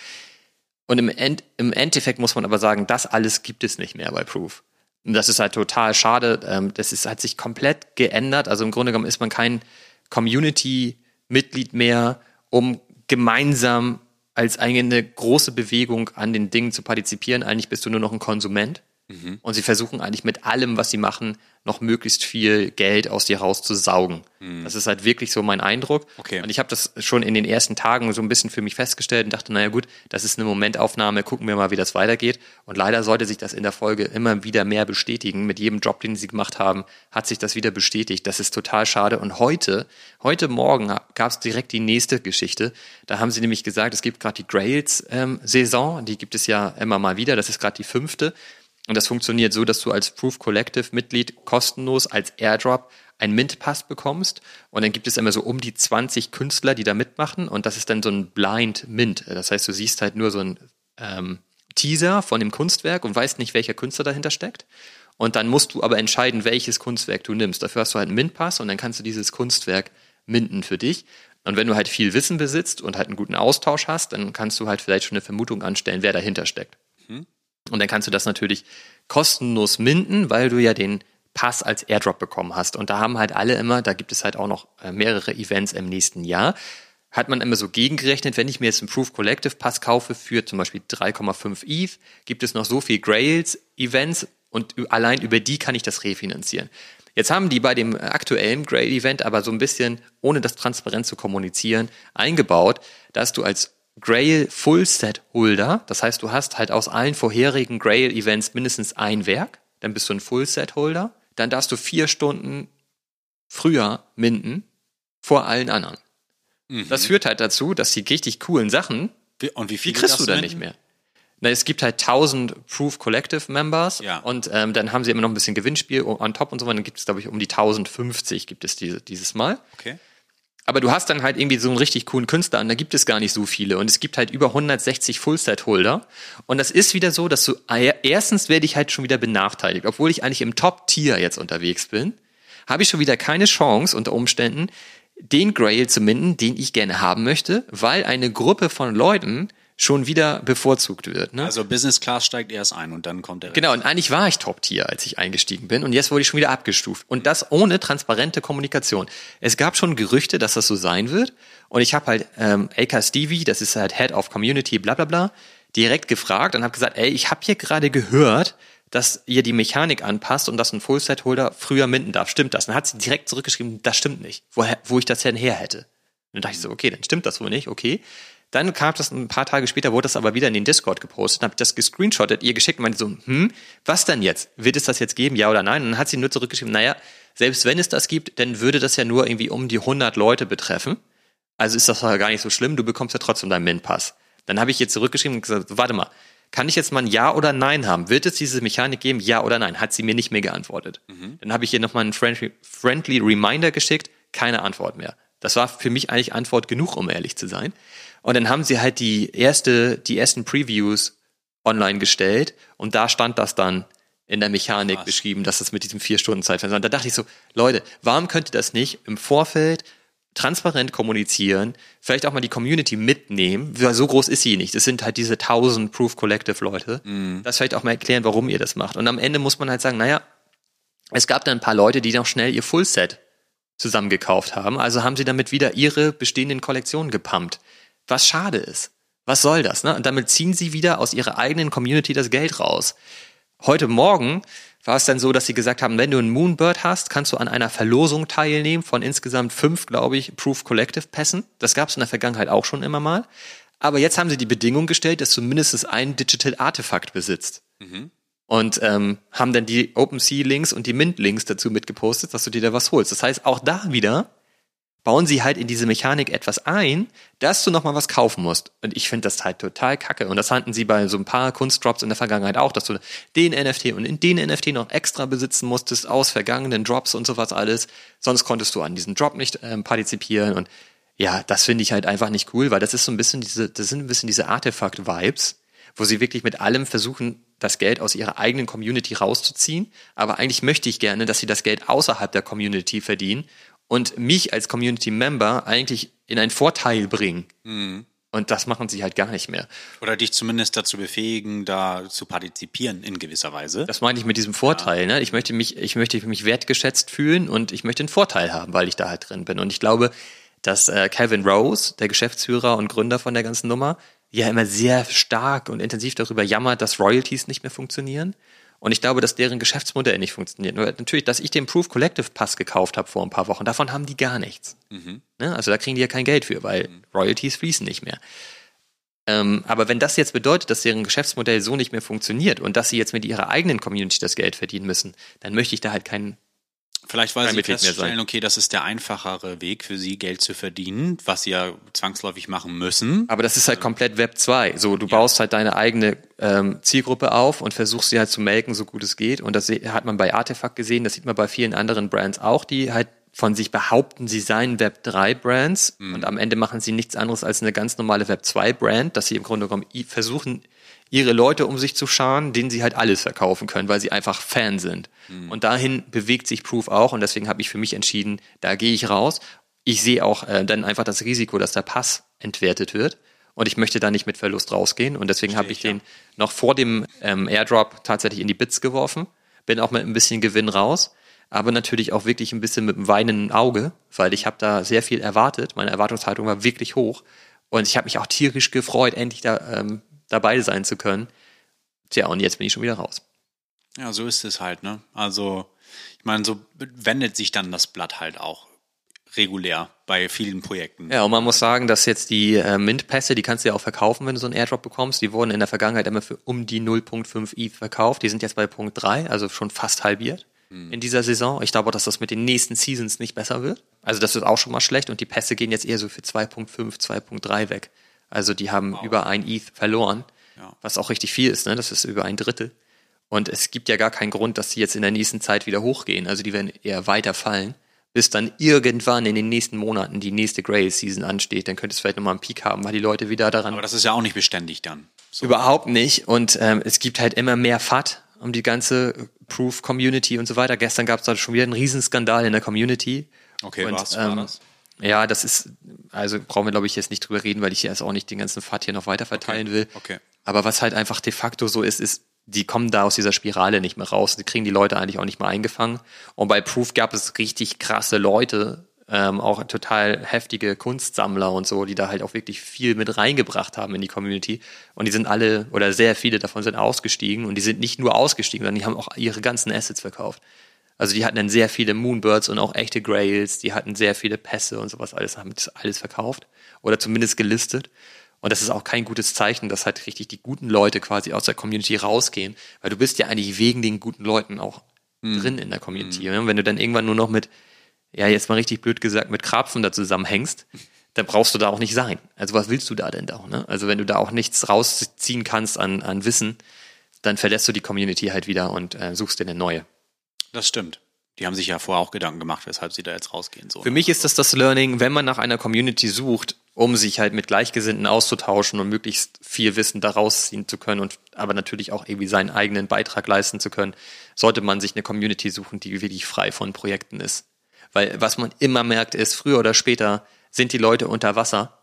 Und im, End, im Endeffekt muss man aber sagen, das alles gibt es nicht mehr bei Proof. Das ist halt total schade. Ähm, das ist, hat sich komplett geändert. Also im Grunde genommen ist man kein Community-Mitglied mehr, um gemeinsam als eine große Bewegung an den Dingen zu partizipieren. Eigentlich bist du nur noch ein Konsument. Und sie versuchen eigentlich mit allem, was sie machen, noch möglichst viel Geld aus dir rauszusaugen. Das ist halt wirklich so mein Eindruck. Okay. Und ich habe das schon in den ersten Tagen so ein bisschen für mich festgestellt und dachte, naja gut, das ist eine Momentaufnahme, gucken wir mal, wie das weitergeht. Und leider sollte sich das in der Folge immer wieder mehr bestätigen. Mit jedem Job, den sie gemacht haben, hat sich das wieder bestätigt. Das ist total schade. Und heute, heute Morgen gab es direkt die nächste Geschichte. Da haben sie nämlich gesagt, es gibt gerade die Grails-Saison, die gibt es ja immer mal wieder. Das ist gerade die fünfte. Und das funktioniert so, dass du als Proof Collective Mitglied kostenlos als Airdrop einen Mint-Pass bekommst. Und dann gibt es immer so um die 20 Künstler, die da mitmachen. Und das ist dann so ein Blind Mint. Das heißt, du siehst halt nur so ein ähm, Teaser von dem Kunstwerk und weißt nicht, welcher Künstler dahinter steckt. Und dann musst du aber entscheiden, welches Kunstwerk du nimmst. Dafür hast du halt einen Mint-Pass und dann kannst du dieses Kunstwerk minden für dich. Und wenn du halt viel Wissen besitzt und halt einen guten Austausch hast, dann kannst du halt vielleicht schon eine Vermutung anstellen, wer dahinter steckt. Und dann kannst du das natürlich kostenlos minden, weil du ja den Pass als Airdrop bekommen hast. Und da haben halt alle immer, da gibt es halt auch noch äh, mehrere Events im nächsten Jahr, hat man immer so gegengerechnet, wenn ich mir jetzt einen Proof Collective Pass kaufe für zum Beispiel 3,5 ETH, gibt es noch so viel Grails Events und allein über die kann ich das refinanzieren. Jetzt haben die bei dem aktuellen Grail Event aber so ein bisschen, ohne das transparent zu kommunizieren, eingebaut, dass du als Grail Full Set Holder, das heißt, du hast halt aus allen vorherigen Grail Events mindestens ein Werk, dann bist du ein Full Set Holder, dann darfst du vier Stunden früher minden vor allen anderen. Das führt halt dazu, dass die richtig coolen Sachen, Und wie viel die kriegst du dann nicht mehr. Na, es gibt halt 1000 Proof Collective Members Ja. und ähm, dann haben sie immer noch ein bisschen Gewinnspiel on top und so weiter. Dann gibt es, glaube ich, um die 1050 gibt es diese, dieses Mal. Okay. Aber du hast dann halt irgendwie so einen richtig coolen Künstler und da gibt es gar nicht so viele. Und es gibt halt über 160 Full-Set-Holder. Und das ist wieder so, dass du, erstens werde ich halt schon wieder benachteiligt. Obwohl ich eigentlich im Top-Tier jetzt unterwegs bin, habe ich schon wieder keine Chance unter Umständen, den Grail zu minden, den ich gerne haben möchte, weil eine Gruppe von Leuten schon wieder bevorzugt wird. Ne? Also Business Class steigt erst ein und dann kommt der Rest. Genau, und eigentlich war ich Top-Tier, als ich eingestiegen bin. Und jetzt wurde ich schon wieder abgestuft. Und das ohne transparente Kommunikation. Es gab schon Gerüchte, dass das so sein wird. Und ich habe halt ähm, AK Stevie, das ist halt Head of Community, bla bla bla, direkt gefragt und habe gesagt, ey, ich habe hier gerade gehört, dass ihr die Mechanik anpasst und dass ein Full-Set-Holder früher minden darf. Stimmt das? dann hat sie direkt zurückgeschrieben, das stimmt nicht, woher, wo ich das denn her hätte. Und dann dachte ich so, okay, dann stimmt das wohl nicht, okay. Dann kam das ein paar Tage später, wurde das aber wieder in den Discord gepostet, dann habe ich das gescreenshottet, ihr geschickt und meinte so, hm, was denn jetzt? Wird es das jetzt geben, ja oder nein? Und dann hat sie nur zurückgeschrieben, naja, selbst wenn es das gibt, dann würde das ja nur irgendwie um die 100 Leute betreffen. Also ist das ja gar nicht so schlimm, du bekommst ja trotzdem deinen Mint-Pass. Dann habe ich jetzt zurückgeschrieben und gesagt, warte mal, kann ich jetzt mal ein Ja oder Nein haben? Wird es diese Mechanik geben? Ja oder nein? Hat sie mir nicht mehr geantwortet. Mhm. Dann habe ich ihr nochmal einen friendly, friendly Reminder geschickt, keine Antwort mehr. Das war für mich eigentlich Antwort genug, um ehrlich zu sein. Und dann haben sie halt die erste, die ersten Previews online gestellt und da stand das dann in der Mechanik Krass. beschrieben, dass das mit diesem vier Stunden Zeitfenster. Und da dachte ich so, Leute, warum könnt ihr das nicht im Vorfeld transparent kommunizieren, vielleicht auch mal die Community mitnehmen, weil so groß ist sie nicht. Es sind halt diese 1000 Proof Collective Leute. Mm. Das vielleicht auch mal erklären, warum ihr das macht. Und am Ende muss man halt sagen, naja, es gab dann ein paar Leute, die noch schnell ihr Fullset zusammengekauft haben. Also haben sie damit wieder ihre bestehenden Kollektionen gepumpt was schade ist. Was soll das? Ne? Und damit ziehen sie wieder aus ihrer eigenen Community das Geld raus. Heute Morgen war es dann so, dass sie gesagt haben, wenn du einen Moonbird hast, kannst du an einer Verlosung teilnehmen von insgesamt fünf, glaube ich, Proof Collective Pässen. Das gab es in der Vergangenheit auch schon immer mal. Aber jetzt haben sie die Bedingung gestellt, dass du mindestens ein Digital Artefakt besitzt. Mhm. Und ähm, haben dann die OpenSea-Links und die Mint-Links dazu mitgepostet, dass du dir da was holst. Das heißt, auch da wieder bauen sie halt in diese Mechanik etwas ein, dass du nochmal was kaufen musst. Und ich finde das halt total kacke. Und das hatten sie bei so ein paar Kunstdrops in der Vergangenheit auch, dass du den NFT und in den NFT noch extra besitzen musstest aus vergangenen Drops und sowas alles. Sonst konntest du an diesem Drop nicht ähm, partizipieren. Und ja, das finde ich halt einfach nicht cool, weil das ist so ein bisschen diese, das sind ein bisschen diese Artefakt-Vibes, wo sie wirklich mit allem versuchen, das Geld aus ihrer eigenen Community rauszuziehen. Aber eigentlich möchte ich gerne, dass sie das Geld außerhalb der Community verdienen und mich als Community Member eigentlich in einen Vorteil bringen. Mhm. Und das machen sie halt gar nicht mehr. Oder dich zumindest dazu befähigen, da zu partizipieren in gewisser Weise. Das meine ich mit diesem Vorteil. Ja. Ne? Ich möchte mich, ich möchte mich wertgeschätzt fühlen und ich möchte einen Vorteil haben, weil ich da halt drin bin. Und ich glaube, dass äh, Calvin Rose, der Geschäftsführer und Gründer von der ganzen Nummer, ja immer sehr stark und intensiv darüber jammert, dass Royalties nicht mehr funktionieren. Und ich glaube, dass deren Geschäftsmodell nicht funktioniert. Nur natürlich, dass ich den Proof Collective Pass gekauft habe vor ein paar Wochen, davon haben die gar nichts. Mhm. Ne? Also da kriegen die ja kein Geld für, weil mhm. Royalties fließen nicht mehr. Ähm, aber wenn das jetzt bedeutet, dass deren Geschäftsmodell so nicht mehr funktioniert und dass sie jetzt mit ihrer eigenen Community das Geld verdienen müssen, dann möchte ich da halt keinen Vielleicht weil sie feststellen, okay, das ist der einfachere Weg für sie, Geld zu verdienen, was sie ja zwangsläufig machen müssen. Aber das ist halt komplett Web 2. So, du ja. baust halt deine eigene ähm, Zielgruppe auf und versuchst sie halt zu melken, so gut es geht. Und das hat man bei Artefakt gesehen, das sieht man bei vielen anderen Brands auch, die halt von sich behaupten, sie seien Web 3 Brands mhm. und am Ende machen sie nichts anderes als eine ganz normale Web 2 Brand, dass sie im Grunde genommen versuchen, ihre Leute um sich zu scharen, denen sie halt alles verkaufen können, weil sie einfach Fan sind. Mhm. Und dahin bewegt sich Proof auch und deswegen habe ich für mich entschieden, da gehe ich raus. Ich sehe auch äh, dann einfach das Risiko, dass der Pass entwertet wird und ich möchte da nicht mit Verlust rausgehen und deswegen habe ich ja. den noch vor dem ähm, Airdrop tatsächlich in die Bits geworfen, bin auch mit ein bisschen Gewinn raus, aber natürlich auch wirklich ein bisschen mit einem weinenden Auge, weil ich habe da sehr viel erwartet, meine Erwartungshaltung war wirklich hoch und ich habe mich auch tierisch gefreut, endlich da ähm, dabei sein zu können. Tja, und jetzt bin ich schon wieder raus. Ja, so ist es halt, ne? Also, ich meine, so wendet sich dann das Blatt halt auch regulär bei vielen Projekten. Ja, und man muss sagen, dass jetzt die äh, Mint-Pässe, die kannst du ja auch verkaufen, wenn du so einen Airdrop bekommst. Die wurden in der Vergangenheit immer für um die 0.5 ETH verkauft. Die sind jetzt bei Punkt 3, also schon fast halbiert hm. in dieser Saison. Ich glaube, dass das mit den nächsten Seasons nicht besser wird. Also das ist auch schon mal schlecht und die Pässe gehen jetzt eher so für 2.5, 2.3 weg. Also die haben wow. über ein ETH verloren, ja. was auch richtig viel ist, ne? Das ist über ein Drittel. Und es gibt ja gar keinen Grund, dass sie jetzt in der nächsten Zeit wieder hochgehen. Also die werden eher weiter fallen, bis dann irgendwann in den nächsten Monaten die nächste Grey Season ansteht. Dann könnte es vielleicht nochmal einen Peak haben, weil die Leute wieder daran. Aber das ist ja auch nicht beständig dann. So. Überhaupt nicht. Und ähm, es gibt halt immer mehr FAT um die ganze Proof Community und so weiter. Gestern gab es da schon wieder einen Riesenskandal in der Community. Okay, und, was war ähm, das? Ja, das ist, also brauchen wir, glaube ich, jetzt nicht drüber reden, weil ich jetzt auch nicht den ganzen Pfad hier noch weiter verteilen Okay, will. okay. Aber was halt einfach de facto so ist, ist, die kommen da aus dieser Spirale nicht mehr raus. Die kriegen die Leute eigentlich auch nicht mehr eingefangen. Und bei Proof gab es richtig krasse Leute, ähm, auch total heftige Kunstsammler und so, die da halt auch wirklich viel mit reingebracht haben in die Community. Und die sind alle, oder sehr viele davon sind ausgestiegen. Und die sind nicht nur ausgestiegen, sondern die haben auch ihre ganzen Assets verkauft. Also die hatten dann sehr viele Moonbirds und auch echte Grails, die hatten sehr viele Pässe und sowas alles, haben das alles verkauft oder zumindest gelistet. Und das ist auch kein gutes Zeichen, dass halt richtig die guten Leute quasi aus der Community rausgehen, weil du bist ja eigentlich wegen den guten Leuten auch drin in der Community. Und wenn du dann irgendwann nur noch mit, ja jetzt mal richtig blöd gesagt, mit Krapfen da zusammenhängst, dann brauchst du da auch nicht sein. Also was willst du da denn da? Ne? Also wenn du da auch nichts rausziehen kannst an, an Wissen, dann verlässt du die Community halt wieder und äh, suchst dir eine neue. Das stimmt. Die haben sich ja vorher auch Gedanken gemacht, weshalb sie da jetzt rausgehen. So. Für mich ist das das Learning, wenn man nach einer Community sucht, um sich halt mit Gleichgesinnten auszutauschen und möglichst viel Wissen daraus ziehen zu können und aber natürlich auch irgendwie seinen eigenen Beitrag leisten zu können, sollte man sich eine Community suchen, die wirklich frei von Projekten ist. Weil was man immer merkt ist, früher oder später sind die Leute unter Wasser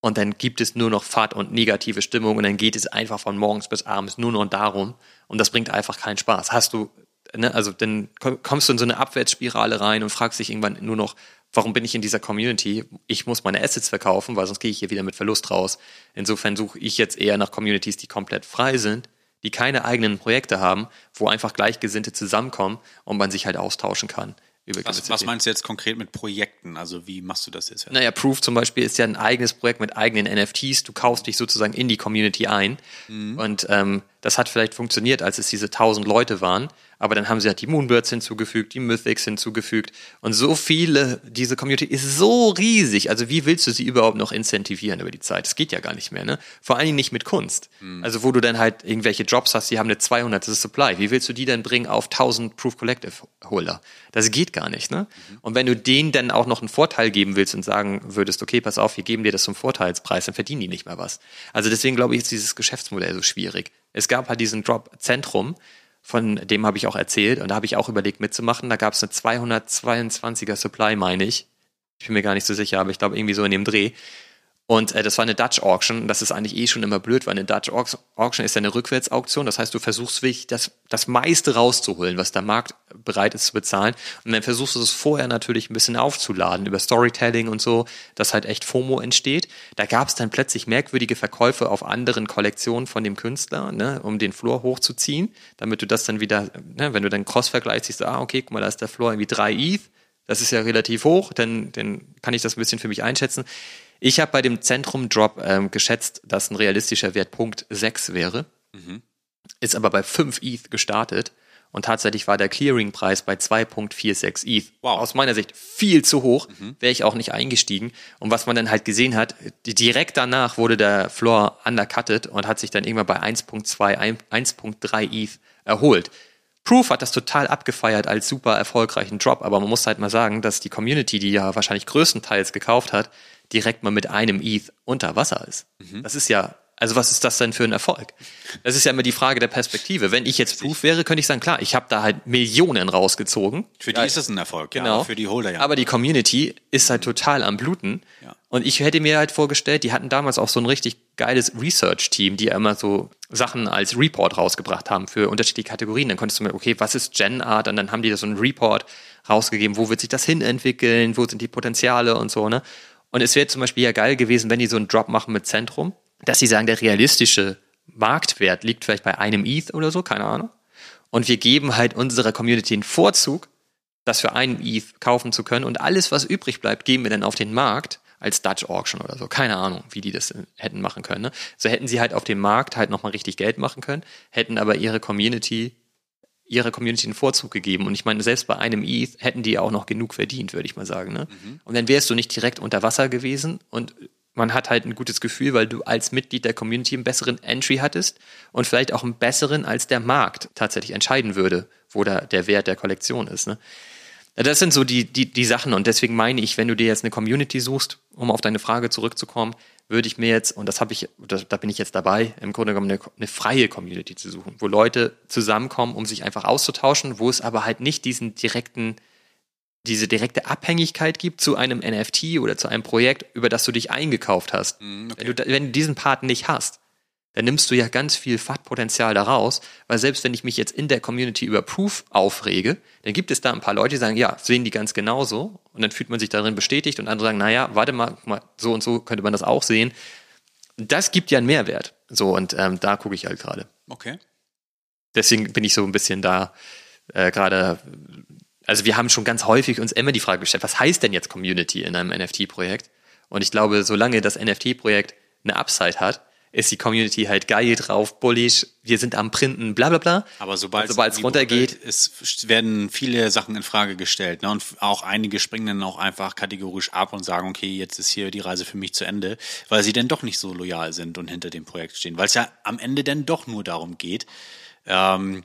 und dann gibt es nur noch Fahrt und negative Stimmung und dann geht es einfach von morgens bis abends nur noch darum und das bringt einfach keinen Spaß. Hast du ne, also dann kommst du in so eine Abwärtsspirale rein und fragst dich irgendwann nur noch, warum bin ich in dieser Community? Ich muss meine Assets verkaufen, weil sonst gehe ich hier wieder mit Verlust raus. Insofern suche ich jetzt eher nach Communities, die komplett frei sind, die keine eigenen Projekte haben, wo einfach Gleichgesinnte zusammenkommen und man sich halt austauschen kann. Was, was meinst du jetzt konkret mit Projekten? Also wie machst du das jetzt? Naja, Proof zum Beispiel ist ja ein eigenes Projekt mit eigenen NFTs. Du kaufst dich sozusagen in die Community ein. Und ähm, das hat vielleicht funktioniert, als es diese tausend Leute waren. Aber dann haben sie halt die Moonbirds hinzugefügt, die Mythics hinzugefügt. Und so viele, diese Community ist so riesig. Also wie willst du sie überhaupt noch incentivieren über die Zeit? Das geht ja gar nicht mehr, ne? Vor allen Dingen nicht mit Kunst. Also wo du dann halt irgendwelche Jobs hast, die haben eine 200. Supply. Wie willst du die dann bringen auf 1000 Proof Collective Holder? Das geht gar nicht, ne? Und wenn du denen dann auch noch einen Vorteil geben willst und sagen würdest, okay, pass auf, wir geben dir das zum Vorteilspreis, dann verdienen die nicht mehr was. Also deswegen glaube ich, ist dieses Geschäftsmodell so schwierig. Es gab halt diesen Drop Zentrum, von dem habe ich auch erzählt und da habe ich auch überlegt mitzumachen. Da gab es eine 222er Supply, meine ich. Ich bin mir gar nicht so sicher, aber ich glaube irgendwie so in dem Dreh. Und äh, das war eine Dutch Auction. Das ist eigentlich eh schon immer blöd, weil eine Dutch Auction ist ja eine Rückwärtsauktion. Das heißt, du versuchst wirklich das, das meiste rauszuholen, was der Markt bereit ist zu bezahlen. Und dann versuchst du es vorher natürlich ein bisschen aufzuladen über Storytelling und so, dass halt echt FOMO entsteht. Da gab es dann plötzlich merkwürdige Verkäufe auf anderen Kollektionen von dem Künstler, ne, um den Floor hochzuziehen, damit du das dann wieder, ne, wenn du dann Cross vergleichst, siehst ah, okay, guck mal, da ist der Floor irgendwie drei ETH. Das ist ja relativ hoch, dann, dann kann ich das ein bisschen für mich einschätzen. Ich habe bei dem Zentrum-Drop ähm, geschätzt, dass ein realistischer Wert Punkt 6 wäre. Ist aber bei 5 ETH gestartet. Und tatsächlich war der Clearing-Preis bei 2.46 ETH. Wow. Aus meiner Sicht viel zu hoch, wäre ich auch nicht eingestiegen. Und was man dann halt gesehen hat, direkt danach wurde der Floor undercutted und hat sich dann irgendwann bei 1.2, 1.3 ETH erholt. Proof hat das total abgefeiert als super erfolgreichen Drop, aber man muss halt mal sagen, dass die Community, die ja wahrscheinlich größtenteils gekauft hat, direkt mal mit einem ETH unter Wasser ist. Das ist ja, also was ist das denn für ein Erfolg? Das ist ja immer die Frage der Perspektive. Wenn ich jetzt Proof wäre, könnte ich sagen, klar, ich habe da halt Millionen rausgezogen. Für die ist es ein Erfolg, Genau. ja. Für die Holder ja. Aber die Community ist halt total am Bluten. Ja. Und ich hätte mir halt vorgestellt, die hatten damals auch so ein richtig geiles Research-Team, die immer so Sachen als Report rausgebracht haben für unterschiedliche Kategorien. Dann konntest du mir, okay, was ist Gen Art? Und dann haben die da so einen Report rausgegeben, wo wird sich das hin entwickeln, wo sind die Potenziale und so, ne? Und es wäre zum Beispiel ja geil gewesen, wenn die so einen Drop machen mit Zentrum, dass sie sagen, der realistische Marktwert liegt vielleicht bei einem ETH oder so, keine Ahnung. Und wir geben halt unserer Community einen Vorzug, das für einen ETH kaufen zu können. Und alles, was übrig bleibt, geben wir dann auf den Markt als Dutch Auction oder so. Keine Ahnung, wie die das hätten machen können. Ne? So hätten sie halt auf dem Markt halt nochmal richtig Geld machen können, hätten aber ihre Community, ihrer Community einen Vorzug gegeben. Und ich meine, selbst bei einem ETH hätten die auch noch genug verdient, würde ich mal sagen. Ne? Und dann wärst du nicht direkt unter Wasser gewesen und man hat halt ein gutes Gefühl, weil du als Mitglied der Community einen besseren Entry hattest und vielleicht auch einen besseren, als der Markt tatsächlich entscheiden würde, wo da der Wert der Kollektion ist. Ne? Das sind so die, die, die Sachen und deswegen meine ich, wenn du dir jetzt eine Community suchst, um auf deine Frage zurückzukommen, würde ich mir jetzt, und das habe ich, da, bin ich jetzt dabei, im Grunde genommen eine, eine freie Community zu suchen, wo Leute zusammenkommen, um sich einfach auszutauschen, wo es aber halt nicht diesen direkten diese direkte Abhängigkeit gibt zu einem NFT oder zu einem Projekt, über das du dich eingekauft hast. Mhm, okay. wenn, du, wenn du diesen Part nicht hast, dann nimmst du ja ganz viel FAT-Potenzial daraus, weil selbst wenn ich mich jetzt in der Community über Proof aufrege, dann gibt es da ein paar Leute, die sagen, ja, sehen die ganz genauso und dann fühlt man sich darin bestätigt und andere sagen, naja, warte mal, mal, so und so könnte man das auch sehen. Das gibt ja einen Mehrwert. So, und ähm, da gucke ich halt gerade. Okay. Deswegen bin ich so ein bisschen da äh, gerade, also wir haben schon ganz häufig uns immer die Frage gestellt, was heißt denn jetzt Community in einem NFT-Projekt? Und ich glaube, solange das NFT-Projekt eine Upside hat, ist die Community halt geil drauf, bullish, wir sind am Printen, bla bla bla. Aber sobald es runtergeht, es werden viele Sachen in Frage gestellt. Ne? Und auch einige springen dann auch einfach kategorisch ab und sagen, okay, jetzt ist hier die Reise für mich zu Ende, weil sie dann doch nicht so loyal sind und hinter dem Projekt stehen. Weil es ja am Ende dann doch nur darum geht, ähm,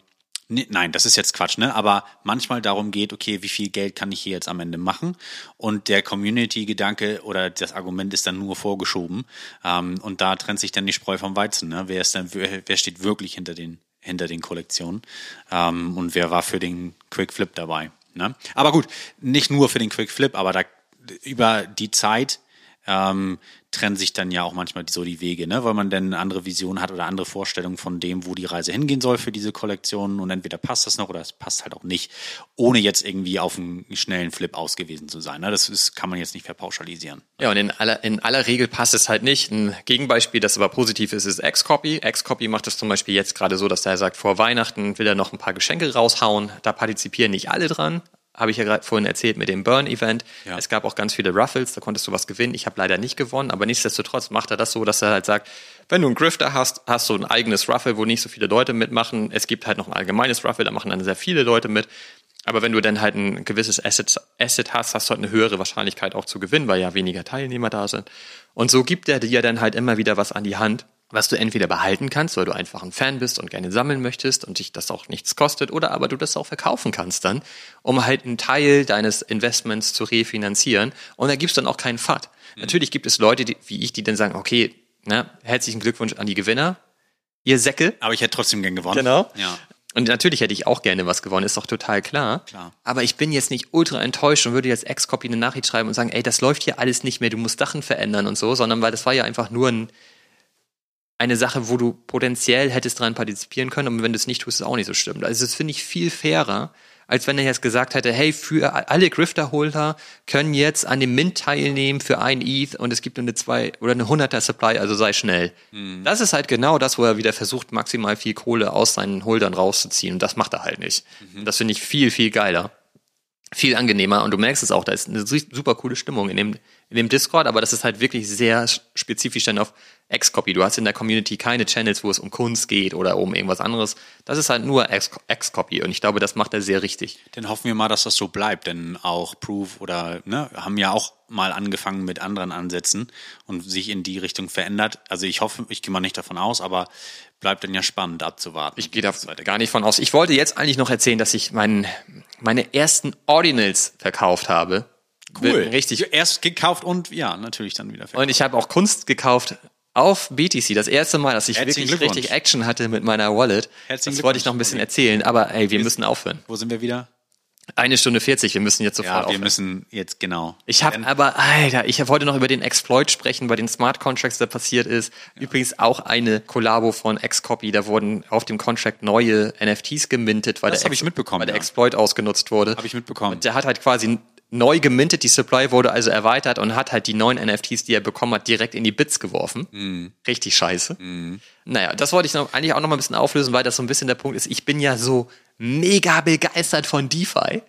nee, nein, das ist jetzt Quatsch, ne? Aber manchmal darum geht, okay, wie viel Geld kann ich hier jetzt am Ende machen? Und der Community-Gedanke oder das Argument ist dann nur vorgeschoben. Ähm, und da trennt sich dann die Spreu vom Weizen, ne? Wer ist dann, wer, steht wirklich hinter den, hinter den Kollektionen? Ähm, und wer war für den Quick Flip dabei? Ne? Aber gut, nicht nur für den Quick Flip, aber da über die Zeit ähm, trennen sich dann ja auch manchmal so die Wege, ne? weil man dann andere Vision hat oder andere Vorstellungen von dem, wo die Reise hingehen soll für diese Kollektion und entweder passt das noch oder es passt halt auch nicht, ohne jetzt irgendwie auf einen schnellen Flip ausgewiesen zu sein. Ne? Das ist, kann man jetzt nicht verpauschalisieren. Ja, und in aller, in aller Regel passt es halt nicht. Ein Gegenbeispiel, das aber positiv ist, ist Xcopy. Xcopy macht es zum Beispiel jetzt gerade so, dass er sagt, vor Weihnachten will er noch ein paar Geschenke raushauen. Da partizipieren nicht alle dran. Habe ich ja gerade vorhin erzählt mit dem Burn-Event. Ja. Es gab auch ganz viele Ruffles, da konntest du was gewinnen. Ich habe leider nicht gewonnen, aber nichtsdestotrotz macht er das so, dass er halt sagt, wenn du einen Grifter hast, hast du ein eigenes Ruffle, wo nicht so viele Leute mitmachen. Es gibt halt noch ein allgemeines Ruffle, da machen dann sehr viele Leute mit. Aber wenn du dann halt ein gewisses Asset, Asset hast, hast du halt eine höhere Wahrscheinlichkeit auch zu gewinnen, weil ja weniger Teilnehmer da sind. Und so gibt er dir dann halt immer wieder was an die Hand, was du entweder behalten kannst, weil du einfach ein Fan bist und gerne sammeln möchtest und dich das auch nichts kostet, oder aber du das auch verkaufen kannst dann, um halt einen Teil deines Investments zu refinanzieren. Und da gibt's dann auch keinen FAT. Natürlich gibt es Leute, die, wie ich, die dann sagen, okay, ne, herzlichen Glückwunsch an die Gewinner, ihr Säcke. Aber ich hätte trotzdem gern gewonnen. Genau. Ja. Und natürlich hätte ich auch gerne was gewonnen, ist doch total klar. Klar. Aber ich bin jetzt nicht ultra enttäuscht und würde jetzt Ex-Copy eine Nachricht schreiben und sagen, ey, das läuft hier alles nicht mehr, du musst Sachen verändern und so, sondern weil das war ja einfach nur ein, eine Sache, wo du potenziell hättest dran partizipieren können und wenn du es nicht tust, ist es auch nicht so schlimm. Also das finde ich viel fairer, als wenn er jetzt gesagt hätte, hey, für alle Grifter-Holder können jetzt an dem Mint teilnehmen für ein ETH und es gibt nur eine zwei oder eine 100er Supply, also sei schnell. Das ist halt genau das, wo er wieder versucht, maximal viel Kohle aus seinen Holdern rauszuziehen und das macht er halt nicht. Und Das finde ich viel, viel geiler. Viel angenehmer und du merkst es auch, da ist eine su- super coole Stimmung in dem, in dem Discord, aber das ist halt wirklich sehr spezifisch dann auf X-Copy. Du hast in der Community keine Channels, wo es um Kunst geht oder um irgendwas anderes. Das ist halt nur X-Copy und ich glaube, das macht er sehr richtig. Dann hoffen wir mal, dass das so bleibt, denn auch Proof oder ne, haben ja auch mal angefangen mit anderen Ansätzen und sich in die Richtung verändert. Also ich hoffe, ich gehe mal nicht davon aus, aber bleibt dann ja spannend abzuwarten. Ich gehe da gar nicht von aus. Ich wollte jetzt eigentlich noch erzählen, dass ich meinen, meine ersten Ordinals verkauft habe. cool. Richtig. Erst gekauft und ja, natürlich dann wieder verkauft. Und ich habe auch Kunst gekauft auf BTC. Das erste Mal, dass ich Herzlichen wirklich richtig Action hatte mit meiner Wallet. Herzlichen das wollte ich noch ein bisschen erzählen, aber ey, wir müssen aufhören. Wo sind wir wieder? Eine Stunde 40, wir müssen jetzt sofort Ja, wir aufhören. müssen jetzt genau. Ich habe aber, Alter, ich wollte noch über den Exploit sprechen, bei den Smart Contracts, der passiert ist. Übrigens auch eine Kollabo von Xcopy. Da wurden auf dem Contract neue NFTs gemintet, weil Das der, mitbekommen, weil der ja. Exploit ausgenutzt wurde. Habe ich mitbekommen. Und der hat halt quasi neu gemintet, die Supply wurde also erweitert und hat halt die neuen NFTs, die er bekommen hat, direkt in die Bits geworfen. Mhm. Richtig scheiße. Naja, das wollte ich noch, eigentlich auch noch mal ein bisschen auflösen, weil das so ein bisschen der Punkt ist. Ich bin ja so mega begeistert von DeFi,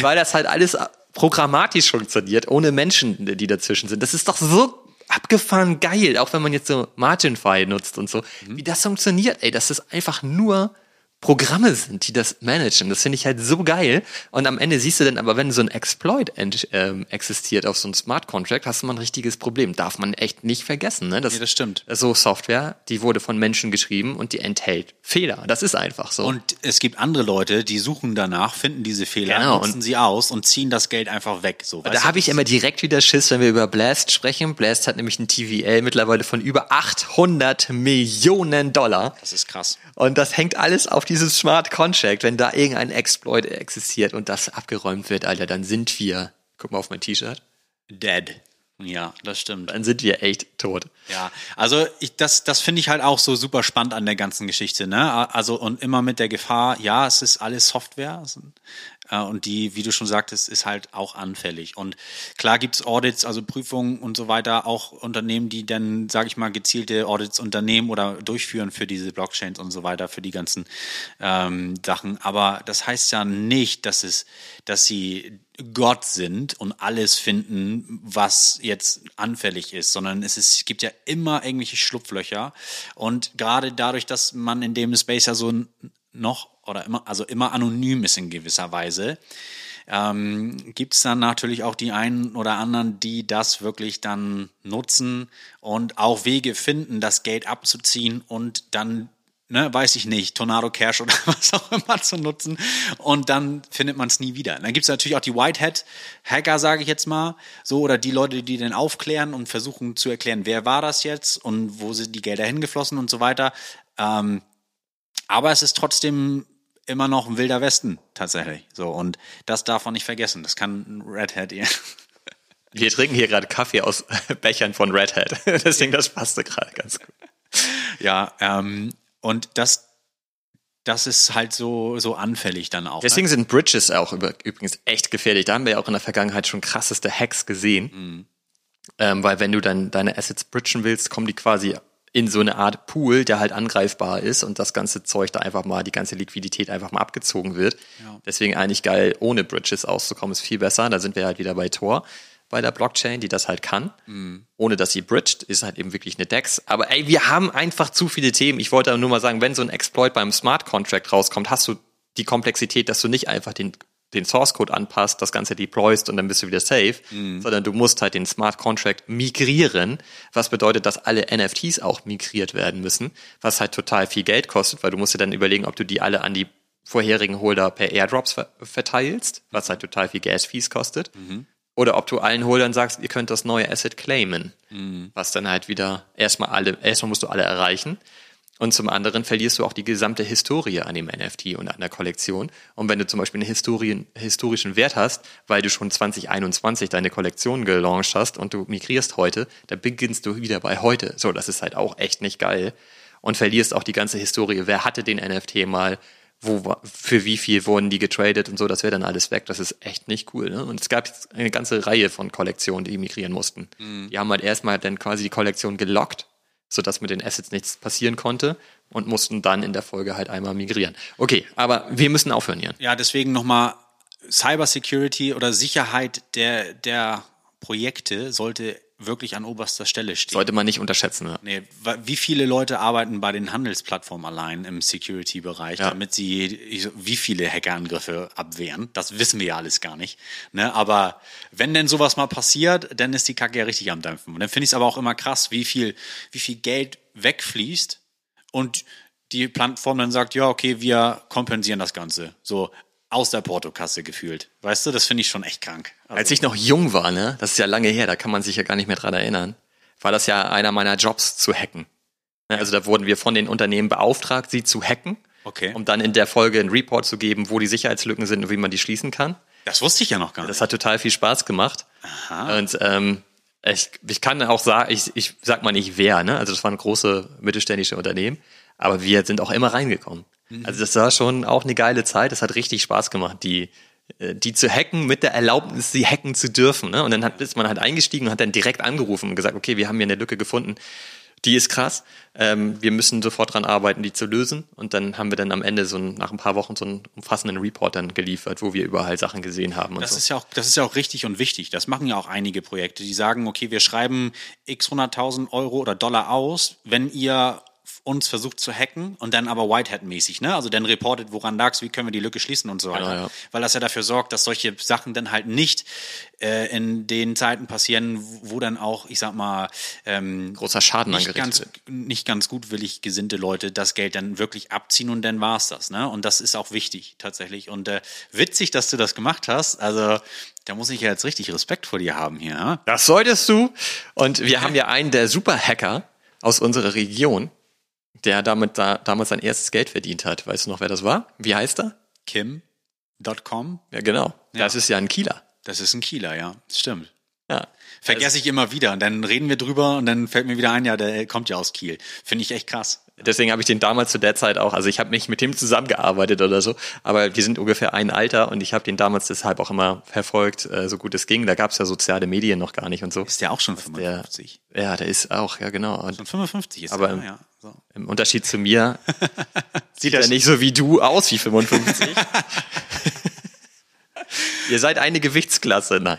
weil das halt alles programmatisch funktioniert, ohne Menschen, die dazwischen sind. Das ist doch so abgefahren geil, auch wenn man jetzt so Margin-Fi nutzt und so. Wie das funktioniert, ey, das einfach nur Programme sind, die das managen. Das finde ich halt so geil. Und am Ende siehst du dann aber, wenn so ein Exploit ähm, existiert auf so einem Smart Contract, hast du mal ein richtiges Problem. Darf man echt nicht vergessen. Ne? Nee, das stimmt. So Software, die wurde von Menschen geschrieben und die enthält Fehler. Das ist einfach so. Und es gibt andere Leute, die suchen danach, finden diese Fehler, Genau, nutzen sie aus und ziehen das Geld einfach weg. So, da habe ich immer direkt wieder Schiss, wenn wir über Blast sprechen. Blast hat nämlich ein TVL mittlerweile von über 800 Millionen Dollar. Das ist krass. Und das hängt alles auf dieses Smart Contract, wenn da irgendein Exploit existiert und das abgeräumt wird, Alter, dann sind wir, guck mal auf mein T-Shirt, Dead. Ja, das stimmt. dann sind wir echt tot. Ja, also ich, das, das finde ich halt auch so super spannend an der ganzen Geschichte, ne? Also und immer mit der Gefahr, ja, es ist alles Software und die, wie du schon sagtest, ist halt auch anfällig. Und klar gibt's Audits, also Prüfungen und so weiter, auch Unternehmen, die dann, sage ich mal, gezielte Audits unternehmen oder durchführen für diese Blockchains und so weiter, für die ganzen ähm, Sachen. Aber das heißt ja nicht, dass es, dass sie Gott sind und alles finden, was jetzt anfällig ist, sondern es, ist, es gibt ja immer irgendwelche Schlupflöcher. Und gerade dadurch, dass man in dem Space ja so noch oder immer, also immer anonym ist in gewisser Weise, ähm, gibt es dann natürlich auch die einen oder anderen, die das wirklich dann nutzen und auch Wege finden, das Geld abzuziehen und dann, ne, weiß ich nicht, Tornado Cash [LAUGHS] oder was auch immer zu nutzen und dann findet man es nie wieder. Dann gibt es natürlich auch die Whitehead-Hacker, sage ich jetzt mal, so oder die Leute, die dann aufklären und versuchen zu erklären, wer war das jetzt und wo sind die Gelder hingeflossen und so weiter. Ähm, aber es ist trotzdem immer noch ein wilder Westen tatsächlich. So und das darf man nicht vergessen. Das kann ein Red Hat eher. [LAUGHS] Wir trinken hier gerade Kaffee aus [LAUGHS] Bechern von Red Hat. [LAUGHS] Deswegen, das passte gerade ganz gut. Ja, ähm, und das, das ist halt so so anfällig dann auch. Deswegen ne? sind Bridges auch über, übrigens echt gefährlich. Da haben wir ja auch in der Vergangenheit schon krasseste Hacks gesehen. Ähm, weil wenn du dann deine Assets bridgen willst, kommen die quasi in so eine Art Pool, der halt angreifbar ist und das ganze Zeug da einfach mal, die ganze Liquidität einfach mal abgezogen wird. Deswegen eigentlich geil, ohne Bridges auszukommen, ist viel besser. Da sind wir halt wieder bei Tor, bei der Blockchain, die das halt kann. Ohne dass sie bridged, ist halt eben wirklich eine DEX. Aber ey, wir haben einfach zu viele Themen. Ich wollte aber nur mal sagen, wenn so ein Exploit beim Smart Contract rauskommt, hast du die Komplexität, dass du nicht einfach den den Source Code anpasst, das Ganze deployst und dann bist du wieder safe, sondern du musst halt den Smart Contract migrieren, was bedeutet, dass alle NFTs auch migriert werden müssen, was halt total viel Geld kostet, weil du musst dir dann überlegen, ob du die alle an die vorherigen Holder per Airdrops ver verteilst, was halt total viel Gas-Fees kostet. Oder ob du allen Holdern sagst, ihr könnt das neue Asset claimen, was dann halt wieder erstmal alle, erstmal musst du alle erreichen. Und zum anderen verlierst du auch die gesamte Historie an dem NFT und an der Kollektion. Und wenn du zum Beispiel einen Historien, historischen Wert hast, weil du schon 2021 deine Kollektion gelauncht hast und du migrierst heute, dann beginnst du wieder bei heute. So, das ist halt auch echt nicht geil. Und verlierst auch die ganze Historie. Wer hatte den NFT mal? Wo, für wie viel wurden die getradet und so, das wäre dann alles weg. Das ist echt nicht cool. Ne? Und es gab jetzt eine ganze Reihe von Kollektionen, die migrieren mussten. Die haben halt erstmal dann quasi die Kollektion gelockt sodass mit den Assets nichts passieren konnte und mussten dann in der Folge halt einmal migrieren. Okay, aber wir müssen aufhören hier. Ja, deswegen nochmal Cybersecurity oder Sicherheit der, der Projekte sollte wirklich an oberster Stelle stehen. Sollte man nicht unterschätzen. Ne? Nee, wie viele Leute arbeiten bei den Handelsplattformen allein im Security-Bereich, Ja. damit sie wie viele Hackerangriffe abwehren? Das wissen wir ja alles gar nicht. Ne? Aber wenn denn sowas mal passiert, dann ist die Kacke ja richtig am Dämpfen. Und dann finde ich es aber auch immer krass, wie viel, wie viel Geld wegfließt und die Plattform dann sagt, ja, okay, wir kompensieren das Ganze. So aus der Portokasse gefühlt. Weißt du, das finde ich schon echt krank. Also, Als ich noch jung war, ne, das ist ja lange her, da kann man sich ja gar nicht mehr dran erinnern, war das ja einer meiner Jobs zu hacken. Ne, Also da wurden wir von den Unternehmen beauftragt, sie zu hacken, Okay. um dann in der Folge einen Report zu geben, wo die Sicherheitslücken sind und wie man die schließen kann. das wusste ich ja noch gar nicht. Das hat total viel Spaß gemacht. Und ähm, ich, ich kann auch sagen, ich, ich sag mal nicht wer, ne? Also das waren große mittelständische Unternehmen, aber wir sind auch immer reingekommen. Also das war schon auch eine geile Zeit. Das hat richtig Spaß gemacht, die äh, die zu hacken mit der Erlaubnis, sie hacken zu dürfen. Ne? Und dann hat, ist man halt eingestiegen und hat dann direkt angerufen und gesagt, okay, wir haben hier eine Lücke gefunden, die ist krass. Ähm, wir müssen sofort dran arbeiten, die zu lösen. Und dann haben wir dann am Ende so ein, nach ein paar Wochen so einen umfassenden Report dann geliefert, wo wir überall Sachen gesehen haben und Das so. ist ja auch, das ist ja auch richtig und wichtig. Das machen ja auch einige Projekte, die sagen, okay, wir schreiben x 100.000 Euro oder Dollar aus, wenn ihr uns versucht zu hacken und dann aber Whitehead-mäßig, ne? Also dann reportet, woran lag's, wie können wir die Lücke schließen und so weiter. Genau, ja. Weil das ja dafür sorgt, dass solche Sachen dann halt nicht äh, in den Zeiten passieren, wo dann auch, ich sag mal, ähm, Großer Schaden nicht angerichtet ganz, wird. nicht ganz gutwillig gesinnte Leute das Geld dann wirklich abziehen und dann war's das, ne? Und das ist auch wichtig tatsächlich. Und äh, witzig, dass du das gemacht hast. Also da muss ich ja jetzt richtig Respekt vor dir haben hier. Ja? Das solltest du. Und wir haben ja einen der Superhacker aus unserer Region. Der damit da, damals sein erstes Geld verdient hat. Weißt du noch, wer das war? Wie heißt er? Kim.com. Ja, genau. Ja. Das ist ja ein Kieler. Das ist ein Kieler, ja. Stimmt. Ja. Vergesse ich immer wieder. Und dann reden wir drüber und dann fällt mir wieder ein, ja, der kommt ja aus Kiel. Finde ich echt krass. Deswegen habe ich den damals zu der Zeit auch, also ich habe nicht mit dem zusammengearbeitet oder so, aber wir sind ungefähr ein Alter und ich habe den damals deshalb auch immer verfolgt, äh, so gut es ging. Da gab es ja soziale Medien noch gar nicht und so. Ist der auch schon Der, 55? ja, der ist auch, ja genau. Schon 55 ist Aber- der, ja. So. im Unterschied zu mir [LAUGHS] sieht er nicht so wie du aus wie 55. [LAUGHS] Ihr seid eine Gewichtsklasse, nein.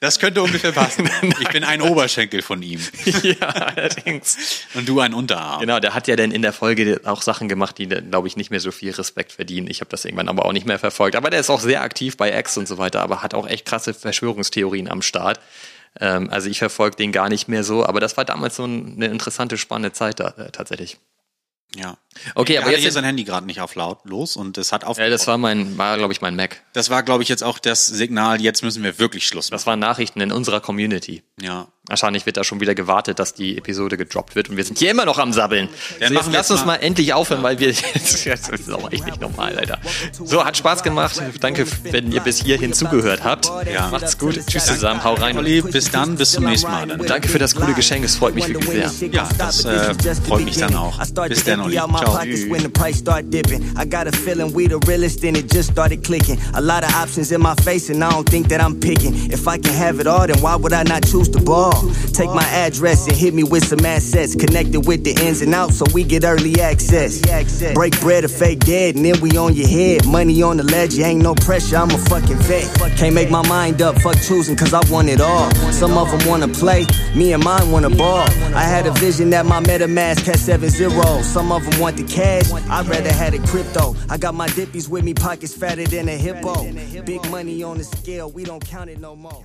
Das könnte ungefähr passen. [LAUGHS] ich bin ein Oberschenkel von ihm ja, allerdings. und du ein Unterarm. Genau, der hat ja dann in der Folge auch Sachen gemacht, die, glaube ich, nicht mehr so viel Respekt verdienen. Ich habe das irgendwann aber auch nicht mehr verfolgt. Aber der ist auch sehr aktiv bei X und so weiter, aber hat auch echt krasse Verschwörungstheorien am Start. Ähm, also ich verfolge den gar nicht mehr so, aber das war damals so ein, eine interessante, spannende Zeit da, äh, tatsächlich. Ja. Okay, Er aber jetzt hier sein Handy gerade nicht auf laut los und das hat auf. Ja, das war mein, war, glaube ich, mein Mac. das war, glaube ich, jetzt auch das Signal, jetzt müssen wir wirklich Schluss machen. Das waren Nachrichten in unserer Community. Ja. Wahrscheinlich wird da schon wieder gewartet, dass die Episode gedroppt wird und wir sind hier immer noch am Sabbeln. Dann so, machen jetzt wir lass jetzt uns mal- mal endlich aufhören, weil wir [LAUGHS] das ist auch echt nicht normal, Alter. So, hat Spaß gemacht. Danke, wenn ihr bis hierhin zugehört habt. Ja. Macht's gut. Tschüss zusammen. Hau rein. Olli, bis dann, bis zum nächsten Mal. Dann. Danke für das coole Geschenk. Es freut mich wirklich sehr. Ja, das äh, freut mich dann auch. Bis dann, Olli. Ciao. A. A? Take my address and hit me with some assets connected with the ins and outs so we get early access. Break bread or fake dead and then we on your head. Money on the ledge, ain't no pressure, I'm a fucking vet. Can't make my mind up, fuck choosing cause I want it all. Some of them wanna play, me and mine wanna ball. I had a vision that my MetaMask had seven zeros. Some of them want the cash, I'd rather had it crypto. I got my dippies with me, pockets fatter than a hippo. Big money on the scale, we don't count it no more.